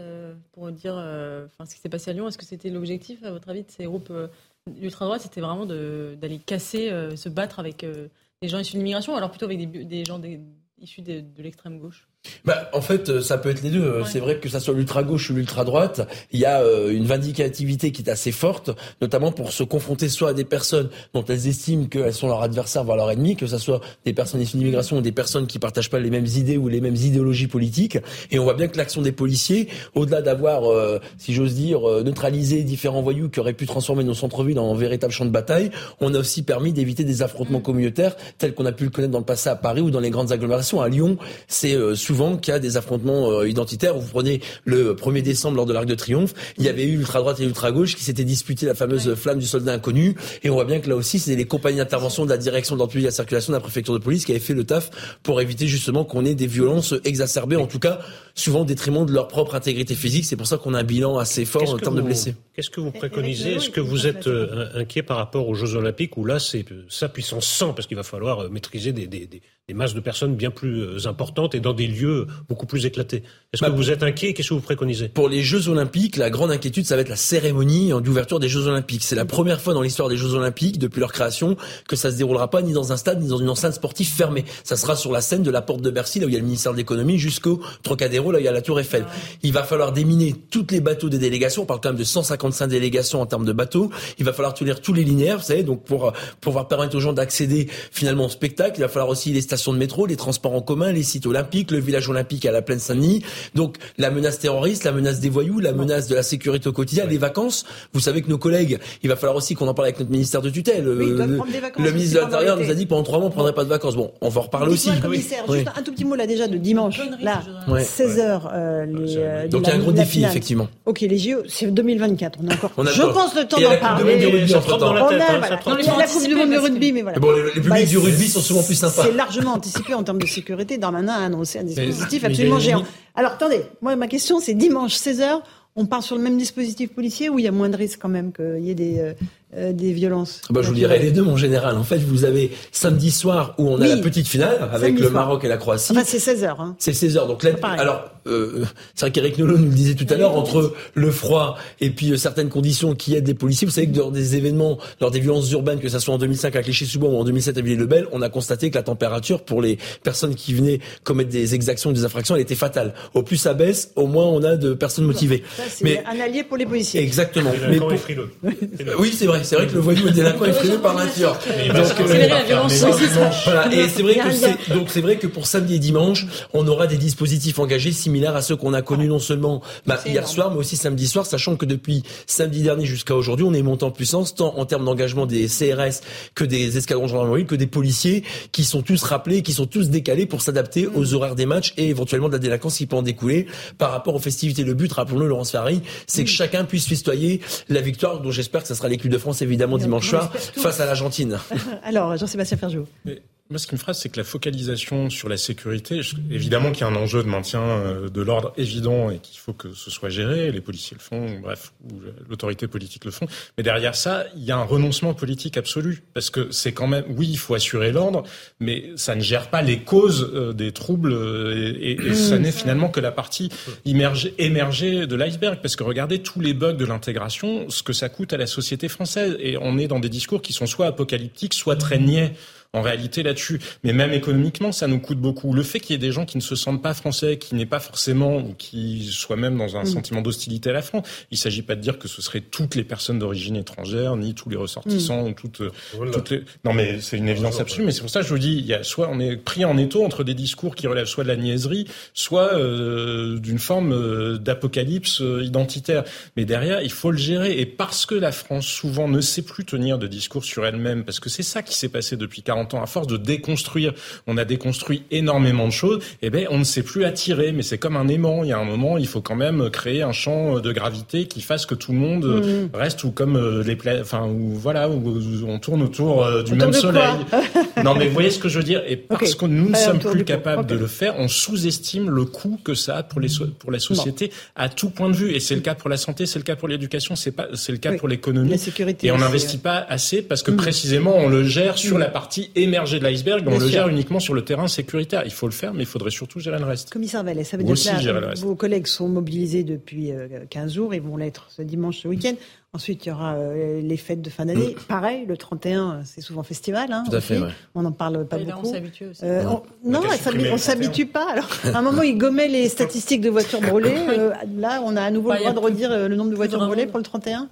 pour dire enfin, ce qui s'est passé à Lyon. Est-ce que c'était l'objectif, à votre avis, de ces groupes d'ultra-droite? C'était vraiment d'aller casser, se battre avec des gens issus de l'immigration, alors plutôt avec des, des gens des, issus de, de l'extrême gauche bah, en fait, euh, ça peut être les deux. C'est vrai que ça soit l'ultra gauche ou l'ultra droite, il y a euh, une vindicativité qui est assez forte, notamment pour se confronter soit à des personnes dont elles estiment qu'elles sont leurs adversaires, voire leurs ennemis, que ce soit des personnes issues d'immigration ou des personnes qui partagent pas les mêmes idées ou les mêmes idéologies politiques. Et on voit bien que l'action des policiers, au-delà d'avoir, euh, si j'ose dire, neutralisé différents voyous qui auraient pu transformer nos centres-villes en véritable champ de bataille, on a aussi permis d'éviter des affrontements communautaires tels qu'on a pu le connaître dans le passé à Paris ou dans les grandes agglomérations. À Lyon, c'est souvent qu'il y a des affrontements euh, identitaires. Vous prenez le 1er décembre lors de l'Arc de Triomphe, il y avait eu l'ultra droite et l'ultra gauche qui s'étaient disputés la fameuse flamme du soldat inconnu. Et on voit bien que là aussi, c'est les compagnies d'intervention de la direction de l'ordre public et la circulation de la préfecture de police qui avaient fait le taf pour éviter justement qu'on ait des violences exacerbées, en tout cas souvent au détriment de leur propre intégrité physique. C'est pour ça qu'on a un bilan assez fort en termes de blessés. Qu'est-ce que vous préconisez Est-ce que vous êtes euh, inquiet par rapport aux Jeux Olympiques où là, c'est sa puissance 100 parce qu'il va falloir euh, maîtriser des, des, des des masses de personnes bien plus euh, importantes et dans des lieux beaucoup plus éclatés. Est-ce que bah, vous êtes inquiet Qu'est-ce que vous préconisez? Pour les Jeux Olympiques, la grande inquiétude, ça va être la cérémonie d'ouverture des Jeux Olympiques. C'est la première fois dans l'histoire des Jeux Olympiques, depuis leur création, que ça se déroulera pas ni dans un stade ni dans une enceinte sportive fermée. Ça sera sur la scène de la porte de Bercy, là où il y a le ministère de l'économie, jusqu'au Trocadéro, là il y a la Tour Eiffel. Il va falloir déminer toutes les bateaux des délégations. On parle quand même de 155 délégations en termes de bateaux. Il va falloir tenir tous les linéaires, vous savez, donc pour pouvoir permettre aux gens d'accéder finalement au spectacle. Il va falloir aussi les stations de métro, les transports en commun, les sites olympiques, le village olympique à la plaine Saint-Denis. Donc la menace terroriste, la menace des voyous, la menace de la sécurité au quotidien, les vacances. Vous savez que nos collègues, il va falloir aussi qu'on en parle avec notre ministère de tutelle. le, ministre de l'Intérieur nous a dit pendant trois mois on prendrait pas de vacances. Bon, on va en reparler aussi. Commissaire, juste un tout petit mot là déjà de dimanche. Là, 16 h euh, euh, Donc il y a un gros défi effectivement. Ok, les JO, c'est 2024. On a encore. je pense le temps d'en parler. Il y a la Coupe du monde de rugby, mais voilà. les publics du rugby sont souvent plus sympas. C'est largement anticipé en termes de sécurité. Darmanin a annoncé un dispositif absolument géant. Alors attendez, moi ma question c'est dimanche 16h, on part sur le même dispositif policier ou il y a moins de risques quand même qu'il y ait des, euh, des violences bah, Je vous dirais les deux, mon général. En fait, vous avez samedi soir où on a la petite finale avec le Maroc et la Croatie. Enfin, c'est 16h. Hein. C'est 16h. Donc là, alors, euh, c'est vrai qu'Eric Nolot nous le disait tout à l'heure, entre le froid et puis euh, certaines conditions qui aident les policiers. Vous savez que lors des événements, lors des violences urbaines, que ce soit en 2005 à Clichy-sous-Bois ou en 2007 à Villiers-le-Bel, on a constaté que la température pour les personnes qui venaient commettre des exactions ou des infractions, elle était fatale. Au plus ça baisse, au moins on a de personnes motivées. c'est un allié pour les policiers. Exactement. Mais oui, c'est vrai. C'est vrai que le voyou est délinquant est freiné par nature. Donc, euh, la violence. Voilà. Et c'est vrai que c'est, donc c'est vrai que pour samedi et dimanche, on aura des dispositifs engagés similaires à ceux qu'on a connus non seulement bah, hier soir, mais aussi samedi soir, sachant que depuis samedi dernier jusqu'à aujourd'hui, on est monté en puissance tant en termes d'engagement des CRS que des escadrons gendarmerie, que des policiers qui sont tous rappelés, qui sont tous décalés pour s'adapter aux mm. horaires des matchs et éventuellement de la délinquance qui peut en découler par rapport aux festivités. Le but, rappelons-le, Laurence Ferrari, c'est que mm. chacun puisse festoyer la victoire, dont j'espère que ce sera l'équipe de France évidemment dimanche soir face à l'Argentine. Alors, Jean-Sébastien Ferjou. Moi, ce qui me frappe, c'est que la focalisation sur la sécurité, évidemment qu'il y a un enjeu de maintien euh, de l'ordre évident et qu'il faut que ce soit géré, les policiers le font, bref, ou l'autorité politique le font. Mais derrière ça, il y a un renoncement politique absolu. Parce que c'est quand même, oui, il faut assurer l'ordre, mais ça ne gère pas les causes euh, des troubles euh, et, et, ça n'est finalement que la partie émergée de l'iceberg. Parce que regardez tous les bugs de l'intégration, ce que ça coûte à la société française. Et on est dans des discours qui sont soit apocalyptiques, soit très niais en réalité là-dessus. Mais même économiquement, ça nous coûte beaucoup. Le fait qu'il y ait des gens qui ne se sentent pas français, qui n'aient pas forcément, ou qui soient même dans un mm. sentiment d'hostilité à la France, il s'agit pas de dire que ce seraient toutes les personnes d'origine étrangère, ni tous les ressortissants, mm. ou toutes, toutes les... Non mais c'est une évidence absolue, mais c'est pour ça que je vous dis, il y a soit on est pris en étau entre des discours qui relèvent soit de la niaiserie, soit euh, d'une forme euh, d'apocalypse euh, identitaire. Mais derrière, il faut le gérer. Et parce que la France, souvent, ne sait plus tenir de discours sur elle-même, parce que c'est ça qui s'est passé depuis 40 à force de déconstruire, on a déconstruit énormément de choses, et eh ben on ne sait plus attirer, mais c'est comme un aimant. Il y a un moment, il faut quand même créer un champ de gravité qui fasse que tout le monde mm. reste ou comme euh, les enfin ou voilà, où on tourne autour euh, du même soleil. non, mais vous voyez ce que je veux dire? Et parce que nous ne sommes plus capables de le faire, on sous-estime le coût que ça a pour les pour la société à tout point de vue. Et c'est le cas pour la santé, c'est le cas pour l'éducation, c'est pas c'est le cas pour l'économie. Et on n'investit pas assez parce que mm. précisément on le gère sur mm. la partie émerger de l'iceberg, on le gère uniquement sur le terrain sécuritaire. Il faut le faire, mais il faudrait surtout gérer le reste. Commissaire Vallée, ça veut dire que vos collègues sont mobilisés depuis 15 euh, jours, ils vont l'être ce dimanche, ce week-end. Ensuite, il y aura euh, les fêtes de fin d'année. Mm. Pareil, le 31, c'est souvent festival. Hein, Tout à fait, On n'en parle pas beaucoup. on s'habitue aussi. Euh, non, on s'habitue pas. Alors, à un moment, ils gommaient les statistiques de voitures brûlées. là, on a à nouveau le droit de redire le nombre de voitures brûlées pour le 31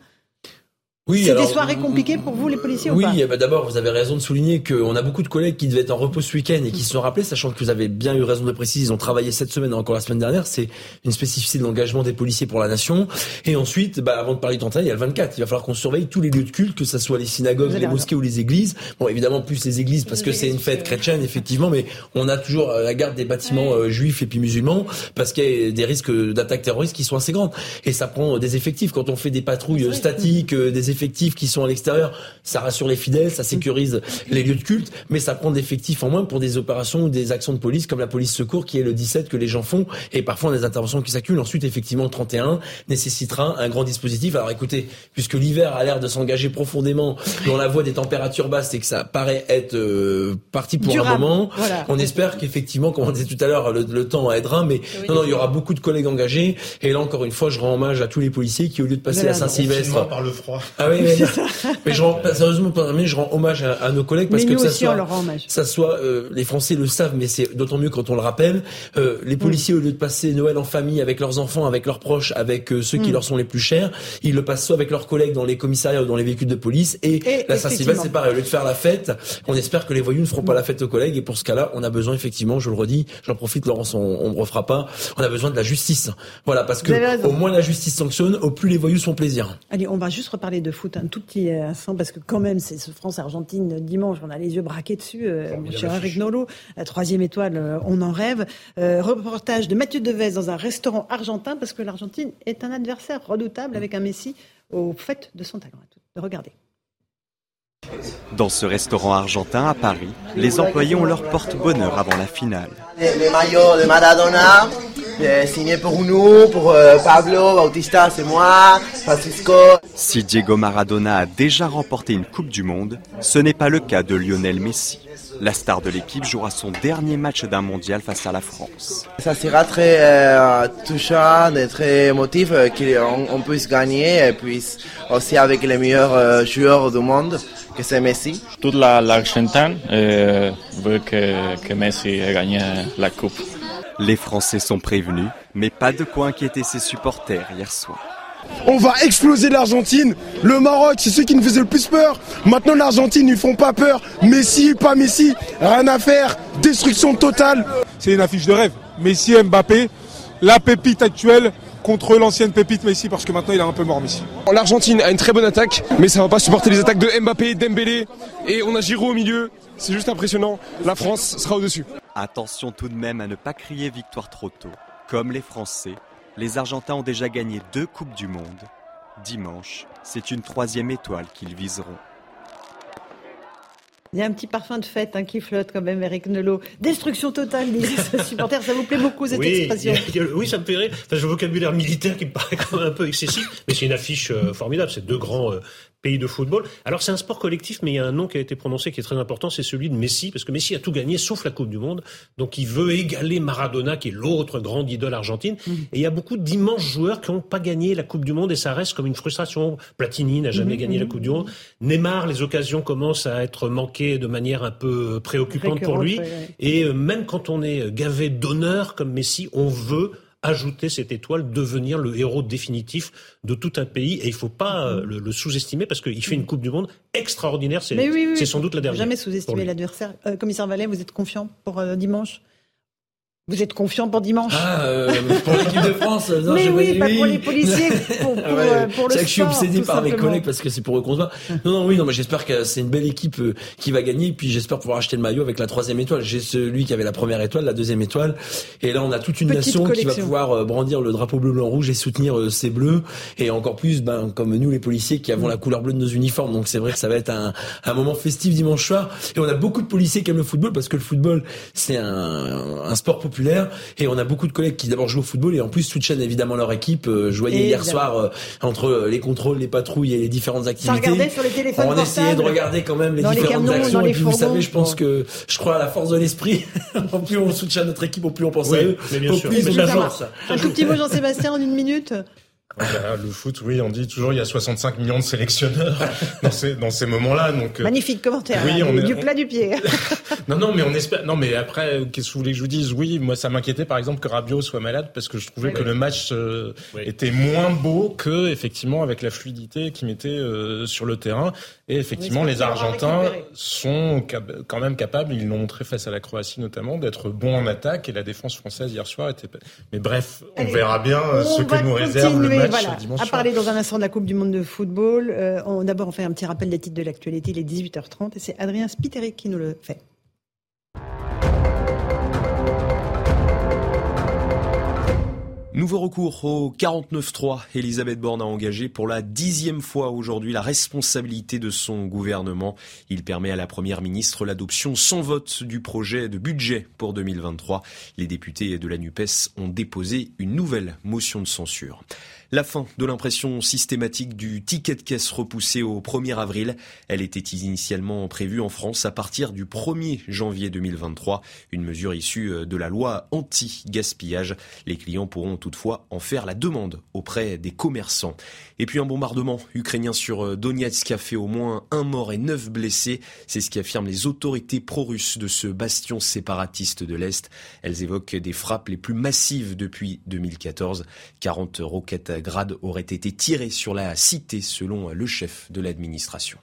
oui, c'est des soirées compliquées pour vous, les policiers, oui, ou Oui, bah d'abord, vous avez raison de souligner qu'on a beaucoup de collègues qui devaient être en repos ce week-end et qui se sont rappelés, sachant que vous avez bien eu raison de préciser, ils ont travaillé cette semaine et encore la semaine dernière. C'est une spécificité de l'engagement des policiers pour la nation. Et ensuite, bah, avant de parler du 31, il y a le 24. Il va falloir qu'on surveille tous les lieux de culte, que ce soit les synagogues, les mosquées ou les églises. Bon, évidemment, plus les églises parce que c'est une fête chrétienne, effectivement, mais on a toujours euh, la garde des bâtiments euh, juifs et puis musulmans parce qu'il y a des risques d'attaques terroristes qui sont assez grands. Et ça prend des effectifs. Quand on fait des patrouilles statiques, euh, des effectifs qui sont l'extérieur, ça rassure les fidèles, ça sécurise les lieux de culte, mais ça prend d'effectifs en moins pour des opérations ou des actions de police comme la police secours qui est le 17 que les gens font et parfois des interventions qui s'accumulent. Ensuite, effectivement, le 31 nécessitera un grand dispositif. Alors écoutez, puisque l'hiver a l'air de s'engager profondément dans la voie des températures basses et que ça paraît être euh, parti pour un moment, on espère qu'effectivement, comme on disait tout à l'heure, le, temps aidera, mais non, non, il y aura beaucoup de collègues engagés. Et là, encore une fois, je rends hommage à tous les policiers qui, au lieu de passer à Saint-Sylvestre, par le froid. Ah oui, mais, mais je rends, sérieusement, je rends hommage à, nos collègues parce que ça soit, ça soit, euh, les Français le savent, mais c'est d'autant mieux quand on le rappelle. Euh, les policiers, au lieu de passer Noël en famille avec leurs enfants, avec leurs proches, avec euh, ceux qui mm. leur sont les plus chers, ils le passent soit avec leurs collègues dans les commissariats ou dans les véhicules de police. Et, la Saint-Sylvestre, c'est pareil. Au lieu de faire la fête, on espère que les voyous ne feront pas la fête aux collègues. Et pour ce cas-là, on a besoin effectivement, je le redis, j'en profite, Laurence, on, ne refera pas. On a besoin de la justice. Voilà, parce que au moins la justice sanctionne, au plus les voyous sont plaisir. Allez, on va juste reparler de foot un tout petit instant parce que quand même, c'est ce France-Argentine dimanche, on a les yeux braqués dessus, euh, mon cher Eric Nolo, la troisième étoile, euh, on en rêve. Euh, reportage de Mathieu Devez dans un restaurant argentin, parce que l'Argentine est un adversaire redoutable avec un Messi au fait de son talent. Regardez. Dans ce restaurant argentin à Paris, les employés ont leur porte-bonheur avant la finale. Les maillots de Maradona, signé pour nous, pour euh, Pablo, Bautista, c'est moi, Francisco. Si Diego Maradona a déjà remporté une Coupe du Monde, ce n'est pas le cas de Lionel Messi. La star de l'équipe jouera son dernier match d'un mondial face à la France. Ça sera très euh, touchant et très émotif euh, qu'on puisse gagner et puis aussi avec les meilleurs joueurs du monde que c'est Messi. Toute l'Argentine veut que, que Messi ait gagné la Coupe. Les Français sont prévenus, mais pas de quoi inquiéter ses supporters hier soir. On va exploser l'Argentine. Le Maroc, c'est ceux qui nous faisaient le plus peur. Maintenant, l'Argentine, ils font pas peur. Messi, pas Messi, rien à faire. Destruction totale. C'est une affiche de rêve. Messi, Mbappé, la pépite actuelle contre l'ancienne pépite Messi parce que maintenant il est un peu mort Messi. L'Argentine a une très bonne attaque, mais ça va pas supporter les attaques de Mbappé, Dembélé et on a Giroud au milieu. C'est juste impressionnant. La France sera au-dessus. Attention tout de même à ne pas crier victoire trop tôt. Comme les Français, les Argentins ont déjà gagné deux Coupes du Monde. Dimanche, c'est une troisième étoile qu'ils viseront. Il y a un petit parfum de fête hein, qui flotte quand même, Eric Nelot. Destruction totale des supporters, ça vous plaît beaucoup cette oui, expression Oui, ça me fait rire. Enfin, j'ai un vocabulaire militaire qui me paraît quand même un peu excessif, mais c'est une affiche euh, formidable. C'est deux grands euh, pays de football. Alors c'est un sport collectif, mais il y a un nom qui a été prononcé qui est très important, c'est celui de Messi, parce que Messi a tout gagné sauf la Coupe du Monde. Donc il veut égaler Maradona, qui est l'autre grande idole argentine. Mhm. Et il y a beaucoup d'immenses joueurs qui n'ont pas gagné la Coupe du Monde, et ça reste comme une frustration. Platini n'a jamais Mhm, gagné la mhm. Coupe du Monde. Neymar, les occasions commencent à être manquées de manière un peu préoccupante pour lui. ouais, ouais. Et euh, même quand on est gavé d'honneur comme Messi, on veut ajouter cette étoile, devenir le héros définitif de tout un pays. Et il faut pas euh, le, le sous-estimer parce qu'il fait une Coupe du Monde extraordinaire. C'est Mais oui, oui, c'est oui. sans doute la dernière. Jamais sous-estimer l'adversaire. Euh, commissaire Vallet, vous êtes confiant pour euh, dimanche? Vous êtes confiant pour dimanche Ah, euh, pour l'équipe de France non, Mais je- oui, pas pour les policiers, pour, pour, ouais, euh, pour le C'est vrai que je suis obsédé par mes collègues parce que c'est pour eux qu'on se bat. Non, non, oui, non, mais j'espère que c'est une belle équipe euh, qui va gagner. Et puis j'espère pouvoir acheter le maillot avec la troisième étoile. J'ai celui qui avait la première étoile, la deuxième étoile. Et là, on a toute une Petite nation qui va pouvoir euh, brandir le drapeau bleu, blanc, rouge et soutenir euh, ces bleus. Et encore plus, ben, comme nous, les policiers qui avons la couleur bleue de nos uniformes. Donc c'est vrai que ça va être un, un moment festif dimanche soir. Et on a beaucoup de policiers qui aiment le football parce que le football, c'est un, un sport populaire. Et on a beaucoup de collègues qui d'abord jouent au football et en plus soutiennent évidemment leur équipe. Euh, je voyais hier soir euh, entre euh, les contrôles, les patrouilles et les différentes activités. regardait sur les téléphones On essayait de regarder quand même les dans les différentes camions, actions. dans et les puis vous savez, je pense que je crois à la force de l'esprit. au plus on soutient notre équipe, au plus on pense Oui, à eux, mais bien au sûr. plus ils ont de la Ça chance. marche. Un tout petit mot, Jean-Sébastien, en une minute Le foot, oui, on dit toujours il y a 65 millions de sélectionneurs dans ces, dans ces moments-là. Donc, euh, Magnifique commentaire, oui, hein, on du, est- du on- plat du pied. Non, non, mais on espère. Non, mais après, qu'est-ce que vous voulez que je vous dise? Oui, moi, ça m'inquiétait, par exemple, que Rabiot soit malade parce que je trouvais Oui, que le match euh, était moins beau que, effectivement, avec la fluidité qu'il mettait euh, sur le terrain. Et effectivement, les Argentins sont quand même capables, ils l'ont montré face à la Croatie notamment, d'être bons en attaque. Et la défense française hier soir était. Mais bref, on Allez, verra bien euh, ce que nous réserve le continuer, match voilà, dimanche à parler dans un instant de la Coupe du Monde de football. Euh, on- D'abord, on fait un petit rappel des titres de l'actualité. Il est 18h30 et c'est Adrien Spiteri qui nous le fait. Nouveau recours au 49-3. Elisabeth Borne a engagé pour la dixième fois aujourd'hui la responsabilité de son gouvernement. Il permet à la première ministre l'adoption sans vote du projet de budget pour 2023. Les députés de la NUPES ont déposé une nouvelle motion de censure. La fin de l'impression systématique du ticket de caisse repoussé au 1er avril. Elle était initialement prévue en France à partir du 1er janvier 2023, une mesure issue de la loi anti-gaspillage. Les clients pourront toutefois en faire la demande auprès des commerçants. Et puis un bombardement ukrainien sur Donetsk a fait au moins un mort et neuf blessés. C'est ce qu'affirment les autorités pro-russes de ce bastion séparatiste de l'Est. Elles évoquent des frappes les plus massives depuis 2014. 40 roquettes Grad auraient été tirées sur la cité selon le chef de l'administration.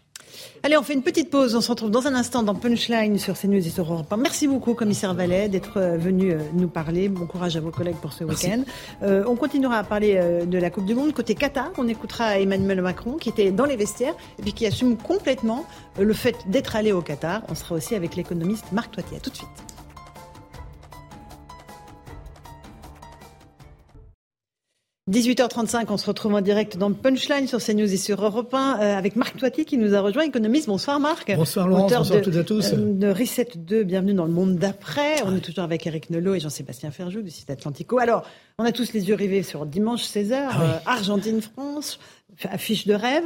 Allez, on fait une petite pause. On se retrouve dans un instant dans Punchline sur CNews et sur Europe 1. Merci beaucoup, commissaire Vallet, d'être euh, venu euh, nous parler. Bon courage à vos collègues pour ce week-end. Euh, on continuera à parler de la Coupe du Monde. Côté Qatar, on écoutera Emmanuel Macron qui était dans les vestiaires et puis qui assume complètement le fait d'être allé au Qatar. On sera aussi avec l'économiste Marc Toitier. À tout de suite. 18h35, on se retrouve en direct dans Punchline sur CNews et sur Europe 1 euh, avec Marc Toiti qui nous a rejoint, économiste. Bonsoir Marc. Bonsoir Laurence, Auteur bonsoir de, toutes et à tous. euh, de Reset 2, bienvenue dans le monde d'après. On est toujours avec Eric Nolot et Jean-Sébastien Ferjou du site Atlantico. Alors, on a tous les yeux rivés sur dimanche 16h, Ah Argentine-France, affiche de rêve.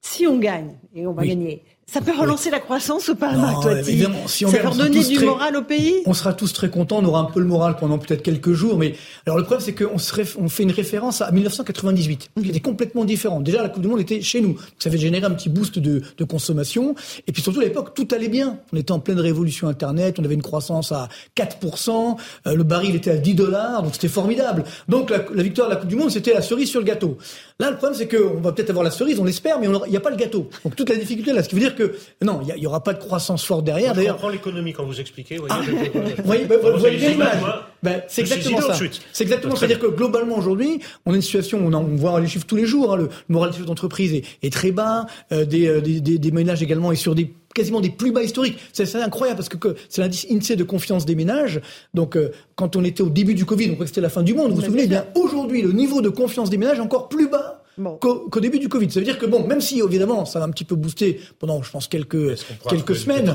Si on gagne, et on va Oui. gagner, Ça peut relancer la croissance ou pas, Non, Marc Toiti évidemment, si on Ça sera redonner du très- moral au pays? On sera tous très contents, on aura un peu le moral pendant peut-être quelques jours, mais alors le problème c'est qu'on on fait une référence à 1998, qui était complètement différent. Déjà la Coupe du Monde était chez nous, ça avait généré un petit boost de, de consommation, et puis surtout à l'époque tout allait bien. On était en pleine révolution Internet, on avait une croissance à 4%, euh, le baril était à 10 dollars, donc c'était formidable. Donc la, la victoire de la Coupe du Monde c'était la cerise sur le gâteau. Là le problème c'est qu'on va peut-être avoir la cerise, on l'espère, mais il n'y a pas le gâteau. Donc toute la difficulté là, ce qui veut dire que non, il y a- il y, aura pas de croissance forte derrière. D'ailleurs, comprends l'économie quand vous expliquez. Vous Ah, voyez, vous voyez, bah, vous l'image. Ben, c'est suis exactement ça. C'est exactement, c'est-à-dire que globalement aujourd'hui, on a une situation où on, en- on voit les chiffres tous les jours. hein, le, le moral des chefs d'entreprise est, est très bas, euh, des, euh, des, des, des ménages également est sur des quasiment des plus bas historiques. C'est incroyable parce que, que c'est l'indice INSEE de confiance des ménages. Donc, euh, quand on était au début du Covid, on croyait que c'était la fin du monde. Vous vous souvenez bien Aujourd'hui, le niveau de confiance des ménages est encore plus bas. Qu'au début du Covid. Ça veut dire que bon, même si évidemment ça va un petit peu booster pendant, je pense, quelques quelques semaines,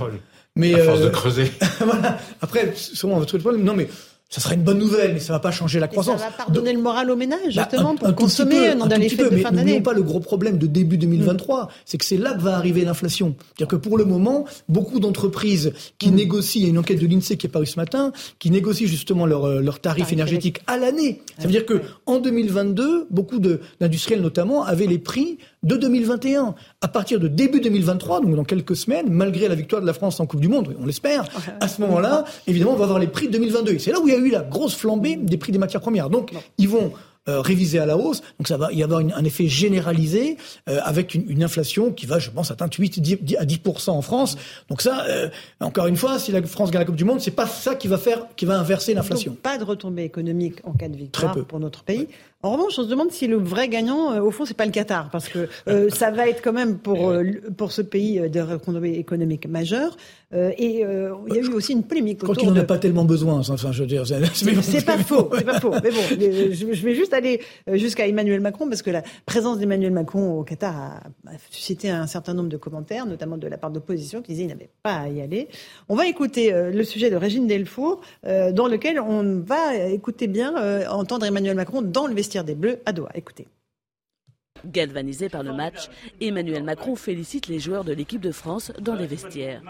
mais À force de euh, creuser. voilà. Après, sûrement on va trouver le problème. Non, mais ça serait une bonne nouvelle, mais ça va pas changer la Et ça croissance. va pardonner le moral aux ménages, Bah, justement, un- pour un petit consommer peu, dans un les fêtes peu, de mais fin d'année. n'oublions pas le gros problème de début 2023, c'est que c'est là que va arriver l'inflation. C'est-à-dire que pour le moment, beaucoup d'entreprises qui Mm. négocient, il y a une enquête de l'INSEE qui est parue ce matin, qui négocient justement leurs leur tarifs Tarif énergétiques à l'année. Ça veut dire que en 2022, beaucoup d'industriels notamment avaient les prix de 2021. À partir de début 2023, donc dans quelques semaines, malgré la victoire de la France en Coupe du Monde, on l'espère, à ce moment-là, évidemment, on va avoir les prix de 2022. Et c'est là où il y a eu la grosse flambée des prix des matières premières. Donc, ils vont euh, réviser à la hausse. Donc ça va y avoir une- un effet généralisé euh, avec une, une inflation qui va, je pense, atteindre 8 10 à 10 en France. Donc ça, euh, encore une fois, si la France gagne la Coupe du Monde, c'est pas ça qui va faire, qui va inverser l'inflation. Pas de retombée économique en cas de victoire Très peu. pour notre pays. En revanche, on se demande si le vrai gagnant, euh, au fond, c'est pas le Qatar, parce que euh, ça va être quand même pour euh, pour ce pays de retombée économique majeure. Euh, et euh, il y a eu aussi une polémique Quand autour il n'en de... a pas tellement besoin, enfin, je veux dire, c'est pas faux, c'est pas faux. Mais bon, je, vais juste aller jusqu'à Emmanuel Macron parce que la présence d'Emmanuel Macron au Qatar a, a suscité un certain nombre de commentaires, notamment de la part de l'opposition qui disait qu'il n'avait pas à y aller. On va écouter le sujet de Régine Delfour, dans lequel on va écouter bien entendre Emmanuel Macron dans le vestiaire des Bleus à Doha. Écoutez. Galvanisé par le match, Emmanuel Macron félicite les joueurs de l'équipe de France dans les vestiaires.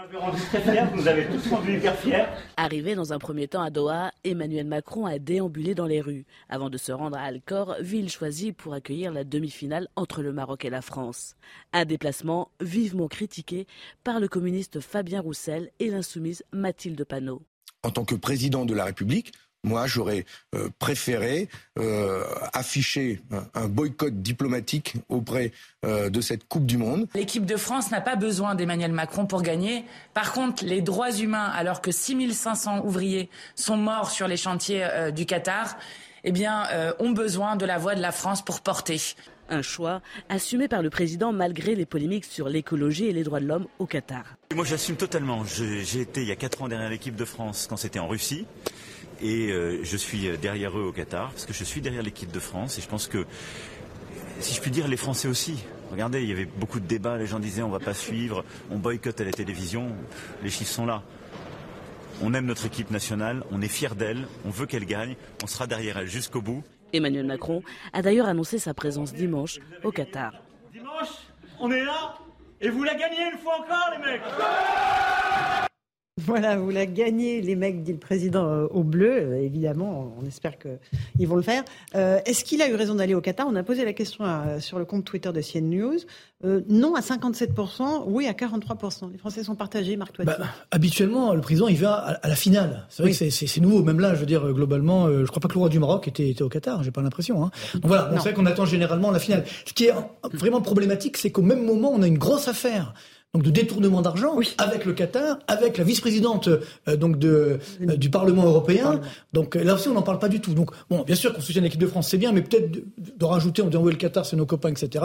très fiers, vous nous avez tous rendu hyper fiers. Arrivé dans un premier temps à Doha, Emmanuel Macron a déambulé dans les rues avant de se rendre à Alcor, ville choisie pour accueillir la demi-finale entre le Maroc et la France. Un déplacement vivement critiqué par le communiste Fabien Roussel et l'insoumise Mathilde Panot. en tant que président de la République, moi, j'aurais euh, préféré euh, afficher un, boycott diplomatique auprès euh, de cette Coupe du Monde. L'équipe de France n'a pas besoin d'Emmanuel Macron pour gagner. Par contre, les droits humains, alors que 6500 ouvriers sont morts sur les chantiers euh, du Qatar, eh bien, euh, ont besoin de la voix de la France pour porter. Un choix assumé par le président malgré les polémiques sur l'écologie et les droits de l'homme au Qatar. Moi, j'assume totalement. J'ai été il y a 4 ans derrière l'équipe de France quand c'était en Russie. Et euh, je suis derrière eux au Qatar, parce que je suis derrière l'équipe de France. Et je pense que, si je puis dire, les Français aussi. Regardez, il y avait beaucoup de débats. Les gens disaient on va pas suivre, on boycotte à la télévision. Les chiffres sont là. On aime notre équipe nationale, on est fiers d'elle, on veut qu'elle gagne, on sera derrière elle jusqu'au bout. Emmanuel Macron a d'ailleurs annoncé sa présence dimanche au Qatar. Dimanche, on est là et vous la gagnez une fois encore, les mecs. Voilà, vous la gagnez, les mecs, dit le président euh, au bleu. Euh, évidemment, on espère qu'ils vont le faire. Euh, Est-ce qu'il a eu raison d'aller au Qatar? On a posé la question à- sur le compte Twitter de CN News. Euh, non à 57%, oui à 43%. Les Français sont partagés, Marc. Bah, habituellement, le président, il va à, à la finale. C'est vrai Oui. que c'est- nouveau. Même là, je veux dire, globalement, je crois pas que le roi du Maroc était, était au Qatar. J'ai pas l'impression. Hein. Donc voilà, c'est vrai qu'on attend généralement la finale. Ce qui est vraiment problématique, c'est qu'au même moment, on a une grosse affaire. Donc de détournement d'argent avec le Qatar, avec la vice-présidente euh, donc de euh, du Parlement européen. Donc euh, là aussi on n'en parle pas du tout. Donc bon, bien sûr qu'on soutient l'équipe de France, c'est bien, mais peut-être de, de rajouter en disant oui le Qatar c'est nos copains, etc.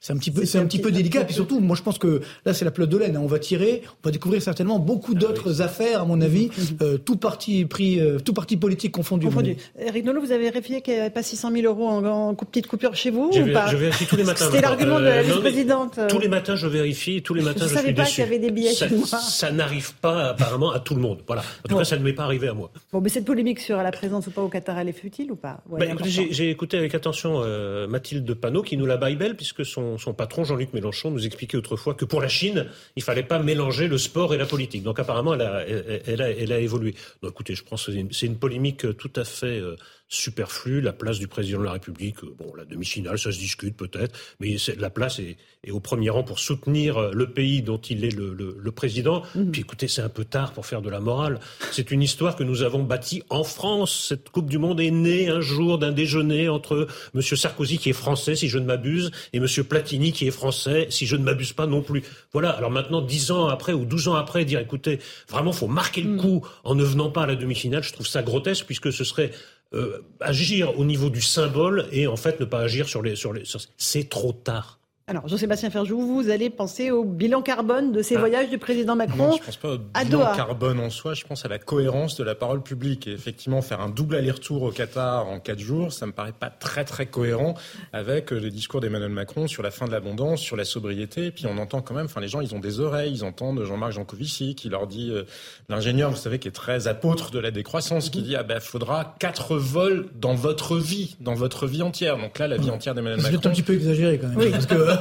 C'est un petit peu c'est un petit peu délicat. Et puis surtout, moi je pense que là c'est la pelote de laine. hein. On va tirer, on va découvrir certainement beaucoup d'autres affaires à mon avis, euh, tout parti pris, euh, tout parti politique confondu. Confondu. Eric Nolot, vous avez vérifié qu'il n'y avait pas 600 000 euros en, en coup- petite coupure chez vous Je, ou vais- pas je vérifie tous les matins. C'était l'argument de la vice-présidente. Tous les matins, je vérifie. Tous les matins, je je, savais suis pas qu'il y avait des billets ça, chinois. Ça n'arrive pas apparemment à tout le monde. Voilà. En tout Bon. cas, ça ne m'est pas arrivé à moi. Bon, mais cette polémique sur la présence ou pas au Qatar, elle est futile ou pas Bah, j'ai écouté avec attention euh, Mathilde Panot qui nous la baille belle puisque son, son patron Jean-Luc Mélenchon nous expliquait autrefois que pour la Chine, il fallait pas mélanger le sport et la politique. Donc apparemment, elle a, elle, elle a, elle a évolué. Donc écoutez, je pense que c'est une, polémique tout à fait euh, superflue. La place du président de la République, euh, bon, la demi-finale, ça se discute peut-être, mais la place est, est au premier rang pour soutenir euh, le pays dont il est le, le, le président. Puis écoutez, c'est un peu tard pour faire de la morale. C'est une histoire que nous avons bâtie en France. Cette Coupe du Monde est née un jour d'un déjeuner entre M. Sarkozy, qui est français, si je ne m'abuse, et M. Platini, qui est français, si je ne m'abuse pas non plus. Voilà. Alors maintenant, dix ans après ou douze ans après, dire, écoutez, vraiment, faut marquer le coup en ne venant pas à la demi-finale, je trouve ça grotesque, puisque ce serait euh, agir au niveau du symbole et en fait ne pas agir sur les... Sur les sur- C'est trop tard. Alors, Jean-Sébastien Ferjou, vous allez penser au bilan carbone de ces Ah. voyages du président Macron Non, je pense pas au à bilan Doha. carbone en soi, je pense à la cohérence de la parole publique. Et effectivement, faire un double aller-retour au Qatar en quatre jours, ça me paraît pas très très cohérent avec euh, les discours d'Emmanuel Macron sur la fin de l'abondance, sur la sobriété. Et puis on entend quand même, enfin les gens, ils ont des oreilles, ils entendent Jean-Marc Jancovici qui leur dit, euh, l'ingénieur, vous savez, qui est très apôtre de la décroissance, qui dit, ah ben, faudra quatre vols dans votre vie, dans votre vie entière. Donc là, la vie entière d'Emmanuel C'est Macron. un petit peu exagéré quand même. Oui. Parce que,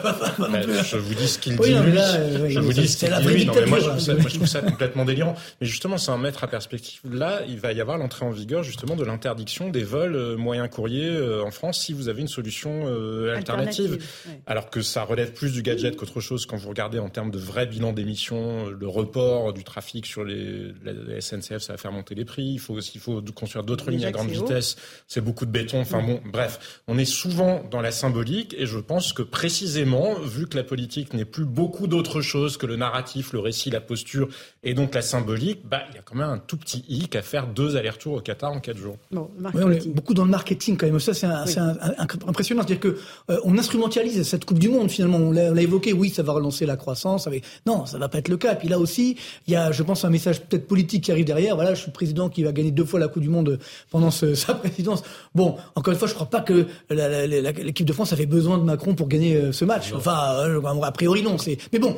Mais je vous dis ce qu'il Oui, dit non, lui. là, euh, je vous c'est- dis ce qu'il la dit lui. Non, mais moi, je trouve ça, moi, je trouve ça complètement délirant. Mais justement, c'est un mettre à perspective. Là, il va y avoir l'entrée en vigueur justement de l'interdiction des vols euh, moyens courriers euh, en France si vous avez une solution euh, alternative. Alternative, ouais. Alors que ça relève plus du gadget qu'autre chose quand vous regardez en termes de vrai bilan d'émissions, le report du trafic sur les la, SNCF, ça va faire monter les prix. Il faut aussi il faut construire d'autres lignes à grande vitesse. C'est beaucoup de béton. Enfin bon, bref, on est souvent dans la symbolique et je pense que précisément, vu que la politique n'est plus beaucoup d'autres choses que le narratif, le récit, la posture et donc la symbolique, bah il y a quand même un tout petit hic à faire deux allers-retours au Qatar en quatre jours. Bon, Oui, on est beaucoup dans le marketing quand même. Ça, c'est Oui. impressionnant. C'est-à-dire que euh, on instrumentalise cette Coupe du Monde finalement. On l'a évoqué. Oui, ça va relancer la croissance. Avec... Non, ça va pas être le cas. Et puis là aussi, il y a, je pense, un message peut-être politique qui arrive derrière. Voilà, je suis le président qui va gagner deux fois la Coupe du Monde pendant ce- sa présidence. Bon, encore une fois, je crois pas que l'équipe de France avait besoin de Macron pour gagner euh, ce match. Enfin, euh, a priori non. C'est. Mais bon.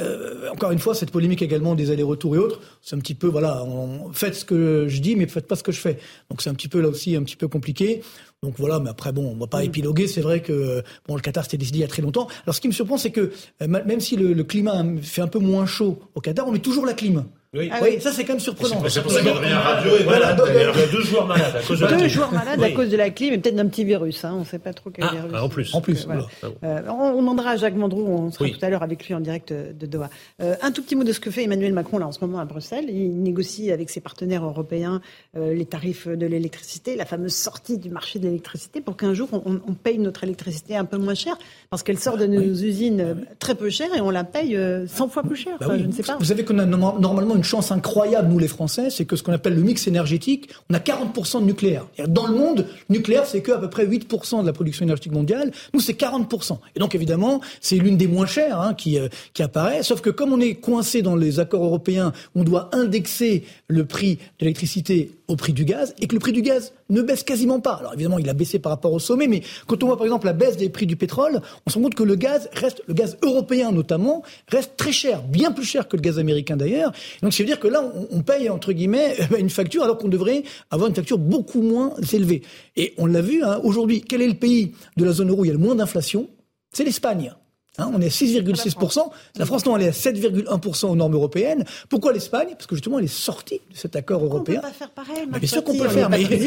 Euh, encore une fois, cette polémique également des allers-retours et autres, c'est un petit peu, voilà, on, faites ce que je dis, mais faites pas ce que je fais. Donc c'est un petit peu là aussi un petit peu compliqué. Donc voilà, mais après bon, on va pas épiloguer. C'est vrai que bon, le Qatar c'était décidé il y a très longtemps. Alors ce qui me surprend, c'est que euh, même si le, le climat fait un peu moins chaud au Qatar, on met toujours la clim. Oui. Ah oui, ça c'est quand même surprenant. C'est pour ça qu'il y a radio et Voilà, malade. Il y a deux joueurs malades à cause de la Deux clim. joueurs malades à Oui. cause de la clim et peut-être d'un petit virus. Hein. On ne sait pas trop quel Ah, virus. ah, en plus. En plus, Voilà. voilà. Euh, on demandera à Jacques Vendroux, on sera Oui. tout à l'heure avec lui en direct euh, de Doha. Euh, un tout petit mot de ce que fait Emmanuel Macron là en ce moment à Bruxelles. Il négocie avec ses partenaires européens euh, les tarifs de l'électricité, la fameuse sortie du marché de l'électricité, pour qu'un jour on, on paye notre électricité un peu moins cher, parce qu'elle sort de nos usines euh, très peu cher et on la paye euh, 100 fois plus cher. Bah Enfin, oui. Je ne sais pas. Vous savez qu'on a norma- normalement une chance incroyable, nous les Français, c'est que ce qu'on appelle le mix énergétique, on a 40% de nucléaire. Dans le monde, le nucléaire, c'est que à peu près 8% de la production énergétique mondiale. Nous, c'est 40%. Et donc, évidemment, c'est l'une des moins chères hein, euh, qui apparaît. Sauf que comme on est coincé dans les accords européens, on doit indexer le prix de l'électricité au prix du gaz et que le prix du gaz ne baisse quasiment pas. Alors évidemment, il a baissé par rapport au sommet, mais quand on voit par exemple la baisse des prix du pétrole, on se rend compte que le gaz reste, le gaz européen notamment, reste très cher, bien plus cher que le gaz américain d'ailleurs. Donc ça veut dire que là, on, on paye entre guillemets une facture alors qu'on devrait avoir une facture beaucoup moins élevée. Et on l'a vu hein, aujourd'hui. Quel est le pays de la zone euro où il y a le moins d'inflation? C'est l'Espagne. Hein, on est à 6,6%. La France, non, elle est à 7,1% aux normes européennes. Pourquoi l'Espagne? Parce que justement, elle est sortie de cet accord européen. On peut pas faire pareil. Bah, bien sûr qu'on peut le faire, on mais, mais-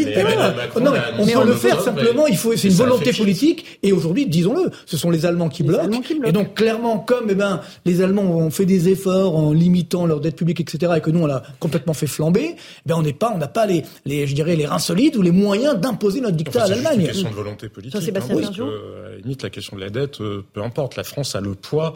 mais on peut le faire simplement. Il faut, c'est une volonté politique. Et aujourd'hui, disons-le, ce sont les Allemands qui bloquent. Allemands qui bloquent. Et donc clairement, comme eh ben les Allemands ont fait des efforts en limitant leur dette publique, etc., et que nous on l'a complètement fait flamber, eh ben on n'est pas, on n'a pas les, les, je dirais, les reins solides ou les moyens d'imposer notre dictat Enfin, à c'est juste une l'Allemagne. question de volonté politique. Hein, parce Ferjou. que, à la limite, la question de la dette, euh, peu importe. La France a le poids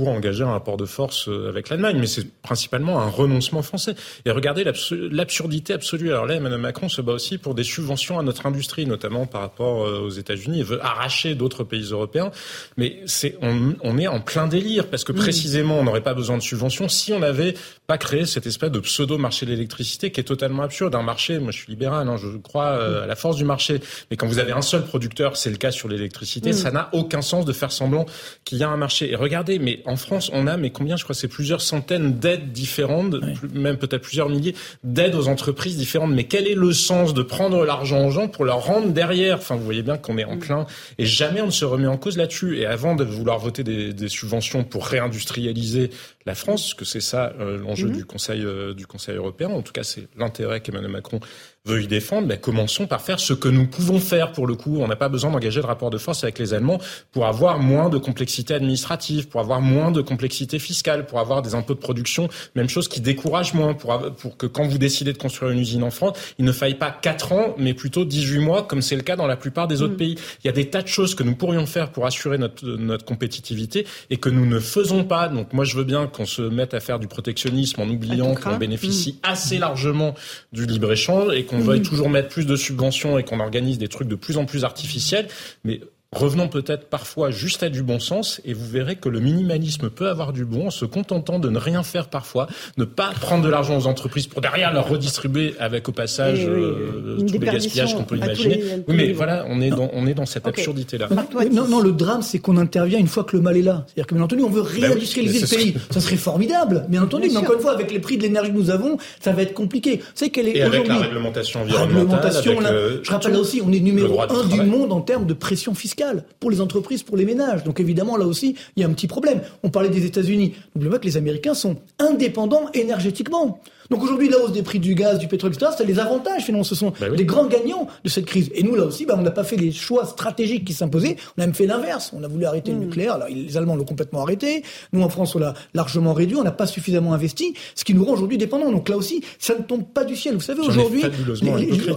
pour engager un rapport de force euh, avec l'Allemagne, mais c'est principalement un renoncement français. Et regardez l'absu- l'absurdité absolue. Alors là, Emmanuel Macron se bat aussi pour des subventions à notre industrie, notamment par rapport euh, aux États-Unis. Il veut arracher d'autres pays européens, mais c'est on, on est en plein délire parce que précisément, on n'aurait pas besoin de subventions si on n'avait pas créé cette espèce de pseudo marché de l'électricité qui est totalement absurde. Un marché, moi je suis libéral, hein, je crois euh, à la force du marché, mais quand vous avez un seul producteur, c'est le cas sur l'électricité, ça n'a aucun sens de faire semblant qu'il y a un marché. Et regardez, mais Et en France, on a, mais combien Je crois c'est plusieurs centaines d'aides différentes, même peut-être plusieurs milliers d'aides aux entreprises différentes. Mais quel est le sens de prendre l'argent aux gens pour leur rendre derrière? Enfin, vous voyez bien qu'on est en mm. plein. Et jamais on ne se remet en cause là-dessus. Et avant de vouloir voter des, des subventions pour réindustrialiser la France, que c'est ça euh, l'enjeu mm-hmm. du Conseil euh, du Conseil européen. En tout cas, c'est l'intérêt qu'Emmanuel Macron y défendre, ben commençons par faire ce que nous pouvons faire pour le coup. On n'a pas besoin d'engager de rapport de force avec les Allemands pour avoir moins de complexité administrative, pour avoir moins de complexité fiscale, pour avoir des impôts de production, même chose qui décourage moins, pour, pour que quand vous décidez de construire une usine en France, il ne faille pas 4 ans, mais plutôt 18 mois, comme c'est le cas dans la plupart des autres mm. pays. Il y a des tas de choses que nous pourrions faire pour assurer notre, notre compétitivité et que nous ne faisons pas. Donc moi, je veux bien qu'on se mette à faire du protectionnisme en oubliant qu'on bénéficie mm. assez largement du libre-échange et qu'on veuille toujours mettre plus de subventions et qu'on organise des trucs de plus en plus artificiels. Mais Revenons peut-être parfois juste à du bon sens et vous verrez que le minimalisme peut avoir du bon en se contentant de ne rien faire parfois, ne pas prendre de l'argent aux entreprises pour derrière leur redistribuer avec au passage euh, tous les gaspillages qu'on peut imaginer. oui, mais voilà, on est dans, on est dans cette absurdité-là. Non, non, le drame, c'est qu'on intervient une fois que le mal est là. C'est-à-dire que bien entendu, on veut ben réindustrialiser le pays. Ça serait formidable, bien entendu. mais encore une fois, avec les prix de l'énergie que nous avons, ça va être compliqué. C'est qu'elle est et avec la réglementation environnementale. je rappelle là aussi, on est numéro un du monde en termes de pression fiscale pour les entreprises, pour les ménages. Donc évidemment, là aussi, il y a un petit problème. On parlait des États-Unis. N'oubliez pas que les Américains sont indépendants énergétiquement. Donc aujourd'hui, la hausse des prix du gaz, du pétrole, etc., c'est les avantages finalement. Ce sont bah des grands gagnants de cette crise. Et nous, là aussi, bah, on n'a pas fait les choix stratégiques qui s'imposaient. On a même fait l'inverse. On a voulu arrêter le hmm. nucléaire. Alors, les Allemands l'ont complètement arrêté. Nous, en France, on l'a largement réduit. On n'a pas suffisamment investi, ce qui nous rend aujourd'hui dépendants. Donc là aussi, ça ne tombe pas du ciel. Vous savez, aujourd'hui,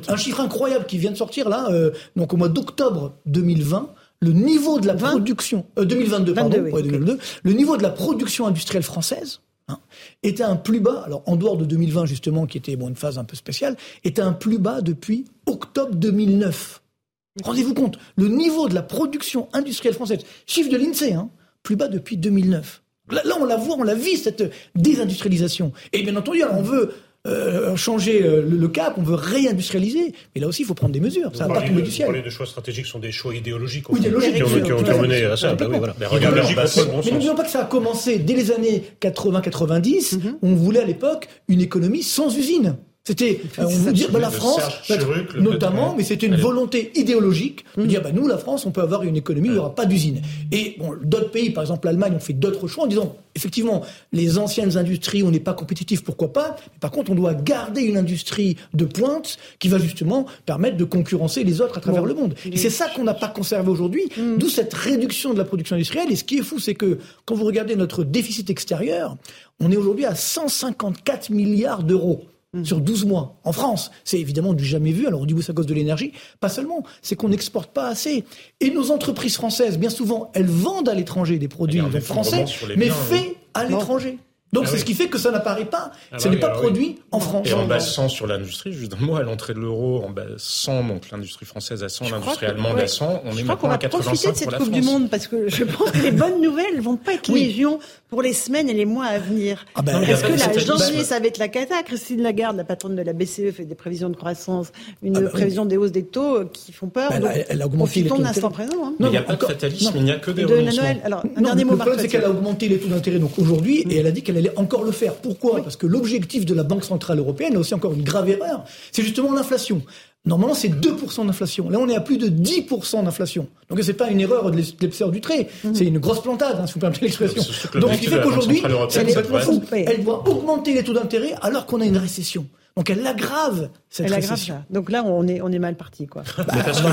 un chiffre incroyable qui vient de sortir là, euh, donc au mois d'octobre 2020 le niveau de la production 2022, euh, pardon, le niveau de la production industrielle française était un plus bas. Alors en dehors de 2020 justement, qui était bon, une phase un peu spéciale, était un plus bas depuis octobre 2009. Rendez-vous compte, le niveau de la production industrielle française, chiffre de l'Insee, hein, plus bas depuis 2009. Là, là, on la voit, on la vit cette désindustrialisation. Et bien entendu, on veut euh, changer euh, le, cap, on veut réindustrialiser. Mais là aussi, il faut prendre des mesures. Ça va pas tomber du ciel. Vous de choix stratégiques sont des choix idéologiques, qui, ont, mené à ça. Bah mais n'oublions pas que ça a commencé dès les années 80-90. Mhm. On voulait à l'époque une économie sans usine. C'était, euh, on veut dire, bah, la France, notamment, mais c'était une volonté idéologique de mm. dire, bah, nous, la France, on peut avoir une économie où il n'y aura pas d'usine. Et bon, d'autres pays, par exemple l'Allemagne, ont fait d'autres choix en disant, effectivement, les anciennes industries, on n'est pas compétitif, pourquoi pas mais Par contre, on doit garder une industrie de pointe qui va justement permettre de concurrencer les autres à travers le monde. Et c'est ça qu'on n'a pas conservé aujourd'hui, mm. d'où cette réduction de la production industrielle. Et ce qui est fou, c'est que quand vous regardez notre déficit extérieur, on est aujourd'hui à 154 milliards d'euros. Mm. sur 12 mois. En France, c'est évidemment du jamais vu. Alors on dit oui, c'est à cause de l'énergie. Pas seulement, c'est qu'on n'exporte pas assez. Et nos entreprises françaises, bien souvent, elles vendent à l'étranger des produits français, mais faits à l'étranger. Donc ah c'est ce qui fait que ça n'apparaît pas. Ah ce bah n'est pas ah produit en France. Et en bassant sur l'industrie, juste un mot, à l'entrée de l'euro, en bassant donc l'industrie française à 100, l'industrie allemande à 100, on est maintenant à 85 pour la profiter de cette Coupe du Monde parce que je pense que les bonnes nouvelles vont pas être légion pour les semaines et les mois à venir. Ah ben, Est-ce que la janvier, ça va être la cata Christine Lagarde, la patronne de la BCE, fait des prévisions de croissance, une bah prévision des hausses des taux euh, qui font peur. Elle, elle, a augmenté les taux l'instant présent. Hein. il n'y a pas de fatalisme, il n'y a que des renoncements. Alors, un dernier mot Le problème, c'est qu'elle a augmenté les taux d'intérêt donc aujourd'hui et elle a dit qu'elle encore le faire. Pourquoi Parce que l'objectif de la Banque Centrale Européenne, a aussi encore une grave erreur, c'est justement l'inflation. Normalement, c'est 2% d'inflation. Là, on est à plus de 10% d'inflation. Donc, c'est pas une erreur de l'épaisseur du trait. Mhm. C'est une grosse plantade, hein, si vous permettez l'expression. Donc, ce qui fait qu'aujourd'hui, Elle doit augmenter les taux d'intérêt alors qu'on a une récession. Donc elle aggrave cette elle récession. ça. Donc là, on est, on est mal parti, quoi. Bah,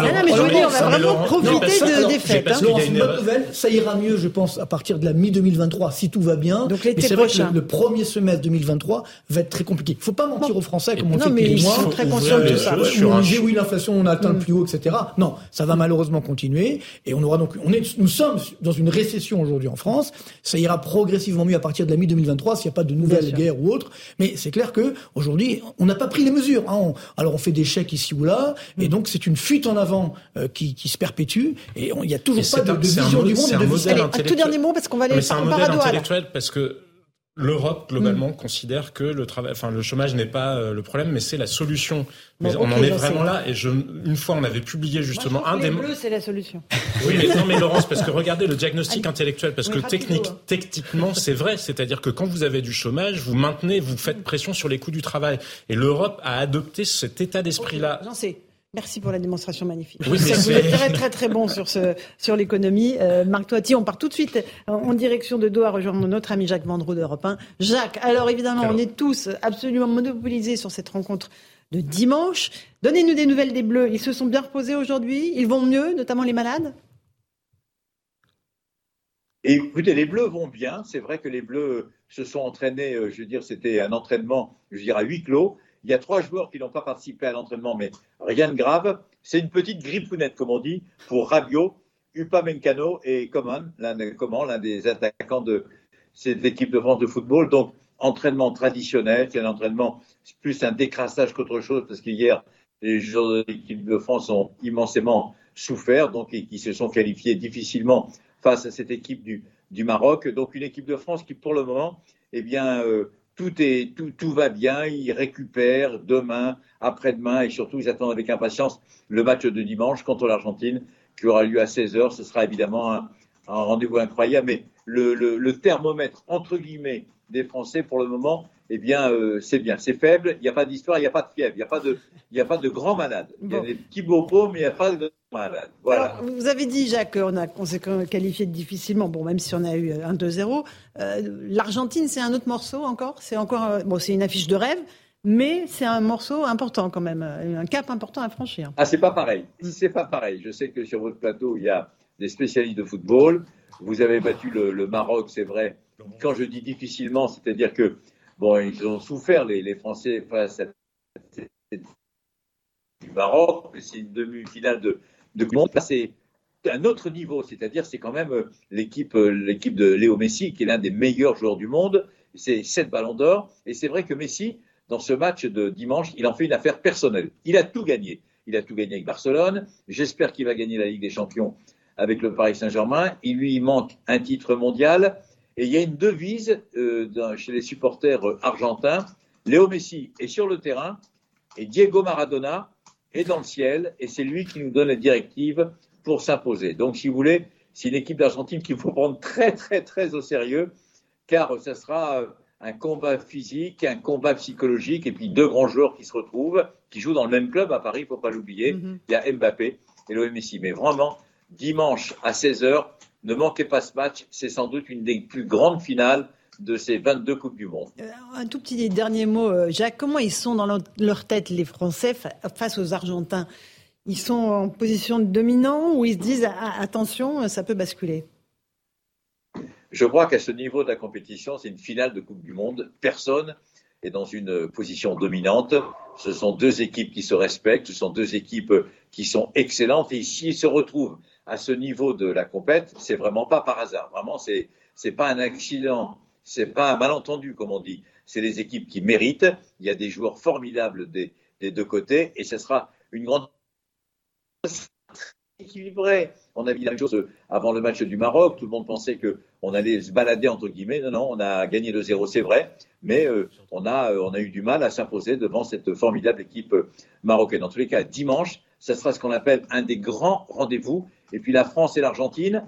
mais non, mais je veux dire, on va vraiment profiter de, des fêtes. Hein. une bonne nouvelle, ça ira mieux, je pense, à partir de la mi-2023, si tout va bien. Donc l'été c'est vrai que le, premier semestre 2023 va être très compliqué. Il faut pas mentir aux Français comme on non, fait mais ils sont très conscients de tout ça. On dit oui, l'inflation, on a atteint le mm. plus haut, etc. Non, ça va malheureusement continuer. Et on aura donc, on est, nous sommes dans une récession aujourd'hui en France. Ça ira progressivement mieux à partir de la mi-2023 s'il n'y a pas de nouvelles guerres ou autres. Mais c'est clair que aujourd'hui, on n'a pas pris les mesures. Hein. alors on fait des chèques ici ou là, et donc c'est une fuite en avant euh, qui, qui, se perpétue, et il n'y a toujours pas de, vision du monde et de Allez, un tout dernier mot parce qu'on va aller. C'est un modèle intellectuel parce que L'Europe globalement mm. considère que le travail, enfin le chômage n'est pas euh, le problème, mais c'est la solution. Mais on en est vraiment là. Et je, une fois, on avait publié justement un des. Bleu, c'est la solution. Oui, mais non, mais Laurence, parce que regardez le diagnostic intellectuel, parce que technique, hein. techniquement, c'est vrai. C'est-à-dire que quand vous avez du chômage, vous maintenez, vous faites pression sur les coûts du travail. Et l'Europe a adopté cet état d'esprit-là. J'en sais. Merci pour la démonstration magnifique. Oui, vous êtes très très très bon sur ce sur l'économie. Euh, Marc Toiti, on part tout de suite en direction de Doha rejoindre notre ami Jacques Vendroux d'Europe 1. Jacques, alors évidemment, on est tous absolument monopolisés sur cette rencontre de dimanche. Donnez-nous des nouvelles des Bleus. Ils se sont bien reposés aujourd'hui. Ils vont mieux, notamment les malades? écoutez, les Bleus vont bien. C'est vrai que les Bleus se sont entraînés. Euh, je veux dire, c'était un entraînement, je veux dire, à huis clos. Il y a trois joueurs qui n'ont pas participé à l'entraînement, mais rien de grave. C'est une petite grippounette, comme on dit, pour Rabiot, Upamecano et Coman, l'un des attaquants de cette équipe de France de football. Donc, entraînement traditionnel, c'est un entraînement plus un décrassage qu'autre chose, parce qu'hier, les joueurs de l'équipe de France ont immensément souffert, donc qui se sont qualifiés difficilement face à cette équipe du, du Maroc. Donc une équipe de France qui, pour le moment, eh bien, euh, tout, est, tout, tout va bien, ils récupèrent demain, après-demain, et surtout, ils attendent avec impatience le match de dimanche contre l'Argentine, qui aura lieu à 16h. Ce sera évidemment un, rendez-vous incroyable, mais le, le, thermomètre, entre guillemets, des Français, pour le moment, eh bien, euh, c'est bien. C'est faible, il n'y a pas d'histoire, il n'y a pas de fièvre, il n'y a, pas de, il a pas de grands malades. Il y a des petits bobos, mais il n'y a pas de malades. Voilà. vous avez dit, Jacques, qu'on on s'est qualifié difficilement, bon, même si on a eu un 2-0. Euh, L'Argentine, c'est un autre morceau encore? C'est encore, euh, bon, c'est une affiche de rêve, mais c'est un morceau important quand même, un cap important à franchir. Ah, c'est pas pareil. C'est pas pareil. Je sais que sur votre plateau, il y a des spécialistes de football. Vous avez battu le, le Maroc, c'est vrai. Quand je dis difficilement, c'est-à-dire que Bon, ils ont souffert, les, Français, face à du Maroc, c'est une demi-finale de, de. C'est un autre niveau, c'est-à-dire c'est quand même euh, l'équipe euh, l'équipe de Léo Messi, qui est l'un des meilleurs joueurs du monde. C'est sept ballons d'or. Et c'est vrai que Messi, dans ce match de dimanche, il en fait une affaire personnelle. Il a tout gagné. Il a tout gagné avec Barcelone. J'espère qu'il va gagner la Ligue des Champions avec le Paris Saint-Germain. Il lui manque un titre mondial. Et il y a une devise euh, chez les supporters euh, argentins. Léo Messi est sur le terrain et Diego Maradona est dans le ciel et c'est lui qui nous donne les directives pour s'imposer. Donc, si vous voulez, c'est une équipe d'Argentine qu'il faut prendre très, très, très au sérieux car ça sera euh, un combat physique, un combat psychologique et puis deux grands joueurs qui se retrouvent, qui jouent dans le même club à Paris, il ne faut pas l'oublier. Mm-hmm. Il y a Mbappé et Léo Messi. Mais vraiment, dimanche à 16h, ne manquez pas ce match, c'est sans doute une des plus grandes finales de ces 22 Coupes du Monde. Euh, un tout petit dernier mot, euh, Jacques. Comment ils sont dans leur tête, les Français, face aux Argentins? Ils sont en position de dominant ou ils se disent ah, attention, ça peut basculer? Je crois qu'à ce niveau de la compétition, c'est une finale de Coupe du Monde. Personne est dans une position dominante. Ce sont deux équipes qui se respectent, ce sont deux équipes qui sont excellentes et s'ils se retrouvent à ce niveau de la compète, c'est vraiment pas par hasard. Vraiment, c'est c'est pas un accident, c'est pas un malentendu comme on dit. C'est les équipes qui méritent. Il y a des joueurs formidables des, des deux côtés et ce sera une grande équilibrée. On a vu la même chose avant le match du Maroc. Tout le monde pensait que on allait se balader entre guillemets. Non, non, on a gagné de 0 c'est vrai, mais euh, on a euh, on a eu du mal à s'imposer devant cette formidable équipe euh, marocaine. En tous les cas, dimanche, ce sera ce qu'on appelle un des grands rendez-vous et puis la France et l'Argentine,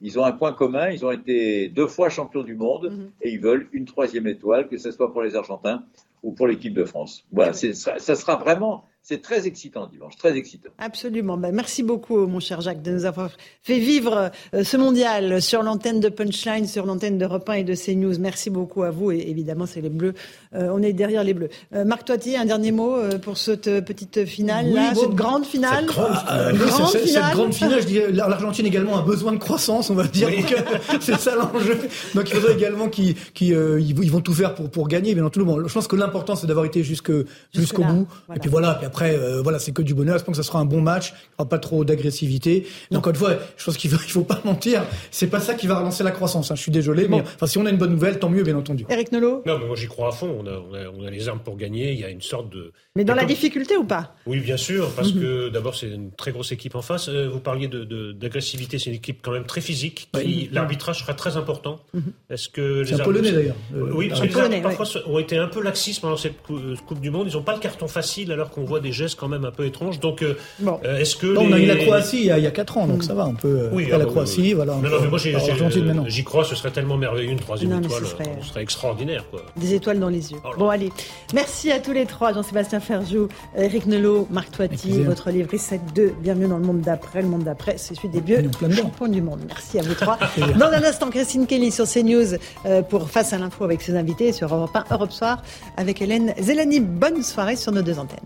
ils ont un point commun, ils ont été deux fois champions du monde mhm. et ils veulent une troisième étoile, que ce soit pour les Argentins ou pour l'équipe de France. Voilà, ça sera vraiment c'est très excitant dimanche, très excitant. Absolument. Ben, merci beaucoup, mon cher Jacques, de nous avoir fait vivre euh, ce mondial sur l'antenne de Punchline, sur l'antenne de 1 et de CNews. Merci beaucoup à vous. Et évidemment, c'est les Bleus. Euh, on est derrière les Bleus. Euh, Marc Toiti, un dernier mot pour cette petite finale, là, cette grande finale. Cette grande, finale. Cette grande finale, je dirais, l'Argentine également a besoin de croissance, on va dire. c'est ça l'enjeu. Donc il faudrait également qu'ils ils vont tout faire pour, pour gagner. Mais dans tout le monde, je pense que l'important, c'est d'avoir été jusqu'au bout. Et puis voilà. Puis après, euh, voilà, c'est que du bonheur. Je pense que ça sera un bon match. Il n'y aura pas trop d'agressivité. Encore une fois, je pense qu'il faut, il faut pas mentir. C'est pas ça qui va relancer la croissance. Hein. Je suis désolé, mais enfin, si on a une bonne nouvelle, tant mieux, bien entendu. Eric Nolot Non, mais moi j'y crois à fond. On a, on, a, on a, les armes pour gagner. Il y a une sorte de. Mais dans la difficulté ou pas? Oui, bien sûr, parce mm -hmm. que d'abord c'est une très grosse équipe en face. Euh, vous parliez d'agressivité, de, de, c'est une équipe quand même très physique. Oui. L'arbitrage sera très important. Mm -hmm. Est-ce que les un polonais d'ailleurs. Euh, oui, parce que les arbitres parfois ouais. ont été un peu laxistes pendant cette coupe du Monde. Ils n'ont pas le carton facile alors qu'on voit des gestes quand même un peu étranges. Donc, euh, bon. est-ce que les... on a eu la Croatie il y a, il y a 4 ans, donc ça va. On peut. Oui, à la oui, Croatie, oui. voilà. Non, non, mais moi j'y j'y crois. Ce serait tellement merveilleux une troisième non, étoile. Serait... Ce serait extraordinaire, quoi. Des étoiles dans les yeux. Oh bon, allez. Merci à tous les trois, Jean-Sébastien Ferjou, Eric Nelot, Marc Toiti. Votre livre Reset 2, Bienvenue dans le monde d'après. Le monde d'après, c'est celui des vieux champions du monde. Merci à vous trois. dans un instant, Christine Kelly sur CNews euh, pour Face à l'info avec ses invités sur Europe 1, Europe Soir avec Hélène Zelani. Bonne soirée sur nos deux antennes.